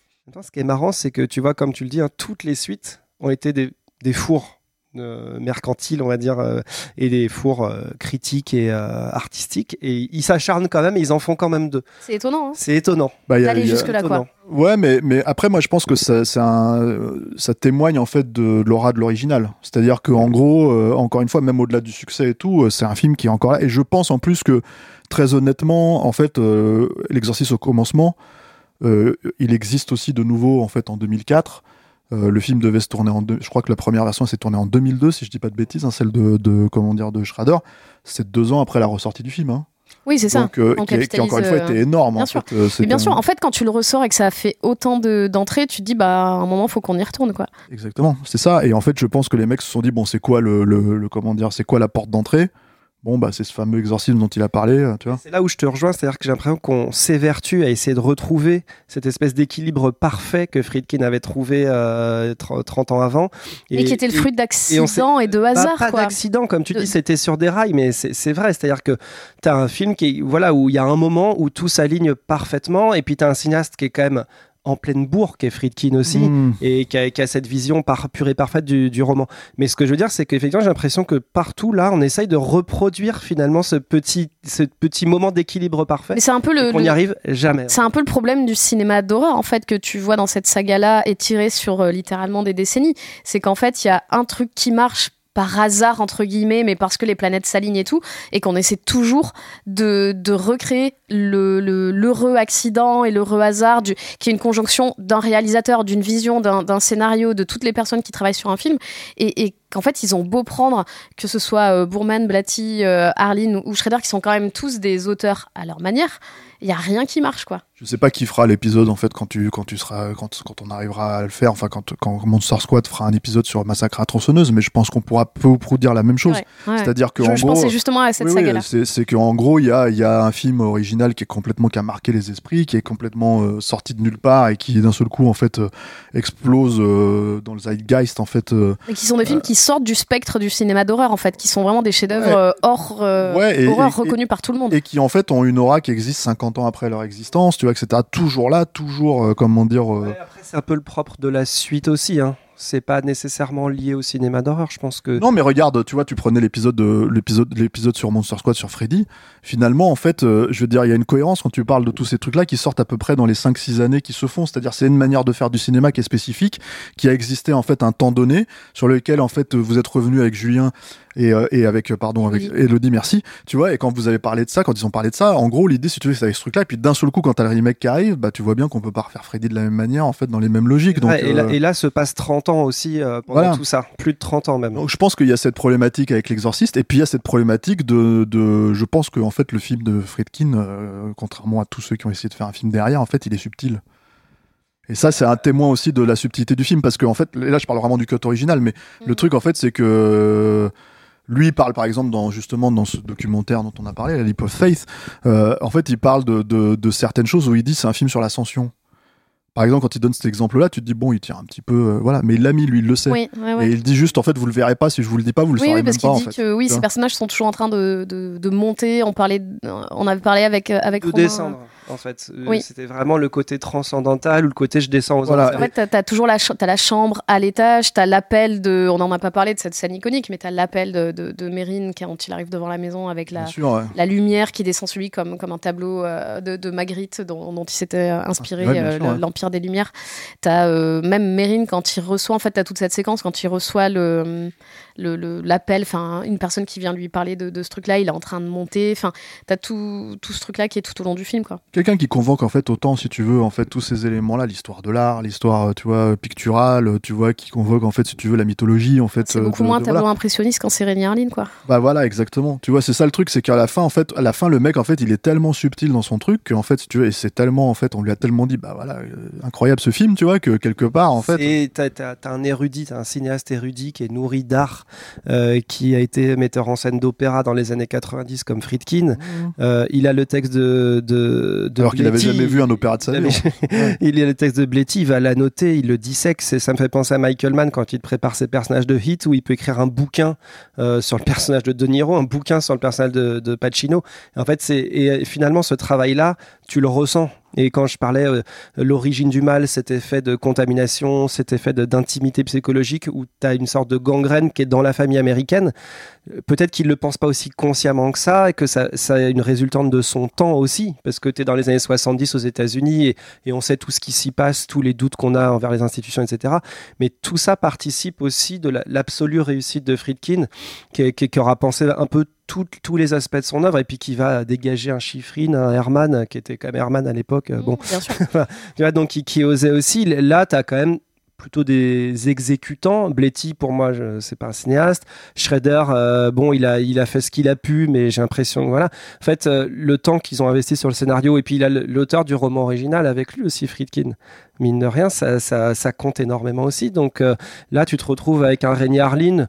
Ce qui est marrant, c'est que tu vois, comme tu le dis, hein, toutes les suites ont été des, des fours mercantiles, on va dire, euh, et des fours euh, critiques et euh, artistiques. Et ils s'acharnent quand même, et ils en font quand même deux. C'est étonnant. Hein C'est étonnant. Bah, y a- y a- jusque-là, quoi. Ouais, mais, mais après, moi, je pense que ça, c'est un, euh, ça témoigne en fait de l'aura de l'original. C'est-à-dire que en gros, euh, encore une fois, même au-delà du succès et tout, euh, c'est un film qui est encore là. Et je pense en plus que, très honnêtement, en fait, euh, l'exercice au commencement, euh, il existe aussi de nouveau en fait en 2004. Euh, le film devait se tourner en deux, je crois que la première version s'est tournée en 2002 si je dis pas de bêtises, hein, celle de, de comment dire de Schrader. C'est deux ans après la ressortie du film. Hein. Oui, c'est ça. Donc, euh, qui, est- qui, encore une fois était énorme. bien en sûr. fait. Euh, Mais bien sûr, en fait, quand tu le ressors et que ça a fait autant de- d'entrées, tu te dis, bah, à un moment, faut qu'on y retourne, quoi. Exactement, c'est ça. Et en fait, je pense que les mecs se sont dit bon, c'est quoi le, le, le- comment dire, c'est quoi la porte d'entrée? Bon, bah, c'est ce fameux exorcisme dont il a parlé, euh, tu vois. C'est là où je te rejoins, c'est-à-dire que j'ai l'impression qu'on s'évertue à essayer de retrouver cette espèce d'équilibre parfait que Friedkin avait trouvé euh, tr- 30 ans avant. Et, qui était le fruit d'accidents et, de Bah, hasard, pas quoi. d'accident, comme tu De- dis, c'était sur des rails, mais c'est c'est vrai. C'est-à-dire que tu as un film qui voilà, où il y a un moment où tout s'aligne parfaitement, et puis tu as un cinéaste qui est quand même en pleine bourre, qui est Friedkin aussi. Mmh. Et qui a, qui a cette vision par, pure et parfaite du, du roman. Mais ce que je veux dire, c'est qu'effectivement, j'ai l'impression que partout, là, on essaye de reproduire finalement ce petit, ce petit moment d'équilibre parfait. Mais c'est un peu le, le- n'y arrive jamais. C'est un peu le problème du cinéma d'horreur en fait que tu vois dans cette saga-là étirée sur euh, littéralement des décennies. C'est qu'en fait il y a un truc qui marche par hasard entre guillemets, mais parce que les planètes s'alignent et tout, et qu'on essaie toujours de, recréer le le- l'heureux accident et l'heureux hasard, qui est une conjonction d'un réalisateur, d'une vision, d'un scénario, de toutes les personnes qui travaillent sur un film, et, qu'en fait ils ont beau prendre que ce soit euh, Boorman, Blatty, euh, ou, ou Schrader, qui sont quand même tous des auteurs à leur manière, il y a rien qui marche quoi. Je sais pas qui fera l'épisode en fait quand tu quand tu seras quand quand on arrivera à le faire. Enfin quand quand Monster Squad fera un épisode sur Massacre à tronçonneuse, mais je pense qu'on pourra peu ou prou dire la même chose. Ouais, ouais. C'est-à-dire que je, en je gros, pensais justement à cette Oui, oui, saga-là. c'est c'est qu'en gros, il y a, il y a un film original qui est complètement qui a marqué les esprits, qui est complètement euh, sorti de nulle part et qui d'un seul coup en fait euh, explose euh, dans le zeitgeist en fait. Et qui sont des films qui sortent du spectre du cinéma d'horreur en fait, qui sont vraiment des chefs-d'œuvre Ouais. hors et- horreur et- reconnus par tout le monde. et qui en fait ont une aura qui existe 50 ans après leur existence, tu vois, etc. Toujours là, toujours, euh, comment dire. euh, Ouais, après, c'est un peu le propre de la suite aussi. Hein. C'est pas nécessairement lié au cinéma d'horreur. Je pense que. Non, mais regarde, tu vois, tu prenais l'épisode de l'épisode l'épisode sur Monster Squad sur Freddy. Finalement, en fait, euh, je veux dire, il y a une cohérence quand tu parles de tous ces trucs-là qui sortent à peu près dans les 5-6 années qui se font. C'est-à-dire, c'est une manière de faire du cinéma qui est spécifique, qui a existé en fait un temps donné, sur lequel en fait vous êtes revenu avec Julien et, euh, et avec euh, pardon avec Elodie. Elodie, merci. Tu vois, et quand vous avez parlé de ça, quand ils ont parlé de ça, en gros, l'idée, si tu veux, c'est avec ce truc-là. Et puis d'un seul coup, quand t'as le remake qui arrive, bah tu vois bien qu'on peut pas refaire Freddy de la même manière, en fait, dans les mêmes logiques. Donc, et, là, euh, et là se passe 30 ans aussi euh, pendant Voilà. tout ça. Plus de 30 ans même. Donc, je pense qu'il y a cette problématique avec l'exorciste, et puis il y a cette problématique de, de je pense que en fait le film de Friedkin, euh, contrairement à tous ceux qui ont essayé de faire un film derrière, en fait il est subtil. Et ça c'est un témoin aussi de la subtilité du film, parce que en fait, là je parle vraiment du cut original, mais le Mhm. truc en fait c'est que lui parle par exemple dans justement dans ce documentaire dont on a parlé, la Leap of Faith, euh, en fait il parle de, de, de certaines choses où il dit c'est un film sur l'ascension. Par exemple, quand il donne cet exemple-là, tu te dis bon, il tire un petit peu, euh, voilà, mais il l'a mis, lui, il le sait. Oui, ouais, ouais. Et il dit juste, en fait, vous le verrez pas si je vous le dis pas, vous le Oui, saurez oui, parce même pas, qu'il en dit fait. que oui, ces personnages sont toujours en train de, de, de monter. On parlait, on avait parlé avec euh, avec de Romain. descendre en fait Euh, Oui. c'était vraiment le côté transcendantal ou le côté je descends aux Voilà. enfers. En fait, t'as as toujours la, ch- t'as la chambre à l'étage, t'as l'appel de, on n'en a pas parlé de cette scène iconique, mais t'as l'appel de, de, de Mérine quand il arrive devant la maison avec la, Bien sûr, ouais. la lumière qui descend sur lui comme, comme un tableau euh, de, de Magritte dont, dont il s'était inspiré, Ouais, bien euh, sûr, le- ouais. Des Lumières. T'as euh, même Mérine quand il reçoit, en fait, t'as toute cette séquence quand il reçoit le- l'appel, enfin une personne qui vient lui parler de, de ce truc-là, il est en train de monter. Enfin, t'as tout, tout ce truc-là qui est tout au long du film, quoi. Quelqu'un qui convoque en fait autant, si tu veux, en fait tous ces éléments-là, l'histoire de l'art, l'histoire, tu vois, picturale, tu vois, qui convoque en fait, si tu veux, la mythologie, en fait. C'est euh, beaucoup de- moins de- tableau voilà. impressionniste quand c'est Rémi Harlin, quoi. Bah voilà, exactement. Tu vois, c'est ça le truc, c'est qu'à la fin, en fait, à la fin, le mec, en fait, il est tellement subtil dans son truc qu'en fait, si tu veux, et c'est tellement, en fait, on lui a tellement dit, bah voilà, euh, incroyable ce film, tu vois, que quelque part, en fait. Et t'as, un érudit, t'as un cinéaste érudit qui est nourri d'art, euh, qui a été metteur en scène d'opéra dans les années 90 comme Friedkin. Euh, il a le texte de, de, de Alors qu'il avait Bletty. jamais vu un opéra de sa Il vie. avait- il a le texte de Bletty, il va l'annoter, il le dissèque. C'est- Ça me fait penser à Michael Mann quand il prépare ses personnages de hit, où il peut écrire un bouquin euh, sur le personnage de De Niro, un bouquin sur le personnage de, de Pacino. Et en fait, c'est et finalement ce travail-là, tu le ressens. Et quand je parlais, euh, l'origine du mal, cet effet de contamination, cet effet d'intimité psychologique, où tu as une sorte de gangrène qui est dans la famille américaine, euh, peut-être qu'il ne le pense pas aussi consciemment que ça, et que ça, ça est une résultante de son temps aussi, parce que tu es dans les années 70 aux États-Unis, et, on sait tout ce qui s'y passe, tous les doutes qu'on a envers les institutions, etc. Mais tout ça participe aussi de la- l'absolue réussite de Friedkin, qui- qui aura pensé un peu tout- tous les aspects de son œuvre, et puis qui va dégager un Chiffrine, un Herman, qui était quand même Herman à l'époque. euh, Bon, Bien sûr. tu vois, donc qui, qui osait aussi. Là, tu as quand même plutôt des exécutants. Bletty, pour moi, je- c'est pas un cinéaste. Schrader, euh, bon, il a, il a fait ce qu'il a pu, mais j'ai l'impression que voilà. En fait, euh, le temps qu'ils ont investi sur le scénario, et puis il a l'auteur du roman original avec lui aussi, Friedkin. Mine de rien, ça, ça, ça compte énormément aussi. Donc euh, là, tu te retrouves avec un Rémi Harlin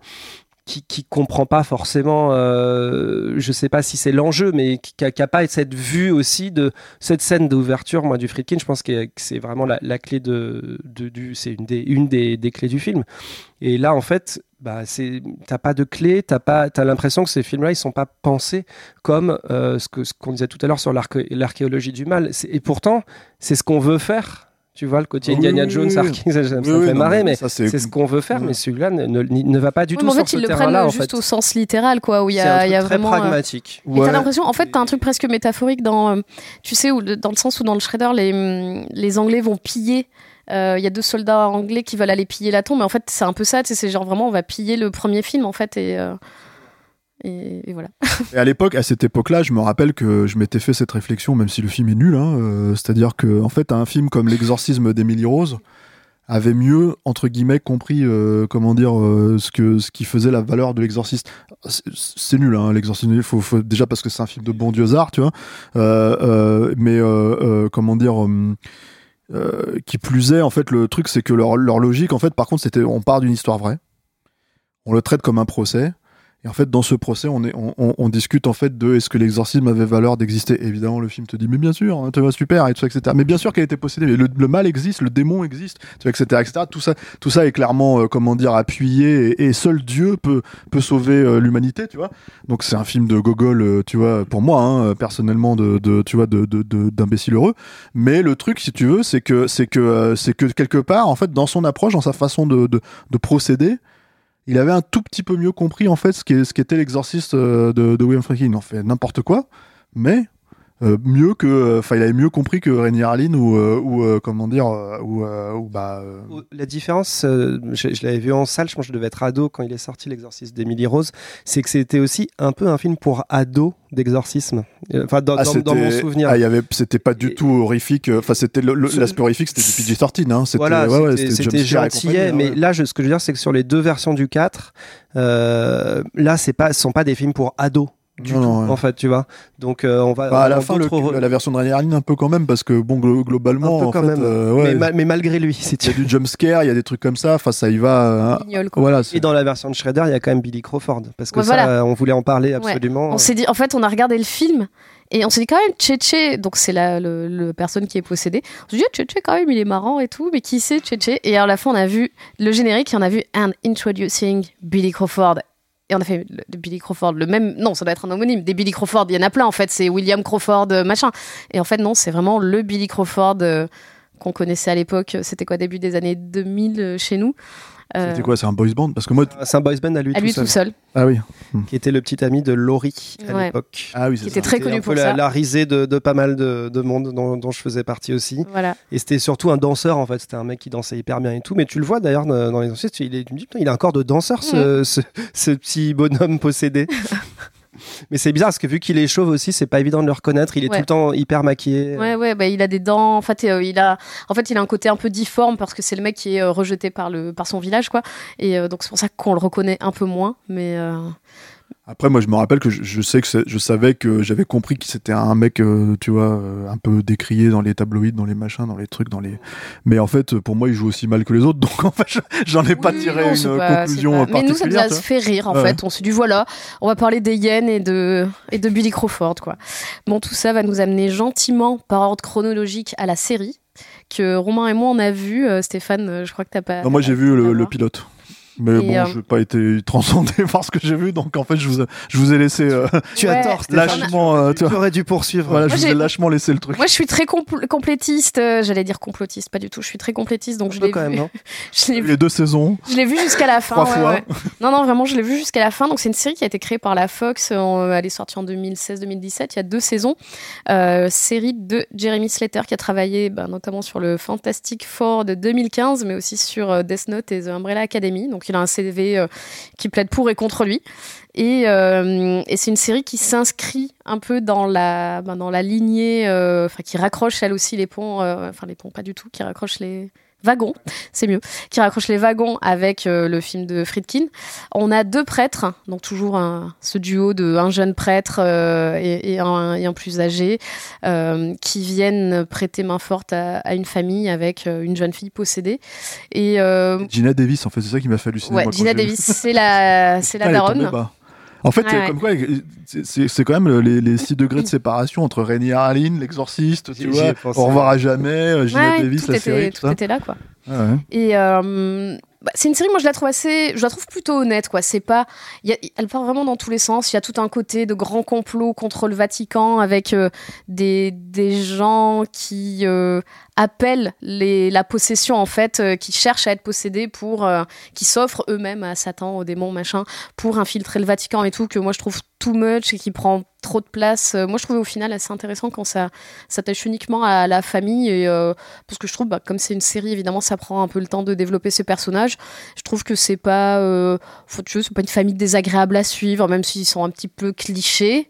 qui, qui comprend pas forcément, euh, je sais pas si c'est l'enjeu, mais qui qui a pas cette vue aussi de cette scène d'ouverture, moi, du Friedkin, je pense que c'est vraiment la, clé de, du, c'est une des, clés du film. Et là, en fait, bah, c'est, t'as pas de clé, t'as pas, t'as l'impression que ces films-là, ils sont pas pensés comme euh, ce que, ce qu'on disait tout à l'heure sur l'arché- l'archéologie du mal. Et pourtant, c'est ce qu'on veut faire. Tu vois, le côté Oui, Indiana oui, Jones, ça, me fait non, marrer, mais c'est ce qu'on veut faire, mais celui-là ne, ne, ne va pas du Oui, tout mais en sur fait, ce ils le terrain-là. prennent En juste fait. au sens littéral, quoi, où il y a, truc il y a très vraiment. euh, pragmatique. Et Ouais. t'as l'impression, en fait, t'as un truc presque métaphorique dans, euh, tu sais, dans le sens où dans le Shredder, les, les Anglais vont piller. euh, Il y a deux soldats anglais qui veulent aller piller la tombe, mais en fait, c'est un peu ça, tu sais, c'est genre vraiment, on va piller le premier film, en fait, et, euh, et, voilà. Et à l'époque, à cette époque-là, je me rappelle que je m'étais fait cette réflexion, même si le film est nul, hein, euh, c'est-à-dire que en fait, un film comme L'exorcisme d'Emily Rose avait mieux entre guillemets compris euh, comment dire euh, ce que ce qui faisait la valeur de l'exorciste. C'est nul hein, l'exorcisme faut, déjà parce que c'est un film de bon dieu tu vois. Mais comment dire qui plus est en fait le truc c'est que leur, leur logique en fait par contre c'était on part d'une histoire vraie. On le traite comme un procès Et en fait, dans ce procès, on, est, on, on- on discute en fait de est-ce que l'exorcisme avait valeur d'exister. Évidemment, le film te dit mais bien sûr, hein, tu vois super et tout etc. Mais bien sûr qu'elle était possédée. Le, le mal existe, le démon existe, tu vois, etc., etc. Tout ça, tout ça est clairement, euh, comment dire, appuyé et, seul Dieu peut peut sauver euh, l'humanité, tu vois. Donc c'est un film de Gogol, euh, tu vois, pour moi, hein, euh, personnellement, de, de tu vois, de d'imbécile heureux. Mais le truc, si tu veux, c'est que c'est que c'est que quelque part, en fait, dans son approche, dans sa façon de de, de procéder, il avait un tout petit peu mieux compris en fait ce qu'était l'exorciste euh, de, William. Il en fait n'importe quoi, mais euh, mieux que, enfin, il avait mieux compris que Rainier Harlin ou euh, ou euh, comment dire euh, ou, euh, ou bah euh, La différence, euh, je, je l'avais vu en salle, je pense que je devais être ado quand il est sorti l'exorcisme d'Emily Rose, c'est que c'était aussi un peu un film pour ados d'exorcisme. Euh, Enfin, dans, ah, dans- dans mon souvenir. ah, il y avait, c'était pas du Et- tout horrifique. euh, Enfin, c'était l'aspect horrifique, c'était du PG-13. Hein. C'était, Voilà, ouais, ouais, gentillet, compagnie, mais ouais. là, je, ce que je veux dire, c'est que sur les deux versions du 4, euh, là, c'est pas, ce sont pas des films pour ados. Du Non, tout, non, ouais. en fait, tu vois. Donc, euh, on va. Bah, à la fin, le- la version de Harlin un peu quand même, parce que bon, glo- globalement, Un peu en quand fait, même. euh, ouais, mais, ma- mais malgré lui, si il y a du jumpscare, il y a des trucs comme ça. Enfin, ça y va. quoi. voilà. c'est- Et dans la version de Shredder, il y a quand même Billy Crawford. Parce que Ouais, ça, voilà. on voulait en parler absolument. On s'est dit, en fait, on a regardé le film et on s'est dit quand même, Tchétché, donc c'est la le, le personne qui est possédée. On s'est dit, Tchétché, quand même, il est marrant et tout, mais qui c'est Tchétché Et à la fin, on a vu le générique et on a vu And Introducing Billy Crawford. Et on a fait Billy Crawford, le même. Non, ça doit être un homonyme. Des Billy Crawford, il y en a plein en fait. C'est William Crawford, euh, machin. Et en fait, non, c'est vraiment le Billy Crawford euh, qu'on connaissait à l'époque. C'était quoi, début des années 2000 euh, chez nous C'était quoi C'est un boys band Parce que moi. C'est un boys band à lui, À lui tout tout seul. Ah oui. qui était le petit ami de Laurie à Ouais. l'époque. Ah oui, c'est Qui ça. était très C'était connu un peu pour la, ça. la risée de, de pas mal de, de monde dont, dont je faisais partie aussi. Voilà. Et c'était surtout un danseur en fait. C'était un mec qui dansait hyper bien et tout. Mais tu le vois d'ailleurs dans les anciens, il est, tu me dis, putain, il a un corps de danseur ce, ce, ce petit bonhomme possédé. Mais c'est bizarre parce que vu qu'il est chauve aussi, c'est pas évident de le reconnaître. Il est Ouais. tout le temps hyper maquillé. Ouais, ouais, bah, il a des dents. En fait, euh, il a, en fait, il a un côté un peu difforme parce que c'est le mec qui est euh, rejeté par le, par son village, quoi. Et euh, donc c'est pour ça qu'on le reconnaît un peu moins. Mais Après, moi, je me rappelle que je, je sais que je savais que j'avais compris que c'était un mec, euh, tu vois, euh, un peu décrié dans les tabloïds, dans les machins, dans les trucs, dans les. Mais en fait, pour moi, il joue aussi mal que les autres, donc en fait, je- j'en ai pas tiré non, une pas- conclusion pas- Mais nous, ça nous particulière. a fait rire, en Ouais. fait. On s'est dit, voilà, on va parler des Yens et de, et de Billy Crawford, quoi. Bon, tout ça va nous amener gentiment, par ordre chronologique, à la série que Romain et moi on a vu. Euh, Stéphane, je crois que t'as pas. Non, moi, j'ai vu le, pilote. Mais Et, bon, euh, je n'ai pas été transcendé par ce que j'ai vu, donc en fait, je vous, ai- je vous ai laissé euh, Tu as tort, lâchement, euh, tu aurais dû poursuivre. Voilà, Moi, je vous ai lâchement laissé le truc. Moi, je suis très compl- complétiste. euh, J'allais dire complotiste, pas du tout. Je suis très complétiste, donc Un je l'ai quand vu. même, non je l'ai vu Les deux saisons. Je l'ai vu jusqu'à la fin. Trois ouais, fois. ouais. Non, non, vraiment, je l'ai vu jusqu'à la fin. Donc, c'est une série qui a été créée par la Fox. en- elle est sortie en 2016-2017. Il y a deux saisons. Euh, série de Jeremy Slater qui a travaillé ben, notamment sur le Fantastic Four de 2015, mais aussi sur Death Note et The Umbrella Academy. Donc, il a un CV euh, qui plaide pour et contre lui. Et, euh, et c'est une série qui s'inscrit un peu dans la, ben, lignée, euh, qui raccroche elle aussi les ponts, enfin, les ponts pas du tout, qui raccroche les wagons, c'est mieux, qui raccroche les wagons avec euh, le film de Friedkin. On a deux prêtres, donc toujours un- ce duo de un jeune prêtre euh, et, et un, et un plus âgé, euh, qui viennent prêter main forte à, à une famille avec une jeune fille possédée. Et Gina Davis, en fait, c'est ça qui m'a fait halluciner. ouais, Gina. Davis, c'est la, c'est la daronne. En fait, Ouais, ouais. comme quoi, c'est- quand même les, les six degrés de séparation entre Rainier Harlin, l'exorciste, tu vois. Au revoir à jamais, euh, Gina Ouais, ouais, Davis, tout, la était, série, tout tout ça. était là, quoi. Ouais, ouais. Et euh, bah, c'est une série, moi je la trouve assez, je la trouve plutôt honnête, quoi. C'est pas, elle part vraiment dans tous les sens. Il y a tout un côté de grand complot contre le Vatican avec euh, des, gens qui euh, appellent la possession en fait, euh, qui cherchent à être possédés pour, qui s'offrent eux-mêmes à Satan, aux démons, machin, pour infiltrer le Vatican et tout, que moi je trouve too much et qui prend trop de place. Euh, moi je trouvais au final assez intéressant quand ça s'attache uniquement à la famille et euh, parce que je trouve bah, comme c'est une série évidemment ça prend un peu le temps de développer ces personnages je trouve que c'est pas euh, faut c'est pas une famille désagréable à suivre même s'ils sont un petit peu clichés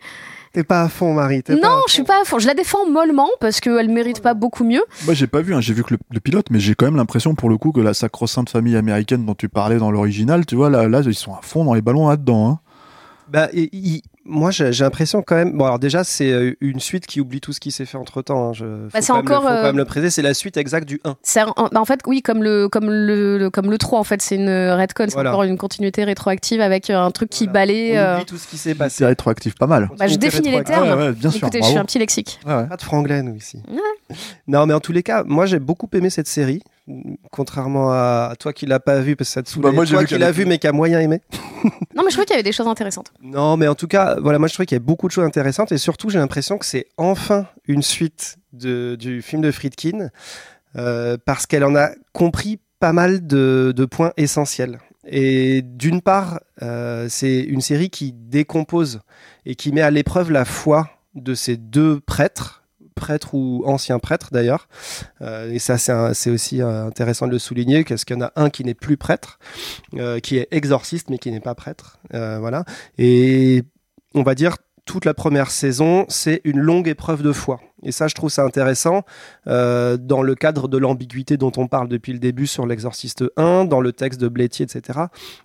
T'es pas à fond, Marie. pas non fond. je suis pas à fond je la défends mollement parce qu'elle mérite pas beaucoup mieux Moi, j'ai pas vu, hein, j'ai vu que le, le pilote, mais j'ai quand même l'impression, pour le coup, que la sacro-sainte famille américaine dont tu parlais dans l'original, tu vois, là, là, ils sont à fond dans les ballons là-dedans. Hein. Bah, et- il- moi, j'ai l'impression quand même. Bon, alors déjà, c'est euh, une suite qui oublie tout ce qui s'est fait entre temps. Je... faut Bah, c'est quand même le- encore, faut quand euh, même le préciser. C'est la suite exacte du 1. C'est en, bah, en fait, oui, comme le, comme le, le- comme le 3, en fait, c'est une redcon, c'est Voilà. encore une continuité rétroactive avec euh, un truc qui Voilà. balaye. On euh, oublie tout ce qui s'est C'est passé. rétroactif, pas mal. Bah, je définis les termes. Ouais, ouais, bien sûr. Écoutez, je suis un petit lexique. Ouais, ouais. Pas de franglais, nous, ici. Non, mais en tous les cas, moi, j'ai beaucoup aimé cette série. Contrairement à toi qui l'as pas vu parce que ça te saoulait. Bah, moi, j'ai toi vu qui l'as était- vu mais qui a moyen aimé. Non, mais je trouvais qu'il y avait des choses intéressantes. Non, mais en tout cas, voilà, moi je trouvais qu'il y avait beaucoup de choses intéressantes et surtout j'ai l'impression que c'est enfin une suite de, du film de Friedkin euh, parce qu'elle en a compris pas mal de, de points essentiels. Et d'une part, euh, c'est une série qui décompose et qui met à l'épreuve la foi de ces deux prêtres, prêtres ou anciens prêtres d'ailleurs. Euh, et ça, c'est aussi euh, intéressant de le souligner, parce qu'il y en a un qui n'est plus prêtre, euh, qui est exorciste mais qui n'est pas prêtre. Voilà. Et on va dire toute la première saison, c'est une longue épreuve de foi. Et ça, je trouve ça intéressant euh, dans le cadre de l'ambiguïté dont on parle depuis le début sur l'exorciste 1, dans le texte de Blétier, etc.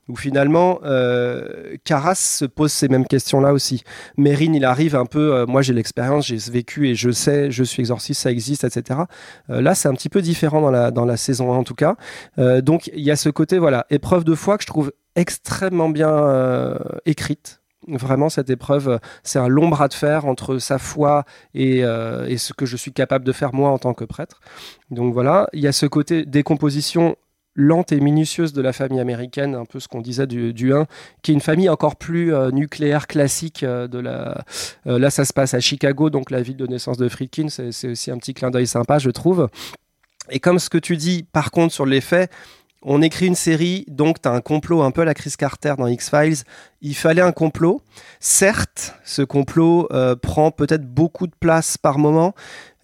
Où finalement, euh, Carras se pose ces mêmes questions-là aussi. Mérine, il arrive un peu, euh, moi j'ai l'expérience, j'ai vécu et je sais, je suis exorciste, ça existe, etc. Euh, là, c'est un petit peu différent dans la, dans la saison 1 en tout cas. Donc il y a ce côté, voilà, épreuve de foi que je trouve extrêmement bien écrite. Vraiment, cette épreuve, c'est un long bras de fer entre sa foi et, euh, et ce que je suis capable de faire moi en tant que prêtre. Donc voilà, il y a ce côté décomposition lente et minutieuse de la famille américaine, un peu ce qu'on disait du, du 1, qui est une famille encore plus euh, nucléaire classique euh, là, ça se passe à Chicago, donc la ville de naissance de Friedkin. C'est aussi un petit clin d'œil sympa, je trouve. Et comme ce que tu dis, par contre, sur les faits, on écrit une série, donc tu as un complot un peu à la Chris Carter dans X-Files. Il fallait un complot. Certes, ce complot euh, prend peut-être beaucoup de place par moment,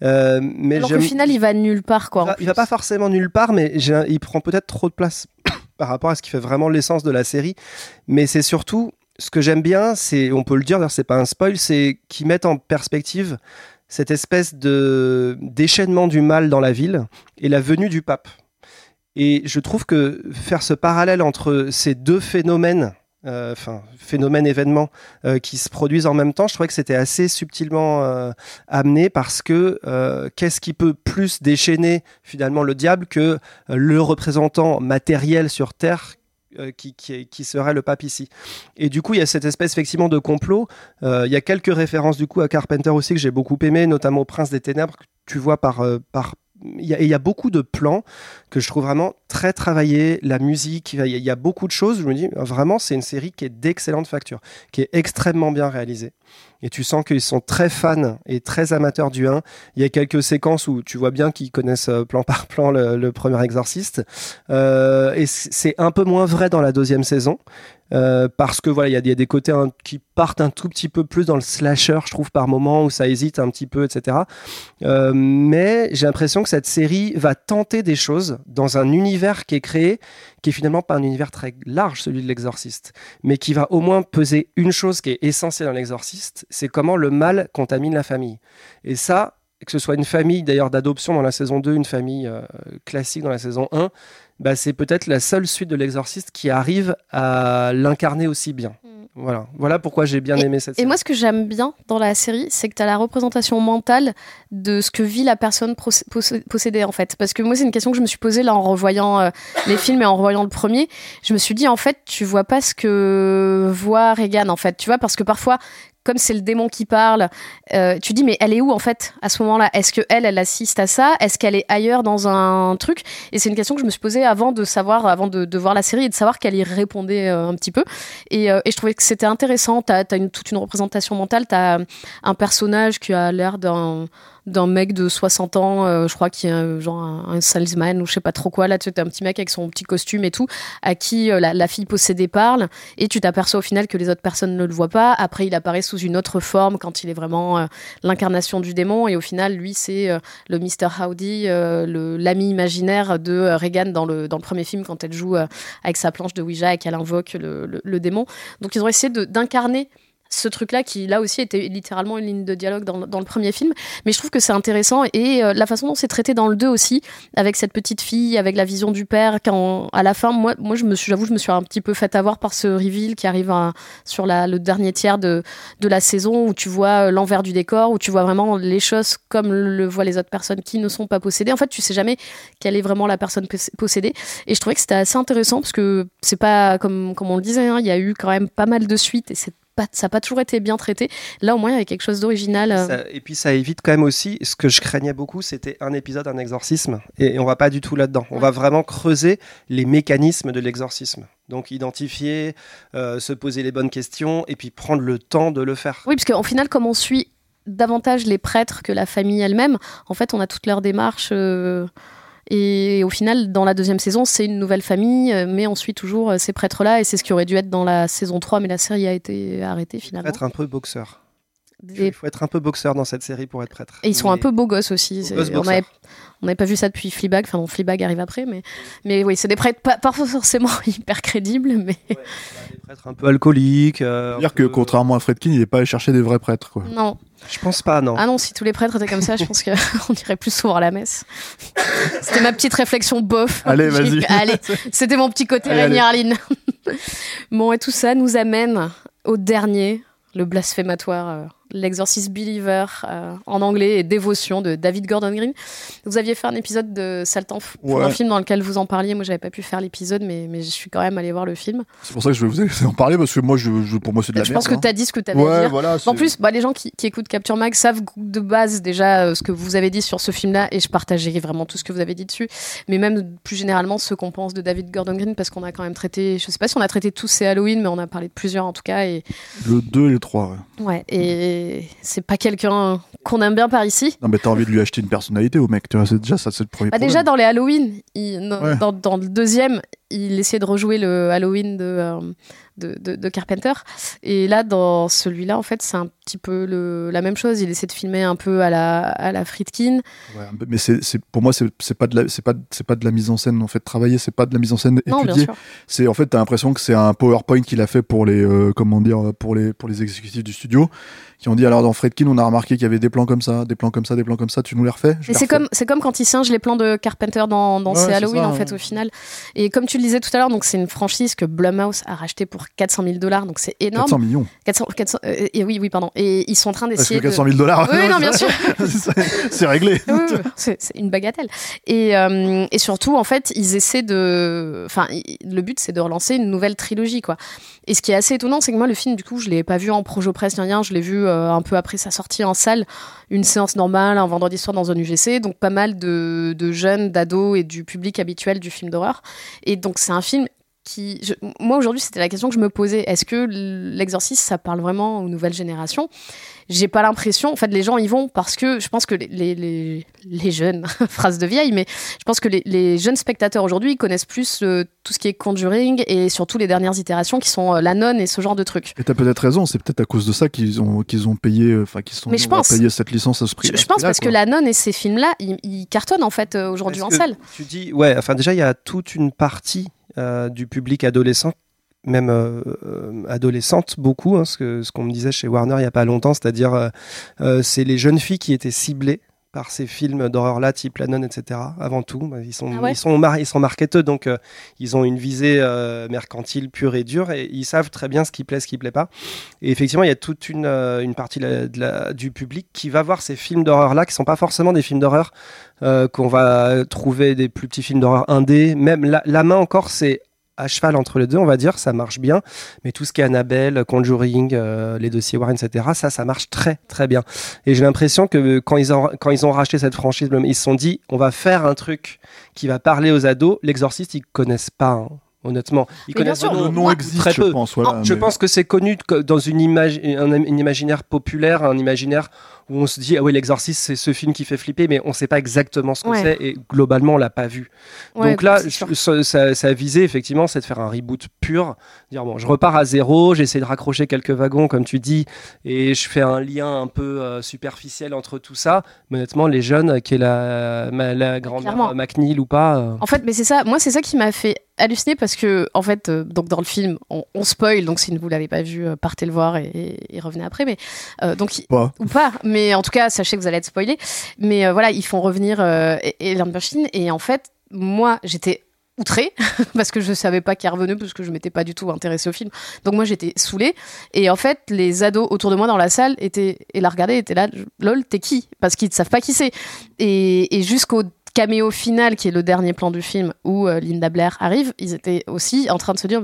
euh, mais Alors qu'au final, il va nulle part, quoi. il va, il va pas forcément nulle part, mais il prend peut-être trop de place par rapport à ce qui fait vraiment l'essence de la série. Mais c'est surtout ce que j'aime bien, c'est, on peut le dire, c'est pas un spoil, c'est qu'ils mettent en perspective cette espèce de déchaînement du mal dans la ville et la venue du pape. Et je trouve que faire ce parallèle entre ces deux phénomènes, euh, enfin phénomènes événements euh, qui se produisent en même temps, je trouvais que c'était assez subtilement euh, amené parce que euh, qu'est-ce qui peut plus déchaîner finalement le diable que euh, le représentant matériel sur Terre euh, qui, qui, serait le pape ici. Et du coup, il y a cette espèce effectivement de complot. Euh, il y a quelques références du coup à Carpenter aussi que j'ai beaucoup aimé, notamment au Prince des Ténèbres, tu vois par... euh, par il y, a, beaucoup de plans que je trouve vraiment très travaillés, la musique, il y a, beaucoup de choses. Je me dis vraiment, c'est une série qui est d'excellente facture, qui est extrêmement bien réalisée. Et tu sens qu'ils sont très fans et très amateurs du 1. Il y a quelques séquences où tu vois bien qu'ils connaissent euh, plan par plan le, premier exorciste. Euh, et c'est un peu moins vrai dans la deuxième saison. Euh, parce que voilà, il y, a- des côtés qui partent un tout petit peu plus dans le slasher, je trouve, par moment, où ça hésite un petit peu, etc. Euh, mais j'ai l'impression que cette série va tenter des choses dans un univers qui est créé, qui est finalement pas un univers très large, celui de l'exorciste, mais qui va au moins peser une chose qui est essentielle dans l'exorciste, c'est comment le mal contamine la famille. Et ça, que ce soit une famille d'ailleurs d'adoption dans la saison 2, une famille euh, classique dans la saison 1, bah, c'est peut-être la seule suite de l'exorciste qui arrive à l'incarner aussi bien. Mm. Voilà. voilà pourquoi j'ai bien aimé cette Et série. moi, ce que j'aime bien dans la série, c'est que tu as la représentation mentale de ce que vit la personne possédée, en fait. Parce que moi, c'est une question que je me suis posée là en revoyant euh, les films et en revoyant le premier. Je me suis dit, en fait, tu vois pas ce que voit Regan, en fait. Tu vois, parce que parfois, comme c'est le démon qui parle, euh, tu dis mais elle est où en fait à ce moment-là? Est-ce que elle, elle assiste à ça? Est-ce qu'elle est ailleurs dans un truc? Et c'est une question que je me suis posée avant de savoir, avant de, voir la série et de savoir qu'elle y répondait euh, un petit peu. Et, euh, et je trouvais que c'était intéressant. T'as as une, toute une représentation mentale. T'as un personnage qui a l'air d'un d'un mec de 60 ans, euh, je crois qui est genre un, salesman ou je sais pas trop quoi. Là, tu as un petit mec avec son petit costume et tout, à qui euh, la, fille possédée parle, et tu t'aperçois au final que les autres personnes ne le voient pas. Après, il apparaît sous une autre forme quand il est vraiment euh, l'incarnation du démon, et au final, lui, c'est le Mr. Howdy, l'ami imaginaire de Regan dans le, dans le premier film quand elle joue avec sa planche de Ouija et qu'elle invoque le, le- le démon. Donc, ils ont essayé d'incarner ce truc-là qui là aussi était littéralement une ligne de dialogue dans, dans le premier film. Mais je trouve que c'est intéressant et euh, la façon dont c'est traité dans le 2 aussi, avec cette petite fille, avec la vision du père, quand à la fin, moi, moi je me suis, j'avoue, je me suis un petit peu fait avoir par ce reveal qui arrive sur la, le dernier tiers de, de la saison où tu vois euh, l'envers du décor, où tu vois vraiment les choses comme le voient les autres personnes qui ne sont pas possédées. En fait, tu sais jamais quelle est vraiment la personne pos- possédée. Et je trouvais que c'était assez intéressant parce que c'est pas comme, comme on le disait, hein, il y a eu quand même pas mal de suites pas, ça n'a pas toujours été bien traité. Là, au moins, il y avait quelque chose d'original. euh. Ça- et puis ça évite quand même aussi, ce que je craignais beaucoup, c'était un épisode, un exorcisme. Et, on va pas du tout là-dedans. On va vraiment creuser les mécanismes de l'exorcisme. Donc identifier, euh, se poser les bonnes questions et puis prendre le temps de le faire. Oui, parce qu'au final, comme on suit davantage les prêtres que la famille elle-même, en fait, on a toute leur démarche. euh, et au final, dans la deuxième saison, c'est une nouvelle famille, euh, mais on suit toujours euh, ces prêtres-là, et c'est ce qui aurait dû être dans la saison 3, mais la série a été arrêtée Il faut finalement. être un peu boxeur. Des- Il faut être un peu boxeur dans cette série pour être prêtre. Et ils sont Mais- un peu beaux gosses aussi. Beaux c'est- gosses on n'avait pas vu ça depuis Fleabag. Enfin, non, Fleabag arrive après, mais, mais oui, c'est des prêtres pas, pas forcément hyper crédibles, mais Des prêtres un peu alcooliques. euh, un dire que contrairement à Fredkin, il n'est pas allé chercher des vrais prêtres. Quoi. non. Je pense pas, non. Ah non, si tous les prêtres étaient comme ça, je pense qu'on irait plus souvent à la messe. C'était ma petite réflexion bof. Allez, vas-y. Allez, c'était mon petit côté. Arline. bon, et tout ça nous amène au dernier, le blasphématoire, l'exorcist believer euh, en anglais et dévotion de David Gordon Green. Vous aviez fait un épisode de Saltan Ouais. un film dans lequel vous en parliez. Moi, j'avais pas pu faire l'épisode, mais, mais je suis quand même allée voir le film. C'est pour ça que je vais vous laisser en parler parce que moi, je, je- pour moi, c'est de la je merde. pense que hein. tu as dit ce que tu avais à Ouais, dire. voilà. En plus, bah, les gens qui, qui écoutent Capture Mag savent de base déjà euh, ce que vous avez dit sur ce film-là et je partageais vraiment tout ce que vous avez dit dessus. Mais même plus généralement ce qu'on pense de David Gordon Green parce qu'on a quand même traité, je sais pas si on a traité tous ces Halloween, mais on a parlé de plusieurs en tout cas. Et, Le 2 et le 3. Ouais. ouais, et c'est pas quelqu'un qu'on aime bien par ici. Non, mais t'as envie de lui acheter une personnalité au mec. Tu vois, c'est déjà ça, c'est le premier Bah, problème. déjà dans les Halloween, il- dans, Ouais. dans- dans le deuxième, il essayait de rejouer le Halloween de, euh, de, de- de Carpenter. Et là, dans celui-là, en fait, c'est un petit peu le, la même chose. Il essaie de filmer un peu à la, à la Friedkin. Ouais, mais c'est, c'est- pour moi, c'est, pas de la, c'est pas, c'est pas de la mise en scène en fait. Travailler, c'est pas de la mise en scène étudiée. C'est en fait, t'as l'impression que c'est un PowerPoint qu'il a fait pour les, euh, comment dire, pour les, pour les exécutifs du studio, qui ont dit alors dans Fredkin, on a remarqué qu'il y avait des plans comme ça, des plans comme ça, des plans comme ça. Tu nous les refais? Mais c'est comme, c'est comme quand il singe les plans de Carpenter dans, dans Ouais, Halloween, ça, en fait, ouais. au final. Et comme tu le disais tout à l'heure, donc c'est une franchise que Blumhouse a racheté pour 400 000 dollars, donc c'est énorme. 400 millions. 400, 400, euh, et oui, oui, pardon. Et ils sont en train Parce d'essayer que de. 400 000 dollars. Oui, non, bien sûr. c'est, réglé. Oui, oui, oui. c'est une bagatelle. Et, euh, et surtout, en fait, ils essaient de. Enfin, le but, c'est de relancer une nouvelle trilogie, quoi. Et ce qui est assez étonnant, c'est que moi, le film, du coup, je l'ai pas vu en projo presse ni rien. Je l'ai vu euh, un peu après sa sortie en salle, une séance normale, un vendredi soir dans un UGC. Donc, pas mal de, de jeunes, d'ados et du public habituel du film d'horreur. Et donc, c'est un film qui. je- moi, aujourd'hui, c'était la question que je me posais. Est-ce que l'exorcisme, ça parle vraiment aux nouvelles générations? J'ai pas l'impression, en fait, les gens y vont parce que je pense que les, les, les, les jeunes, phrase de vieille, mais je pense que les, les jeunes spectateurs aujourd'hui ils connaissent plus euh, tout ce qui est Conjuring et surtout les dernières itérations qui sont euh, La Nonne et ce genre de trucs. Et t'as peut-être raison, c'est peut-être à cause de ça qu'ils ont, qu'ils ont payé, euh, enfin, qu'ils sont Mais je pense. payer cette licence à ce prix. Je, je pense parce que. La Nonne et ces films-là, ils, ils cartonnent en fait euh, aujourd'hui en salle. Tu dis, ouais, enfin déjà, il y a toute une partie euh, du public adolescent, même euh, euh, adolescente, beaucoup, hein, ce qu'on me disait chez Warner il n'y a pas longtemps, c'est-à-dire c'est les jeunes filles qui étaient ciblées par ces films d'horreur-là, type La Nonne, etc. Avant tout, Bah, ils sont, Ah ouais ils sont, mar- ils sont marketeux, donc euh, ils ont une visée euh, mercantile pure et dure, et ils savent très bien ce qui plaît, ce qui plaît pas. Et effectivement, il y a toute une, euh, une partie de la- de la- du public qui va voir ces films d'horreur-là, qui sont pas forcément des films d'horreur qu'on va trouver des plus petits films d'horreur indé. Même la, la main encore, c'est à cheval entre les deux, on va dire, ça marche bien. Mais tout ce qui est Annabelle, Conjuring, euh, les dossiers Warren, etc., ça, ça marche très, très bien. Et j'ai l'impression que quand ils, ont, quand ils ont racheté cette franchise, ils se sont dit, on va faire un truc qui va parler aux ados. L'exorciste, ils connaissent pas, hein, honnêtement. Ils Mais bien connaissent sûr, de Le nom, existe, très je peu. pense. Voilà, je mais- pense que c'est connu dans une image, un imaginaire populaire, un imaginaire où on se dit ah oui l'exorciste c'est ce film qui fait flipper, mais on sait pas exactement ce que Ouais. c'est et globalement on l'a pas vu. Ouais, Donc là, je- ça, ça, visé effectivement, c'est de faire un reboot pur, dire bon je repars à zéro, j'essaie de raccrocher quelques wagons comme tu dis et je fais un lien un peu euh, superficiel entre tout ça. Mais honnêtement les jeunes, qui est la, ma- la grand-mère Clairement. euh, McNeil ou pas. euh, En fait, mais c'est ça. Moi, c'est ça qui m'a fait halluciné parce que, en fait, euh, donc dans le film, on, on spoil, donc si vous l'avez pas vu, euh, partez le voir et, et- et revenez après. Mais euh, donc Pas. ou pas, mais en tout cas, sachez que vous allez être spoilé. Mais euh, voilà, ils font revenir euh, Ellen Burstyn et en fait, moi, j'étais outrée parce que je savais pas qu'elle revenait parce que je m'étais pas du tout intéressée au film. Donc moi, j'étais saoulée et en fait, les ados autour de moi dans la salle étaient et la regardaient étaient là, lol, t'es qui? Parce qu'ils ne savent pas qui c'est. Et, et jusqu'au caméo final qui est le dernier plan du film où euh, Linda Blair arrive, ils étaient aussi en train de se dire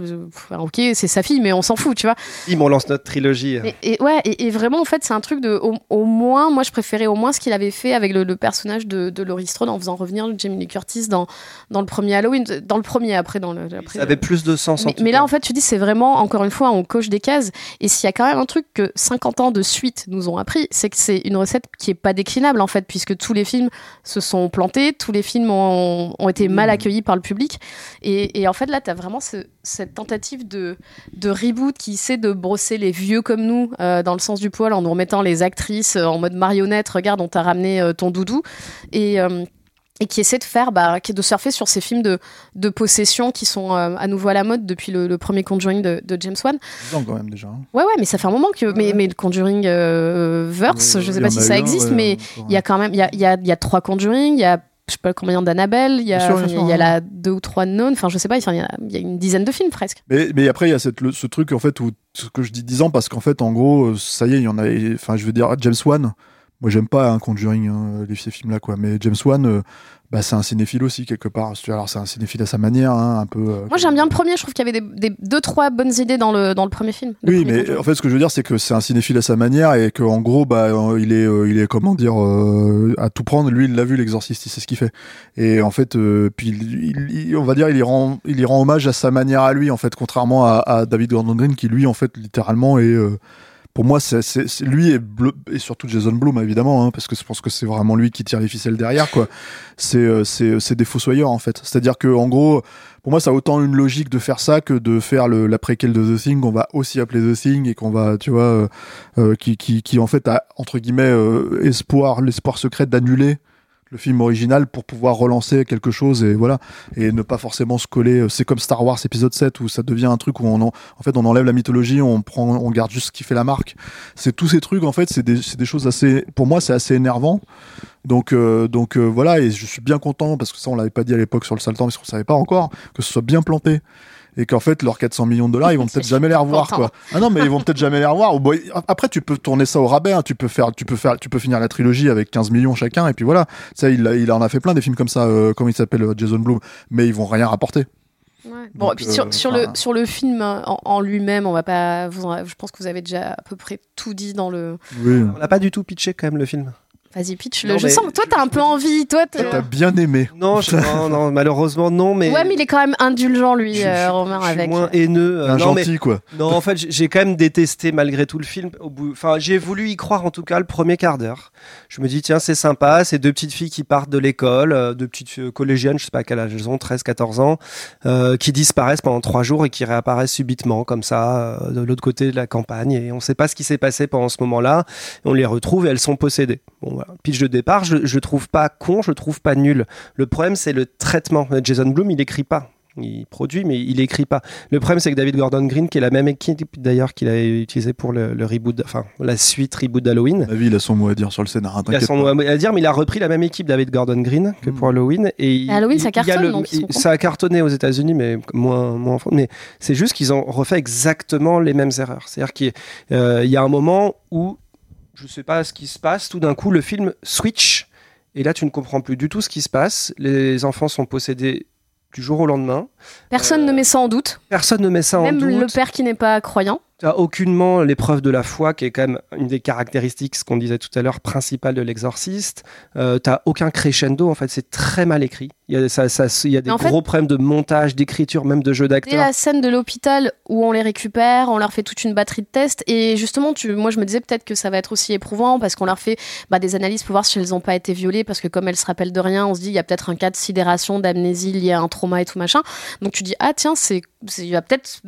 ok c'est sa fille mais on s'en fout tu vois Bim, on lance notre trilogie. et, et ouais, et, et vraiment, en fait, c'est un truc de. Au, au moins, moi, je préférais au moins ce qu'il avait fait avec le, le personnage de, de Laurie Strode en faisant revenir Jamie Lee Curtis dans, dans le premier Halloween. Dans le premier, après, dans le. Après, Ça avait plus de sens en mais, tout mais cas. là, en fait, tu dis, c'est vraiment, encore une fois, on coche des cases. Et s'il y a quand même un truc que 50 ans de suite nous ont appris, c'est que c'est une recette qui est pas déclinable, en fait, puisque tous les films se sont plantés, tous les films ont, ont été mal accueillis par le public. Et, et en fait, là, tu as vraiment ce- cette tentative de, de reboot qui essaie de brosser les vieux comme nous euh, dans le sens du poil en nous remettant les actrices euh, en mode marionnette. Regarde, on t'a ramené euh, ton doudou. Et. euh, et qui essaie de faire, bah, de surfer sur ces films de, de possession qui sont euh, à nouveau à la mode depuis le, le premier Conjuring de, de James Wan. 10 ans quand même déjà. hein. Ouais, ouais, mais ça fait un moment que. Mais, mais le Conjuring euh, Verse, Mais je sais pas si ça existe, ouais, mais il y a quand même. Il y a, il y, a, y a trois Conjuring, il y a. Je sais pas combien d'Annabelle, il y a, Bien sûr, bien il y a- sûr, il y a ouais. la deux ou trois de Non, enfin je sais pas, il y, a, il y a une dizaine de films presque. Mais, mais après, il y a cette, le- ce truc, en fait, où, ce que je dis 10 ans, parce qu'en fait, en gros, euh, ça y est, il y en a, enfin, je veux dire, James Wan, moi, j'aime pas un Conjuring, hein, les, ces films-là, quoi, mais James Wan, euh, bah, c'est un cinéphile aussi, quelque part. Alors, c'est un cinéphile à sa manière, hein, un peu. euh, Moi j'aime bien le premier, je trouve qu'il y avait des, des deux, trois bonnes idées dans le, dans le premier film. le Oui, premier mais en fait, ce que je veux dire, c'est que c'est un cinéphile à sa manière et qu'en gros, bah, euh, il est, euh, il est, comment dire, euh, à tout prendre. Lui, il l'a vu, l'exorciste, sait ce qu'il fait. Et en fait, puis, il, il- il- on va dire, il y rend, il y rend hommage à sa manière à lui, en fait, contrairement à, à David Gordon Green, qui lui, en fait, littéralement est, pour moi, c'est, c'est, lui et, et surtout Jason Blum, évidemment, hein, parce que je pense que c'est vraiment lui qui tire les ficelles derrière, quoi. C'est, euh, c'est, c'est des fossoyeurs, en fait. C'est-à-dire que, en gros, pour moi, ça a autant une logique de faire ça que de faire le, la préquelle de The Thing, qu'on va aussi appeler The Thing et qu'on va, tu vois, euh, euh, qui, qui, qui en fait a entre guillemets euh, espoir, l'espoir secret d'annuler le film original pour pouvoir relancer quelque chose et voilà et ne pas forcément se coller. C'est comme Star Wars épisode 7 où ça devient un truc où on en, en fait on enlève la mythologie, on prend, on garde juste ce qui fait la marque. C'est tous ces trucs en fait, c'est des, des choses assez, pour moi c'est assez énervant. Donc, euh, donc euh, voilà, et je suis bien content parce que ça on l'avait pas dit à l'époque sur le Saltan parce qu'on savait pas encore que ce soit bien planté et qu'en fait leurs 400 millions de dollars ils vont peut-être jamais les revoir quoi. Ah non mais ils vont peut-être jamais les revoir. Après tu peux tourner ça au rabais, hein. tu peux faire, tu peux faire, tu peux finir la trilogie avec 15 millions chacun et puis voilà. Ça il, en a fait plein des films comme ça, euh, comment il s'appelle euh, Jason Blum, mais ils vont rien rapporter. Ouais. Bon, Donc, et puis euh, sur, le, sur le film en, en lui-même, on va pas. vous en- je pense que vous avez déjà à peu près tout dit dans le. Oui. On n'a pas du tout pitché quand même le film. Vas-y, pitch. Non, Le, je mais sens que toi, t'as un peu envie. Toi, T'as bien aimé. Non, je- non, non, malheureusement non, mais. Ouais, mais il est quand même indulgent, lui, je- euh, Romain, je suis avec. moins haineux. euh, Un non, mais- gentil quoi. Non, en fait, j'ai- quand même détesté malgré tout le film. Au bout, enfin, j'ai voulu y croire en tout cas le premier quart d'heure. Je me dis tiens, c'est sympa, ces deux petites filles qui partent de l'école, euh, deux petites collégiennes, je sais pas à quel âge elles ont, 13, 14 ans, euh, qui disparaissent pendant trois jours et qui réapparaissent subitement comme ça euh, de l'autre côté de la campagne et on sait pas ce qui s'est passé pendant ce moment-là. On les retrouve et elles sont possédées. Bon, voilà. Pitch de départ, je, je trouve pas con, je trouve pas nul. Le problème c'est le traitement. Jason Blum, il écrit pas. Il produit, mais il écrit pas. Le problème, c'est que David Gordon Green, qui est la même équipe d'ailleurs qu'il a utilisé pour le, le reboot, enfin la suite reboot d'Halloween, La vie, il a son mot à dire sur le scénar. hein, il a son pas. mot à dire, mais il a repris la même équipe David Gordon Green que Mm. pour Halloween. Et il- Halloween, il- ça cartonne, le- donc ils sont il- ça a cartonné aux États-Unis, mais moins, moins en France. Mais c'est juste qu'ils ont refait exactement les mêmes erreurs. C'est-à-dire qu'il euh, il y a un moment où je sais pas ce qui se passe, tout d'un coup le film switch. Et là, tu ne comprends plus du tout ce qui se passe. Les enfants sont possédés du jour au lendemain. Personne Euh, ne met ça en doute. Personne ne met ça en Même doute. le père qui n'est pas croyant. Tu as aucunement l'épreuve de la foi, qui est quand même une des caractéristiques, ce qu'on disait tout à l'heure, principales de l'exorciste. Euh, tu aucun crescendo, en fait, c'est très mal écrit. Il y a, ça, ça- il y a des en fait- gros problèmes de montage, d'écriture, même de jeu d'acteur. la scène de l'hôpital où on les récupère, on leur fait toute une batterie de tests. Et justement, tu, moi, je me disais peut-être que ça va être aussi éprouvant parce qu'on leur fait bah, des analyses pour voir si elles n'ont pas été violées. Parce que comme elles se rappellent de rien, on se dit il y a peut-être un cas de sidération, d'amnésie lié à un trauma et tout machin. Donc tu dis ah tiens, c'est, il va peut-être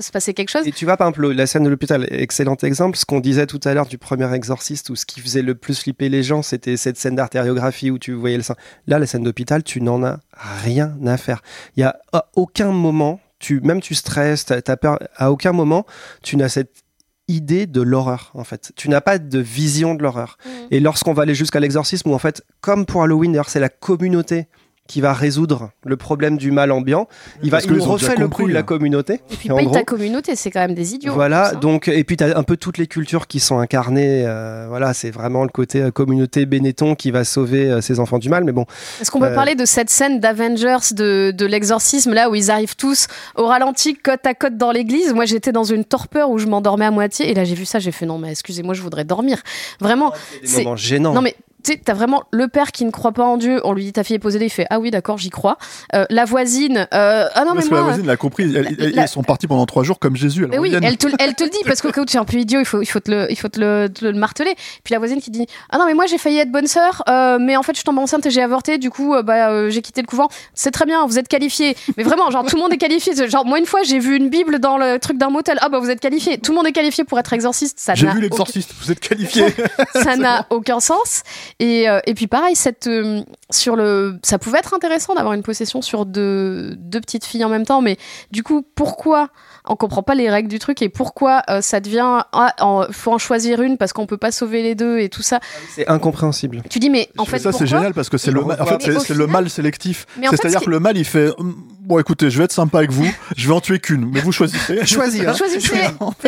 se passer quelque chose. Et tu vois, par exemple, la scène de l'hôpital, excellent exemple. Ce qu'on disait tout à l'heure du premier exorciste, où ce qui faisait le plus flipper les gens, c'était cette scène d'artériographie où tu voyais le sein. Là, la scène d'hôpital, tu n'en as rien à faire. Il y a à aucun moment, tu, même tu stresses, t'as, t'as peur, à aucun moment, tu n'as cette idée de l'horreur en fait. Tu n'as pas de vision de l'horreur. Et lorsqu'on va aller jusqu'à l'exorcisme, où en fait, comme pour Halloween, d'ailleurs, c'est la communauté qui va résoudre le problème du mal ambiant. Il va, il nous refait le compris, coup de la là. communauté. Et puis paye gros- ta communauté, c'est quand même des idiots. Voilà, donc et puis tu as un peu toutes les cultures qui sont incarnées. euh, voilà, c'est vraiment le côté euh, communauté Benetton qui va sauver euh, ses enfants du mal. Mais bon, Est-ce qu'on peut Euh, parler de cette scène d'Avengers de, de l'exorcisme là où ils arrivent tous au ralenti côte à côte dans l'église? Moi j'étais dans une torpeur où je m'endormais à moitié et là j'ai vu ça, j'ai fait non mais excusez-moi je voudrais dormir. Vraiment. des C'est- moments gênants. Non mais tu sais, t'as vraiment le père qui ne croit pas en Dieu. On lui dit ta fille est possédée, il fait ah oui d'accord j'y crois. Euh, la voisine, euh, ah non mais Parce que la moi. voisine l'a compris. Elle- la- Ils sont partis pendant trois jours comme Jésus. Mais oui, elle te, elle te le dit parce qu'au cas où tu es un peu idiot, il faut, il faut te le, il faut te le, te le marteler. Puis la voisine qui dit ah non mais moi j'ai failli être bonne sœur, euh, mais en fait je tombe enceinte et j'ai avorté, du coup euh, bah euh, j'ai quitté le couvent. C'est très bien, vous êtes qualifié. Mais vraiment genre tout le monde est qualifié. Genre moi une fois j'ai vu une bible dans le truc d'un motel. Ah bah vous êtes qualifié. Tout le monde est qualifié pour être exorciste. Ça J'ai vu aucun- l'exorciste. Vous êtes qualifié. ça n'a aucun sens. Et, euh, et puis pareil, cette, euh, sur le, ça pouvait être intéressant d'avoir une possession sur deux, deux petites filles en même temps, mais du coup, pourquoi on comprend pas les règles du truc et pourquoi euh, ça devient, ah, en- faut en choisir une parce qu'on peut pas sauver les deux et tout ça. C'est incompréhensible. Tu dis mais en fait ça c'est génial parce que c'est le mal. En fait, c'est le mal sélectif. C'est-à-dire que le mal, il fait Hum, bon, écoutez, je vais être sympa avec vous. Je vais en tuer qu'une, mais vous choisissez. Choisis, hein. Choisissez.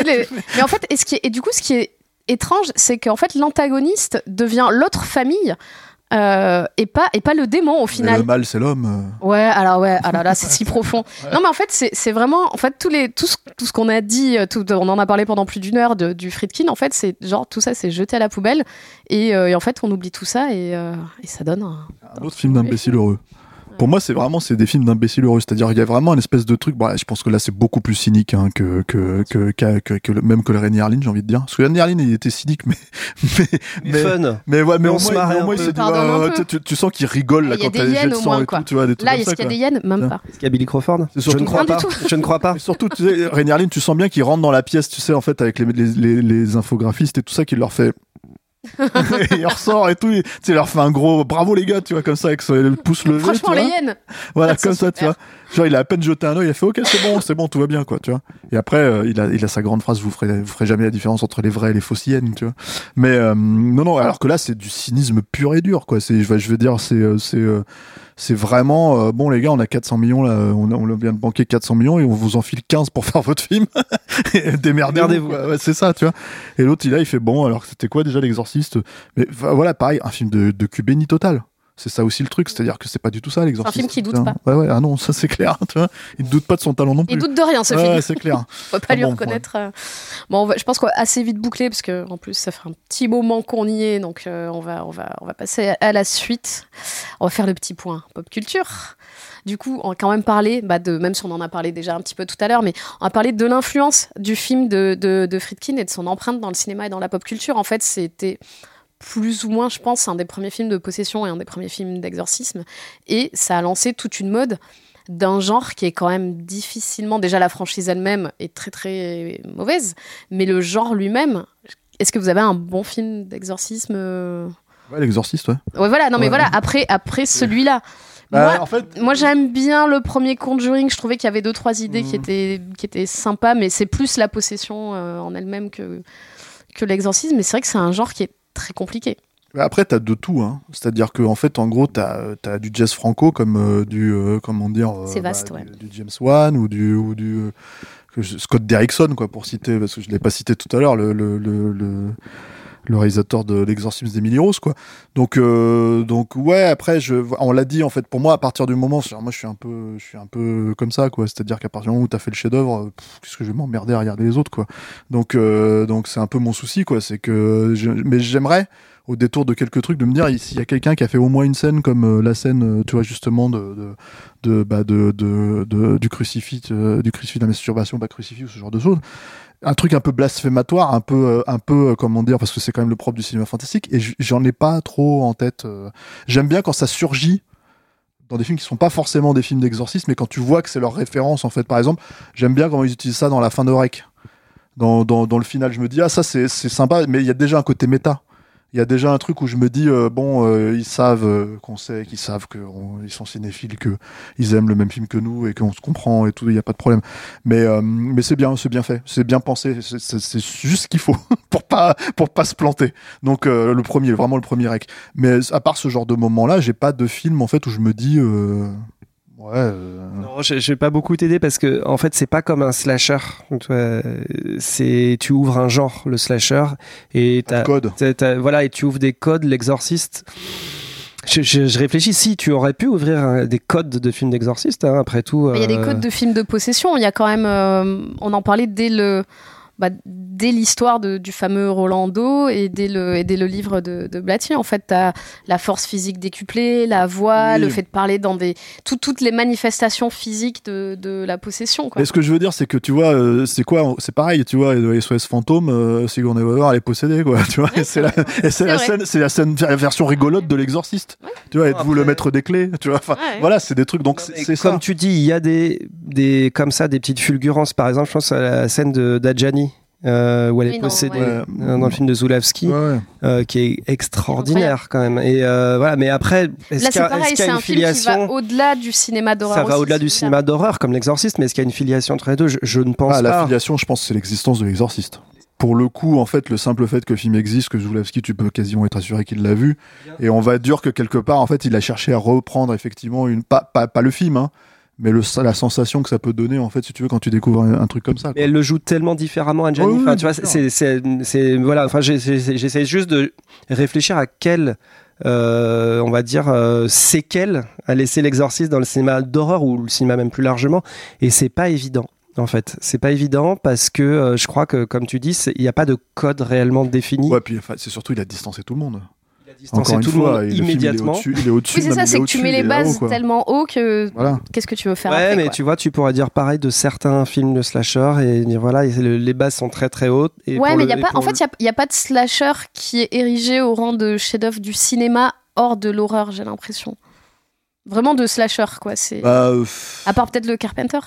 Mais en fait, et, ce qui est- et du coup, ce qui est étrange, c'est qu'en fait, l'antagoniste devient l'autre famille euh, et, pas, et pas le démon au Mais final. le mal, c'est l'homme. Ouais, alors ouais, ah là là, c'est si profond. Non, mais en fait, c'est vraiment, en fait, tous les, tout ce, tout ce qu'on a dit, euh, tout, on en a parlé pendant plus d'une heure de- du Friedkin. En fait, c'est genre tout ça, c'est jeté à la poubelle, et, euh, et en fait, on oublie tout ça, et, euh, et ça donne. Un... Un autre film d'imbécile heureux. Pour moi, c'est vraiment c'est des films d'imbéciles heureux. C'est-à-dire, il y a vraiment une espèce de truc. Bon, je pense que là, c'est beaucoup plus cynique hein, que, que, que, que, que- que le- même que le René Harlin, j'ai envie de dire. Parce que René Harlin, il était cynique, mais mais Mais mais, fun. mais ouais, mais on se moins, au moins, un il peu. s'est dit, tu, tu- tu sens qu'il rigole là Il y a quand des t'as les jets hyènes de sang moins, et quoi. tout. Tu vois, des trucs Là, est-ce qu'il y a des hyènes Même Tiens. pas. Est-ce qu'il y a Billy Crawford Je surtout- ne crois pas. Je ne crois pas. Surtout, tu sais, René Harlin, tu sens bien qu'il rentre dans la pièce, tu sais, en fait, avec les infographistes et tout ça, qu'il leur fait. Et il ressort et tout, tu sais, il leur fait un gros bravo les gars, tu vois, comme ça, avec son- le pouce levé. Franchement, tu les hyènes. Voilà, comme ça, tu super. vois. Genre, il a à peine jeté un oeil, il a fait ok, c'est bon, c'est bon, tout va bien, quoi, tu vois. Et après, euh, il, a, il a sa grande phrase, vous ferez, vous ferez jamais la différence entre les vrais et les fausses hyènes, tu vois. Mais euh, non, non, alors que là, c'est du cynisme pur et dur, quoi. C'est, je veux- dire, c'est, euh, c'est, euh, c'est vraiment, euh, bon, les gars, on a 400 millions, là, on, vient de banquer 400 millions et on vous en file 15 pour faire votre film. Démerdez-vous. Ouais, c'est ça, tu vois. Et l'autre, il a, il fait bon, alors c'était quoi déjà l'exorciste? Mais voilà, pareil, un film de, de total. C'est ça aussi le truc, c'est-à-dire que c'est pas du tout ça l'exorciste. film qui doute pas. Ouais, ouais, ah non, ça c'est clair, tu vois. Il ne doute pas de son talent non plus. Il doute de rien, ce Ouais, film. c'est clair. On peut pas Ah lui bon, reconnaître. euh. Bon, on va- je pense qu'on va assez vite boucler parce que en plus ça fait un petit moment qu'on y est, donc euh, on va on va on va passer à, à la suite. On va faire le petit point pop culture. Du coup, on va quand même parler, bah, de même si on en a parlé déjà un petit peu tout à l'heure, mais on va parler de l'influence du film de, de, de Friedkin et de son empreinte dans le cinéma et dans la pop culture. En fait, c'était plus ou moins, je pense, un des premiers films de possession et un des premiers films d'exorcisme. Et ça a lancé toute une mode d'un genre qui est quand même difficilement. Déjà, la franchise elle-même est très très mauvaise, mais le genre lui-même. Est-ce que vous avez un bon film d'exorcisme euh Ouais, l'exorciste, ouais. Ouais, voilà. Non, mais Ouais. voilà. Après, après celui-là. Bah, Moi, en fait, moi, j'aime bien le premier Conjuring. Je trouvais qu'il y avait deux trois idées qui Mhm. étaient qui étaient sympas, mais c'est plus la possession euh, en elle-même que que l'exorcisme. Mais c'est vrai que c'est un genre qui est très compliqué. après, t'as de tout, hein. C'est-à-dire que, en fait, en gros, t'as as du jazz franco comme euh, du, euh, comment dire, euh, C'est vaste, bah, ouais. du, du James Wan ou du, ou du euh, Scott Derrickson, quoi, pour citer, parce que je l'ai pas cité tout à l'heure, le, le, le, le, le réalisateur de l'exorcisme d'Emily Rose, quoi. Donc, euh, donc, ouais, après, je, on l'a dit, en fait, pour moi, à partir du moment, moi, je suis un peu, je suis un peu comme ça, quoi. C'est-à-dire qu'à partir du moment où t'as fait le chef-d'œuvre, euh, qu'est-ce que je vais m'emmerder à regarder les autres, quoi. Donc, euh, donc, c'est un peu mon souci, quoi. C'est que, je- mais j'aimerais, au détour de quelques trucs, de me dire s'il y a quelqu'un qui a fait au moins une scène comme euh, la scène, euh, tu vois, justement, de, de, bah, de, de, du crucifix, du crucifix de la masturbation, pas crucifix ou ce genre de choses. Un truc un peu blasphématoire, un peu, euh, un peu, euh, comment dire, parce que c'est quand même le propre du cinéma fantastique, et j'en ai pas trop en tête. euh. J'aime bien quand ça surgit dans des films qui sont pas forcément des films d'exorcisme, mais quand tu vois que c'est leur référence, en fait, par exemple, j'aime bien comment ils utilisent ça dans la fin de Rec. Dans, dans, dans le final, je me dis, ah, ça c'est sympa, mais il y a déjà un côté méta. Il y a déjà un truc où je me dis euh, bon euh, ils savent euh, qu'on sait qu'ils savent qu'ils sont cinéphiles que ils aiment le même film que nous et qu'on se comprend et tout il y a pas de problème. Mais c'est bien c'est bien fait c'est bien pensé c'est- juste ce qu'il faut pour pas pour pas se planter. Donc le premier vraiment le premier rec. Mais à part ce genre de moment là j'ai pas de film en fait où je me dis ouais euh, Non, je, je vais pas beaucoup t'aider parce que en fait c'est pas comme un slasher. C'est tu ouvres un genre le slasher et t'as, code voilà et tu ouvres des codes. L'exorciste. Je, je- je réfléchis si tu aurais pu ouvrir un- des codes de films d'exorciste. hein, après tout. Il y a des euh, codes de films de possession. Il y a quand même, euh, on en parlait dès le, bah, dès l'histoire du fameux Rolando et dès le, et dès le livre de, de Blatty. En fait, t'as la force physique décuplée, la voix, Oui. le fait de parler dans des, tout- toutes les manifestations physiques de, de la possession. Quoi. Mais ce que je veux dire, c'est que tu vois, euh, c'est quoi C'est pareil, tu vois, les SOS Fantôme, euh, Sigourney Weaver, elle est possédée, quoi. Tu vois, et c'est la, et c'est la vrai. scène, c'est la scène, la version rigolote de l'exorciste. Tu vois, êtes-vous le maître des clés Tu vois, enfin, Ouais. voilà, c'est des trucs. Donc c'est ça. comme tu dis, il y a des, des comme ça des petites fulgurances. Par exemple, je pense à la scène de d'Adjani. Euh, où elle est non, possédée ouais. Dans le film de Zulawski, Ouais, ouais. euh, qui est extraordinaire quand même. Et euh, voilà, mais après, est-ce Là, qu'il y c'est a, y a un une film qui va filiation? au-delà du cinéma d'horreur. Ça va au-delà du cinéma d'horreur comme l'exorciste, mais est-ce qu'il y a une filiation entre les deux? Je, je ne pense Ah, la pas. filiation, je pense, c'est l'existence de l'exorciste. Pour le coup, en fait, le simple fait que le film existe, que Zulawski, tu peux quasiment être assuré qu'il l'a vu. Et on va dire que quelque part, en fait, il a cherché à reprendre effectivement une, pas, pas, pas le film, hein, mais le, la sensation que ça peut donner, en fait, si tu veux, quand tu découvres un, un truc comme ça. Mais quoi. elle le joue tellement différemment, Anjani. Oui, oui, enfin, tu vois, bien sûr. c'est, voilà. Enfin, j'essaie juste de réfléchir à quel, euh, on va dire, euh, séquelles a laissé l'exorciste dans le cinéma d'horreur ou le cinéma même plus largement. Et c'est pas évident. En fait, c'est pas évident parce que euh, je crois que, comme tu dis, il n'y a pas de code réellement défini. Ouais, puis enfin, c'est surtout, il a distancé tout le monde. Il une tout fois, le monde le film, immédiatement. Il est au-dessus. il au-dessus, Oui, c'est même, ça, il est c'est que tu mets il les bases quoi. tellement haut que Voilà. qu'est-ce que tu veux faire Ouais, après, mais quoi. tu vois, tu pourrais dire pareil de certains films de slasher et dire voilà, les bases sont très très hautes. Et Ouais, mais le- y a pas, en fait, il n'y a, pas de slasher qui est érigé au rang de chef-d'œuvre du cinéma hors de l'horreur, j'ai l'impression. Vraiment de slasher, quoi. C'est Bah, euh, à part peut-être le Carpenter.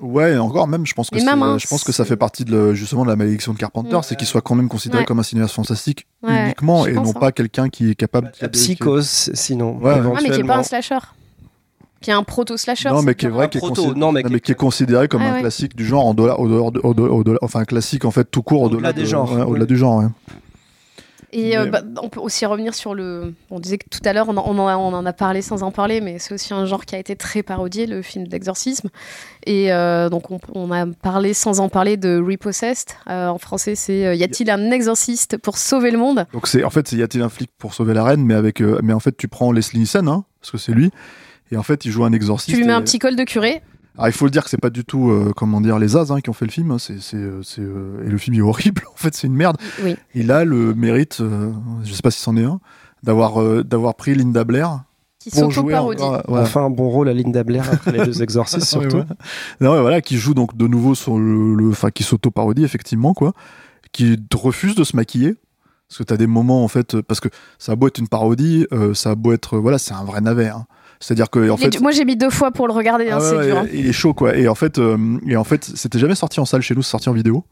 Ouais, encore même, je pense que même, hein, je pense que ça c'est- fait partie de le- justement de la malédiction de Carpenter, Ouais. c'est qu'il soit quand même considéré Ouais. comme un cinéaste fantastique Ouais, uniquement et non hein. pas quelqu'un qui est capable. La psychose, sinon. Ouais. Ouais, mais qui est pas un slasher. Qui est un proto-slasher. Non, mais qui est vrai, qui est, proto, considéré, non, mais non, qui- mais qui est considéré comme un ouais. classique du genre, en au au au dehors- enfin un classique en fait tout court au-delà Au-delà de- des genres, ouais, au-delà ouais. du genre. Et euh, Mais- bah, on peut aussi revenir sur le. On disait que tout à l'heure, on, en- on a- on en a parlé sans en parler, mais c'est aussi un genre qui a été très parodié, le film d'exorcisme. Et euh, donc, on, on a parlé sans en parler de Repossessed. Euh, en français, c'est Y a-t-il un exorciste pour sauver le monde? Donc c'est en fait c'est y a-t-il un flic pour sauver la reine, mais avec mais en fait tu prends Leslie Nielsen, hein, parce que c'est lui. Et en fait, il joue un exorciste. Tu lui mets et- un petit col de curé? Alors, il faut le dire que c'est pas du tout, euh, comment dire, les As hein, qui ont fait le film. hein, c'est, c'est, euh, c'est, euh, et le film est horrible. En fait, c'est une merde. Oui. Il a le mérite, euh, je sais pas si c'en est un, d'avoir, euh, d'avoir pris Linda Blair Qui pour jouer. en- ouais. Enfin, un bon rôle à Linda Blair après les deux exorcistes, Ouais, surtout. Non, ouais, voilà, qui joue donc de nouveau sur le, enfin, qui s'auto-parodie effectivement quoi, qui refuse de se maquiller. Parce que t'as des moments en fait, parce que ça a beau être une parodie, euh, ça a beau être, voilà, c'est un vrai navet. hein. C'est-à-dire que en fait, du- Moi, j'ai mis deux fois pour le regarder, hein, Ah ouais, c'est dur. hein. Il est chaud quoi. Et en fait, euh, et en fait, c'était jamais sorti en salle chez nous, c'est sorti en vidéo.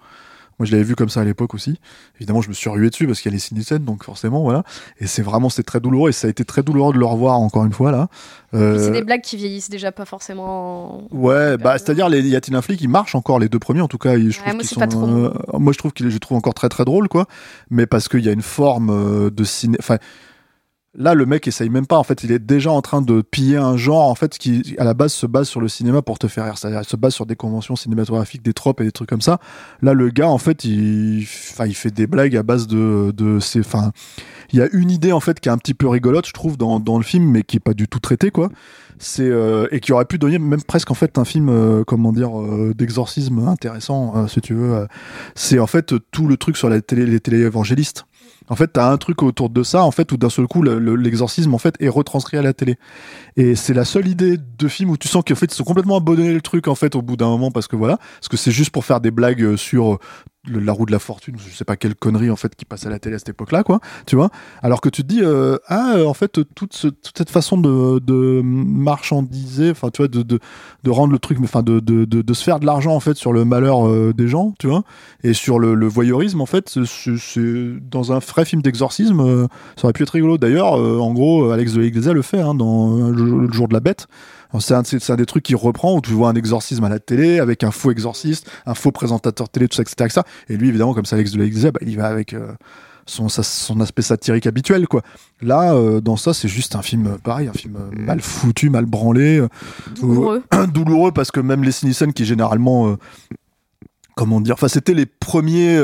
Moi, je l'avais vu comme ça à l'époque aussi. Évidemment, je me suis rué dessus parce qu'il y a les Cinecènes, donc forcément, voilà. Et c'est vraiment, c'est très douloureux et ça a été très douloureux de le revoir encore une fois là. Puis Euh, C'est des blagues qui vieillissent déjà pas forcément. Ouais, bah c'est-à-dire les y a-t-il un flic, ils marchent encore les deux premiers en tout cas. ils- Je trouve moi, qu'ils c'est sont, pas trop. euh, moi je trouve qu'il, je trouve encore très très drôle quoi. Mais parce qu'il y a une forme euh, de ciné. Enfin, là le mec essaye même pas. En fait, il est déjà en train de piller un genre en fait qui à la base se base sur le cinéma pour te faire rire. C'est-à-dire, il se base sur des conventions cinématographiques, des tropes et des trucs comme ça. Là, le gars en fait, il, enfin, il fait des blagues à base de de ces, enfin. Il y a une idée en fait qui est un petit peu rigolote, je trouve, dans, dans le film, mais qui est pas du tout traitée, quoi. C'est euh, et qui aurait pu donner même presque en fait un film, euh, comment dire, euh, d'exorcisme intéressant, euh, si tu veux. euh. C'est en fait tout le truc sur la télé, les téléévangélistes. En fait, t'as un truc autour de ça, en fait, où d'un seul coup, le- le- l'exorcisme, en fait, est retranscrit à la télé. Et c'est la seule idée de film où tu sens qu'en fait, ils complètement abandonnés le truc, en fait, au bout d'un moment, parce que voilà, parce que c'est juste pour faire des blagues euh, sur la roue de la fortune, je sais pas quelle connerie en fait qui passait à la télé à cette époque-là, quoi. Tu vois Alors que tu te dis, euh, ah, euh, en fait, toute, toute cette façon de, marchandiser, enfin, tu vois, de, de, rendre le truc, enfin, de, de, se faire de l'argent en fait sur le malheur euh, des gens, tu vois, et sur le, voyeurisme, en fait, c'est- dans un vrai film d'exorcisme, ça aurait pu être rigolo. D'ailleurs, en gros, Alex de l'Iglesia le fait hein, dans le jour de la bête. C'est un, un des trucs qui reprend où tu vois un exorcisme à la télé avec un faux exorciste, un faux présentateur télé, tout ça, etc. etc. Et lui, évidemment, comme c'est Alex de bah, il va avec euh, son, sa- son aspect satirique habituel. quoi. Là, euh, dans ça, c'est juste un film, pareil, un film mal foutu, mal branlé, euh, Douloureux. douloureux parce que même les Nielsen, qui généralement, comment dire, enfin, c'était les premiers.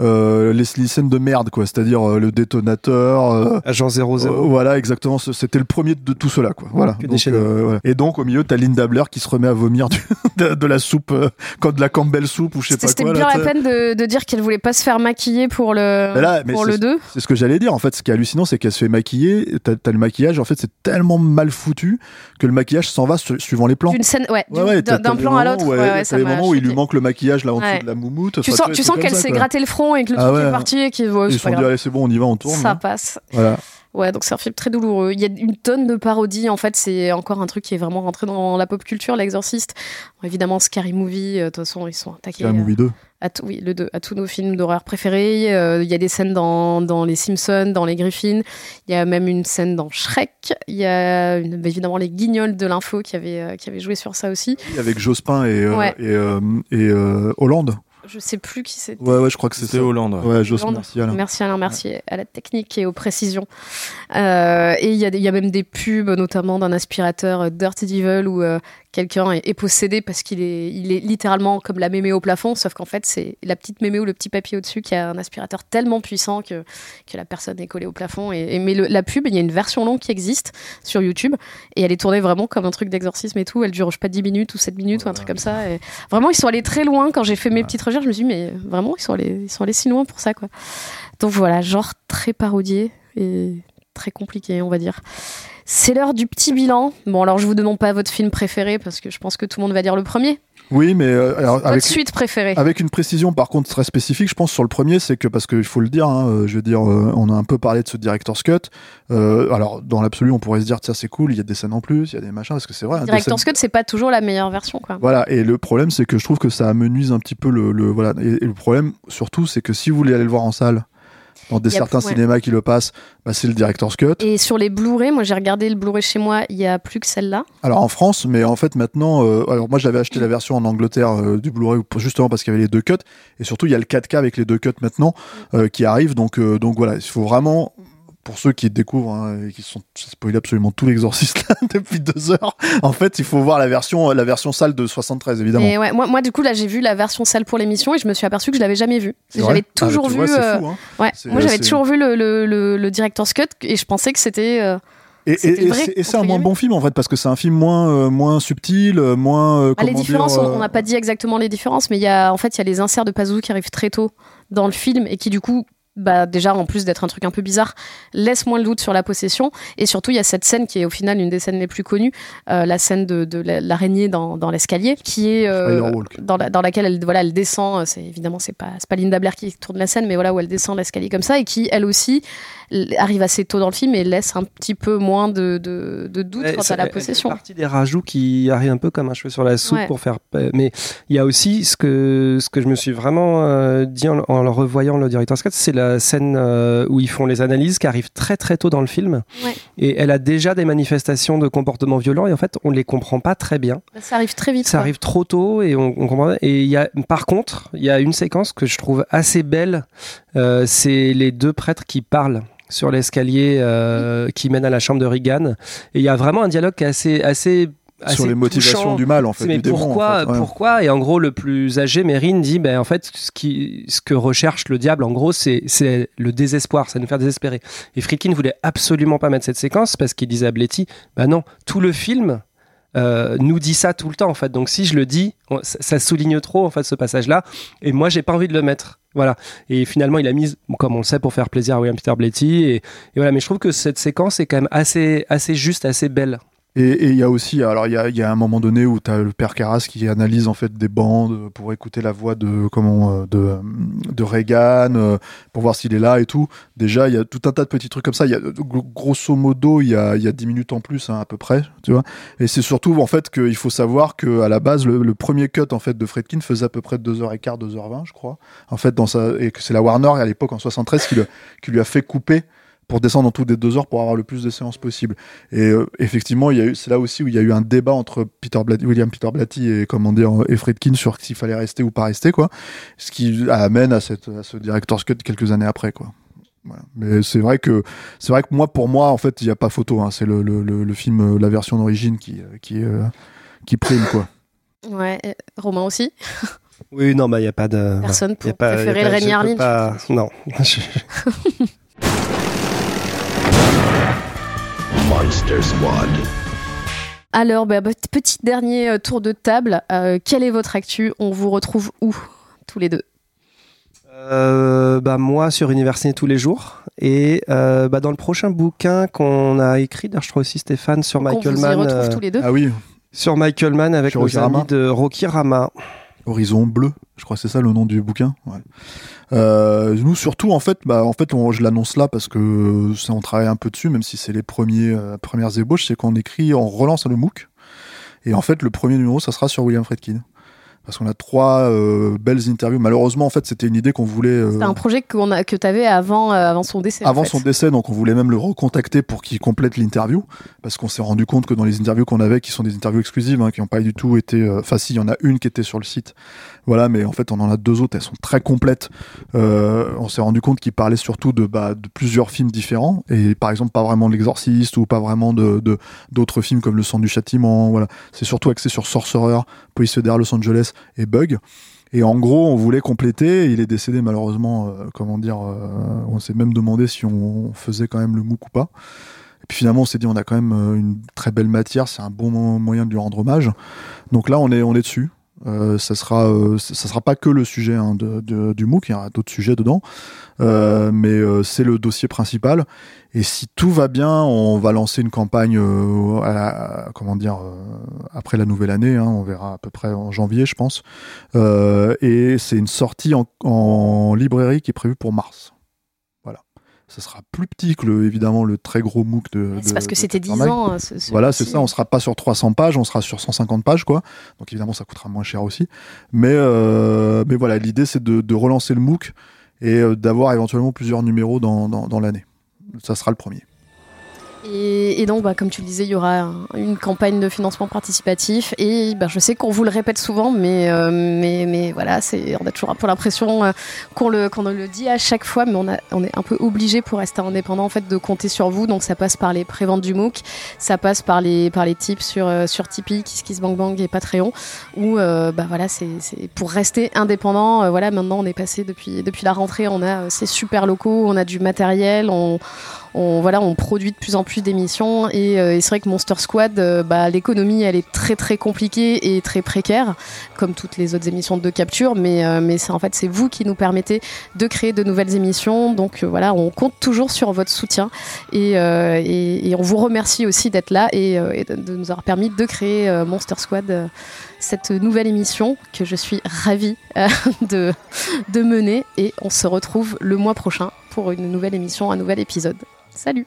Euh, les Nielsen de merde quoi c'est-à-dire euh, le détonateur euh, Agent 00. euh, voilà, exactement. C'était le premier de tout cela, quoi. Voilà. Que des Donc, chefs-d'œuvre. euh, voilà. Et donc, au milieu, t'as Linda Blair qui se remet à vomir du- de, de la soupe, euh, quand de la Campbell soupe ou je sais C'était pas c'était quoi. bien là, la peine de, de dire qu'elle voulait pas se faire maquiller pour le, Mais là, mais pour le 2. C'est ce que j'allais dire. En fait, ce qui est hallucinant, c'est qu'elle se fait maquiller. T'as as le maquillage. En fait, c'est tellement mal foutu que le maquillage s'en va su- suivant les plans. D'une scène, ouais, Ouais, d'un plan à l'autre. ouais, ouais, moments où il lui manque le maquillage là en dessous de la moumoute. Tu sens, tu sens qu'elle s'est gratté le front et que le Ah truc ouais. est parti et qu'il ouais, Ils se sont dit, allez, c'est bon, on y va, on tourne. Ça hein. passe. Voilà. Ouais, donc c'est un film très douloureux. Il y a une tonne de parodies. En fait, c'est encore un truc qui est vraiment rentré dans la pop culture, l'exorciste. Bon, évidemment, Scary Movie, euh, de toute façon, ils sont attaqués. Euh, movie 2. à tout- oui, le deux, à tous nos films d'horreur préférés. Euh, Il y a des scènes dans, dans Les Simpsons, dans Les Griffins. Il y a même une scène dans Shrek. Il y a une- évidemment les Guignols de l'info qui avaient, euh, qui avaient joué sur ça aussi. Avec Jospin et, euh, Ouais. et, euh, et euh, Hollande. Je sais plus qui c'était. Ouais, ouais, je crois que C'était. Hollande. ouais. Merci Alain. Merci Alain, merci à la technique et aux précisions. Euh, et il y, a y même des pubs, notamment d'un aspirateur euh, Dirty Devil où euh, quelqu'un est, est possédé parce qu'il est, il est littéralement comme la mémé au plafond, sauf qu'en fait c'est la petite mémé ou le petit papier au-dessus qui a un aspirateur tellement puissant que, que la personne est collée au plafond. Et, et- mais le- la pub, il y a une version longue qui existe sur YouTube et elle est tournée vraiment comme un truc d'exorcisme et tout. Elle dure je sais pas 10 minutes ou 7 minutes ou un truc comme ça. Et vraiment, ils sont allés très loin. Quand j'ai fait mes petites recherches, je me suis dit, mais vraiment, ils sont allés, ils sont allés si loin pour ça, quoi. Donc voilà, genre très parodié et très compliqué, on va dire. C'est l'heure du petit bilan. Bon, alors je vous demande pas votre film préféré parce que je pense que tout le monde va dire le premier. Oui, mais euh, alors, avec, suite préférée. Avec une précision par contre très spécifique, je pense sur le premier, c'est que parce qu'il faut le dire, hein, euh, je veux dire, euh, on a un peu parlé de ce director's cut. Euh, alors dans l'absolu, on pourrait se dire tiens c'est cool, il y a des scènes en plus, il y a des machins, parce que c'est vrai. Director's scènes- Cut, c'est pas toujours la meilleure version, quoi. Voilà, et le problème c'est que je trouve que ça amenuise un petit peu le, le- voilà. Et, et le problème surtout, c'est que si vous voulez aller le voir en salle, dans des certains ouais. cinémas qui le passent, bah, c'est le director's cut. Et sur les Blu-ray, moi j'ai regardé le Blu-ray chez moi, il y a plus que celle-là. Alors en France, mais en fait maintenant, euh, alors moi j'avais acheté la version en Angleterre euh, du Blu-ray justement parce qu'il y avait les deux cuts, et surtout il y a le 4K avec les deux cuts maintenant euh, qui arrive, donc donc voilà, il faut vraiment pour ceux qui découvrent hein, et qui sont spoilés absolument tout l'exorciste depuis deux heures, en fait il faut voir la version la version salle de 73 évidemment. Et ouais, moi, moi, du coup, là, j'ai vu la version salle pour l'émission et je me suis aperçu que je l'avais jamais vue. J'avais toujours vu. euh, hein. ouais, moi j'avais toujours vu le, le, le, le director's cut et je pensais que c'était. euh, Et, c'est- un moins bon film en fait parce que c'est un film moins euh, moins subtil, euh, moins. euh, Ah, les différences, dire, euh, on n'a pas dit exactement les différences, mais il y a en fait il y a les inserts de Pazuzu qui arrivent très tôt dans le film et qui du coup, bah déjà en plus d'être un truc un peu bizarre, laisse moins le doute sur la possession. Et surtout il y a cette scène qui est au final une des scènes les plus connues, euh, la scène de, de la- l'araignée dans, dans l'escalier, qui est euh, dans, la- dans laquelle elle voilà elle descend. euh, C'est évidemment c'est pas c'est pas Linda Blair qui tourne la scène, mais voilà où elle descend l'escalier comme ça et qui elle aussi arrive assez tôt dans le film et laisse un petit peu moins de, de, de doute quant à la possession. partie des rajouts qui arrivent un peu comme un cheveu sur la soupe Ouais. pour faire. Mais il y a aussi ce que, ce que je me suis vraiment euh, dit en, revoyant le directeur Scott, c'est la scène euh, où ils font les analyses qui arrivent très très tôt dans le film. Ouais. Et elle a déjà des manifestations de comportement violent et en fait on les comprend pas très bien. Ça arrive très vite. Ça quoi. arrive trop tôt et on, on comprend. Et il y a, par contre, il y a une séquence que je trouve assez belle. Euh, c'est les deux prêtres qui parlent sur l'escalier euh, qui mène à la chambre de Regan. Et il y a vraiment un dialogue qui est assez, assez, sur les motivations touchant. du mal en fait. Mais du démon, en pourquoi, fait, ouais. pourquoi? Et en gros, le plus âgé, Mérine, dit ben, en fait, ce, qui, ce que recherche le diable, en gros, c'est, c'est le désespoir, ça nous fait désespérer. Et Friedkin voulait absolument pas mettre cette séquence parce qu'il disait à Bletty ben non, tout le film. euh, nous dit ça tout le temps en fait donc si je le dis ça souligne trop en fait ce passage là et moi j'ai pas envie de le mettre voilà. Et finalement il a mis comme on le sait pour faire plaisir à William Peter Bletty et, et voilà. Mais je trouve que cette séquence est quand même assez assez juste assez belle Et il y a aussi, alors il y a, un moment donné où tu as le père Carras qui analyse en fait des bandes pour écouter la voix de comment de, de Reagan, pour voir s'il est là et tout. Déjà, il y a tout un tas de petits trucs comme ça. Y a grosso modo, il y a, y a 10 minutes en plus hein, à peu près, tu vois. Et c'est surtout en fait qu'il faut savoir que à la base, le, premier cut en fait de Fredkin faisait à peu près 2h15, 2h20, je crois. En fait, dans sa, et que c'est la Warner à l'époque en 73 qui, le, qui lui a fait couper pour descendre en tout des deux heures pour avoir le plus de séances possible. Et euh, effectivement, il y a eu, c'est là aussi où il y a eu un débat entre Peter Blatty, William Peter Blatty et comment dire et Friedkin sur s'il fallait rester ou pas rester quoi. Ce qui amène à cette à ce director's cut quelques années après quoi. Voilà. Mais c'est vrai que c'est vrai que moi pour moi en fait il n'y a pas photo. Hein. C'est le, le, le, film euh, la version d'origine qui qui euh, qui prime quoi. Ouais, Romain aussi. Oui, non, bah, il n'y a pas de. Personne pour préférer le Rémi Harlin. Pas... Non. Monster Squad. Alors, bah, bah, petit dernier euh, tour de table. Euh, quelle est votre actu? On vous retrouve où tous les deux? Euh, bah moi sur Université tous les jours et euh, bah dans le prochain bouquin qu'on a écrit, je crois aussi Stéphane sur Michael Mann. On vous retrouve tous les deux? Ah oui. Sur Michael Mann avec nos amis de Rocky Rama. Horizon bleu, je crois que c'est ça le nom du bouquin. Euh, nous surtout en fait, bah en fait je l'annonce là parce que ça, on travaille un peu dessus, même si c'est les premiers euh, premières ébauches, c'est qu'on écrit, on relance le MOOC. Et en fait le premier numéro ça sera sur William Friedkin parce qu'on a trois euh, belles interviews. Malheureusement, en fait, c'était une idée qu'on voulait. Euh, c'était un projet qu'on a, que tu avais avant, euh, avant son décès. Avant son décès, donc on voulait même le recontacter pour qu'il complète l'interview, parce qu'on s'est rendu compte que dans les interviews qu'on avait, qui sont des interviews exclusives, hein, qui n'ont pas du tout été. Enfin, si, il y en a une qui était sur le site, voilà, mais en fait, on en a deux autres, elles sont très complètes. on s'est rendu compte qu'il parlait surtout de, bah, de plusieurs films différents, et par exemple, pas vraiment de l'Exorciste ou pas vraiment de d'autres films comme Le Sang du Châtiment. Voilà, c'est surtout axé sur Sorcerer, Police fédérale Los Angeles et Bug. Et en gros, on voulait compléter. Il est décédé malheureusement. Euh, comment dire euh, On s'est même demandé si on faisait quand même le MOOC ou pas. Et puis finalement, on s'est dit on a quand même euh, une très belle matière. C'est un bon moyen de lui rendre hommage. Donc là, on est on est dessus. Euh, ça sera ça sera pas que le sujet hein, de, du MOOC. Il y aura d'autres sujets dedans. mais c'est le dossier principal. Et si tout va bien, on va lancer une campagne, euh, à comment dire, euh, après la nouvelle année. Hein, on verra à peu près en janvier, je pense. Euh, et c'est une sortie en, librairie qui est prévue pour mars. Ça sera plus petit que le, évidemment le très gros MOOC de. C'est parce que c'était 10 ans. voilà, c'est ça. On sera pas sur 300 pages, on sera sur 150 pages, quoi. Donc évidemment, ça coûtera moins cher aussi. Mais mais voilà, l'idée c'est de, relancer le MOOC et d'avoir éventuellement plusieurs numéros dans, dans l'année ça sera le premier. Et, donc, bah, comme tu le disais, il y aura une campagne de financement participatif. Et bah, je sais qu'on vous le répète souvent, mais, euh, mais, mais voilà, on a toujours un peu l'impression euh, qu'on le, le dit à chaque fois, mais on, a, on est un peu obligé pour rester indépendant en fait, de compter sur vous. Donc ça passe par les préventes du MOOC, ça passe par les, par les tips sur, euh, sur Tipeee, KissKissBankBank et Patreon, où bah, voilà, c'est pour rester indépendant. voilà, maintenant on est passé depuis, depuis la rentrée, on a ces super locaux, on a du matériel, on on, voilà, on produit de plus en plus d'émissions et, euh, c'est vrai que Monster Squad, euh, bah, l'économie elle est très très compliquée et très précaire, comme toutes les autres émissions de capture, mais, euh, c'est en fait c'est vous qui nous permettez de créer de nouvelles émissions. Donc voilà, on compte toujours sur votre soutien et, on vous remercie aussi d'être là et, de nous avoir permis de créer Monster Squad cette nouvelle émission que je suis ravie de mener et on se retrouve le mois prochain pour une nouvelle émission, un nouvel épisode. Salut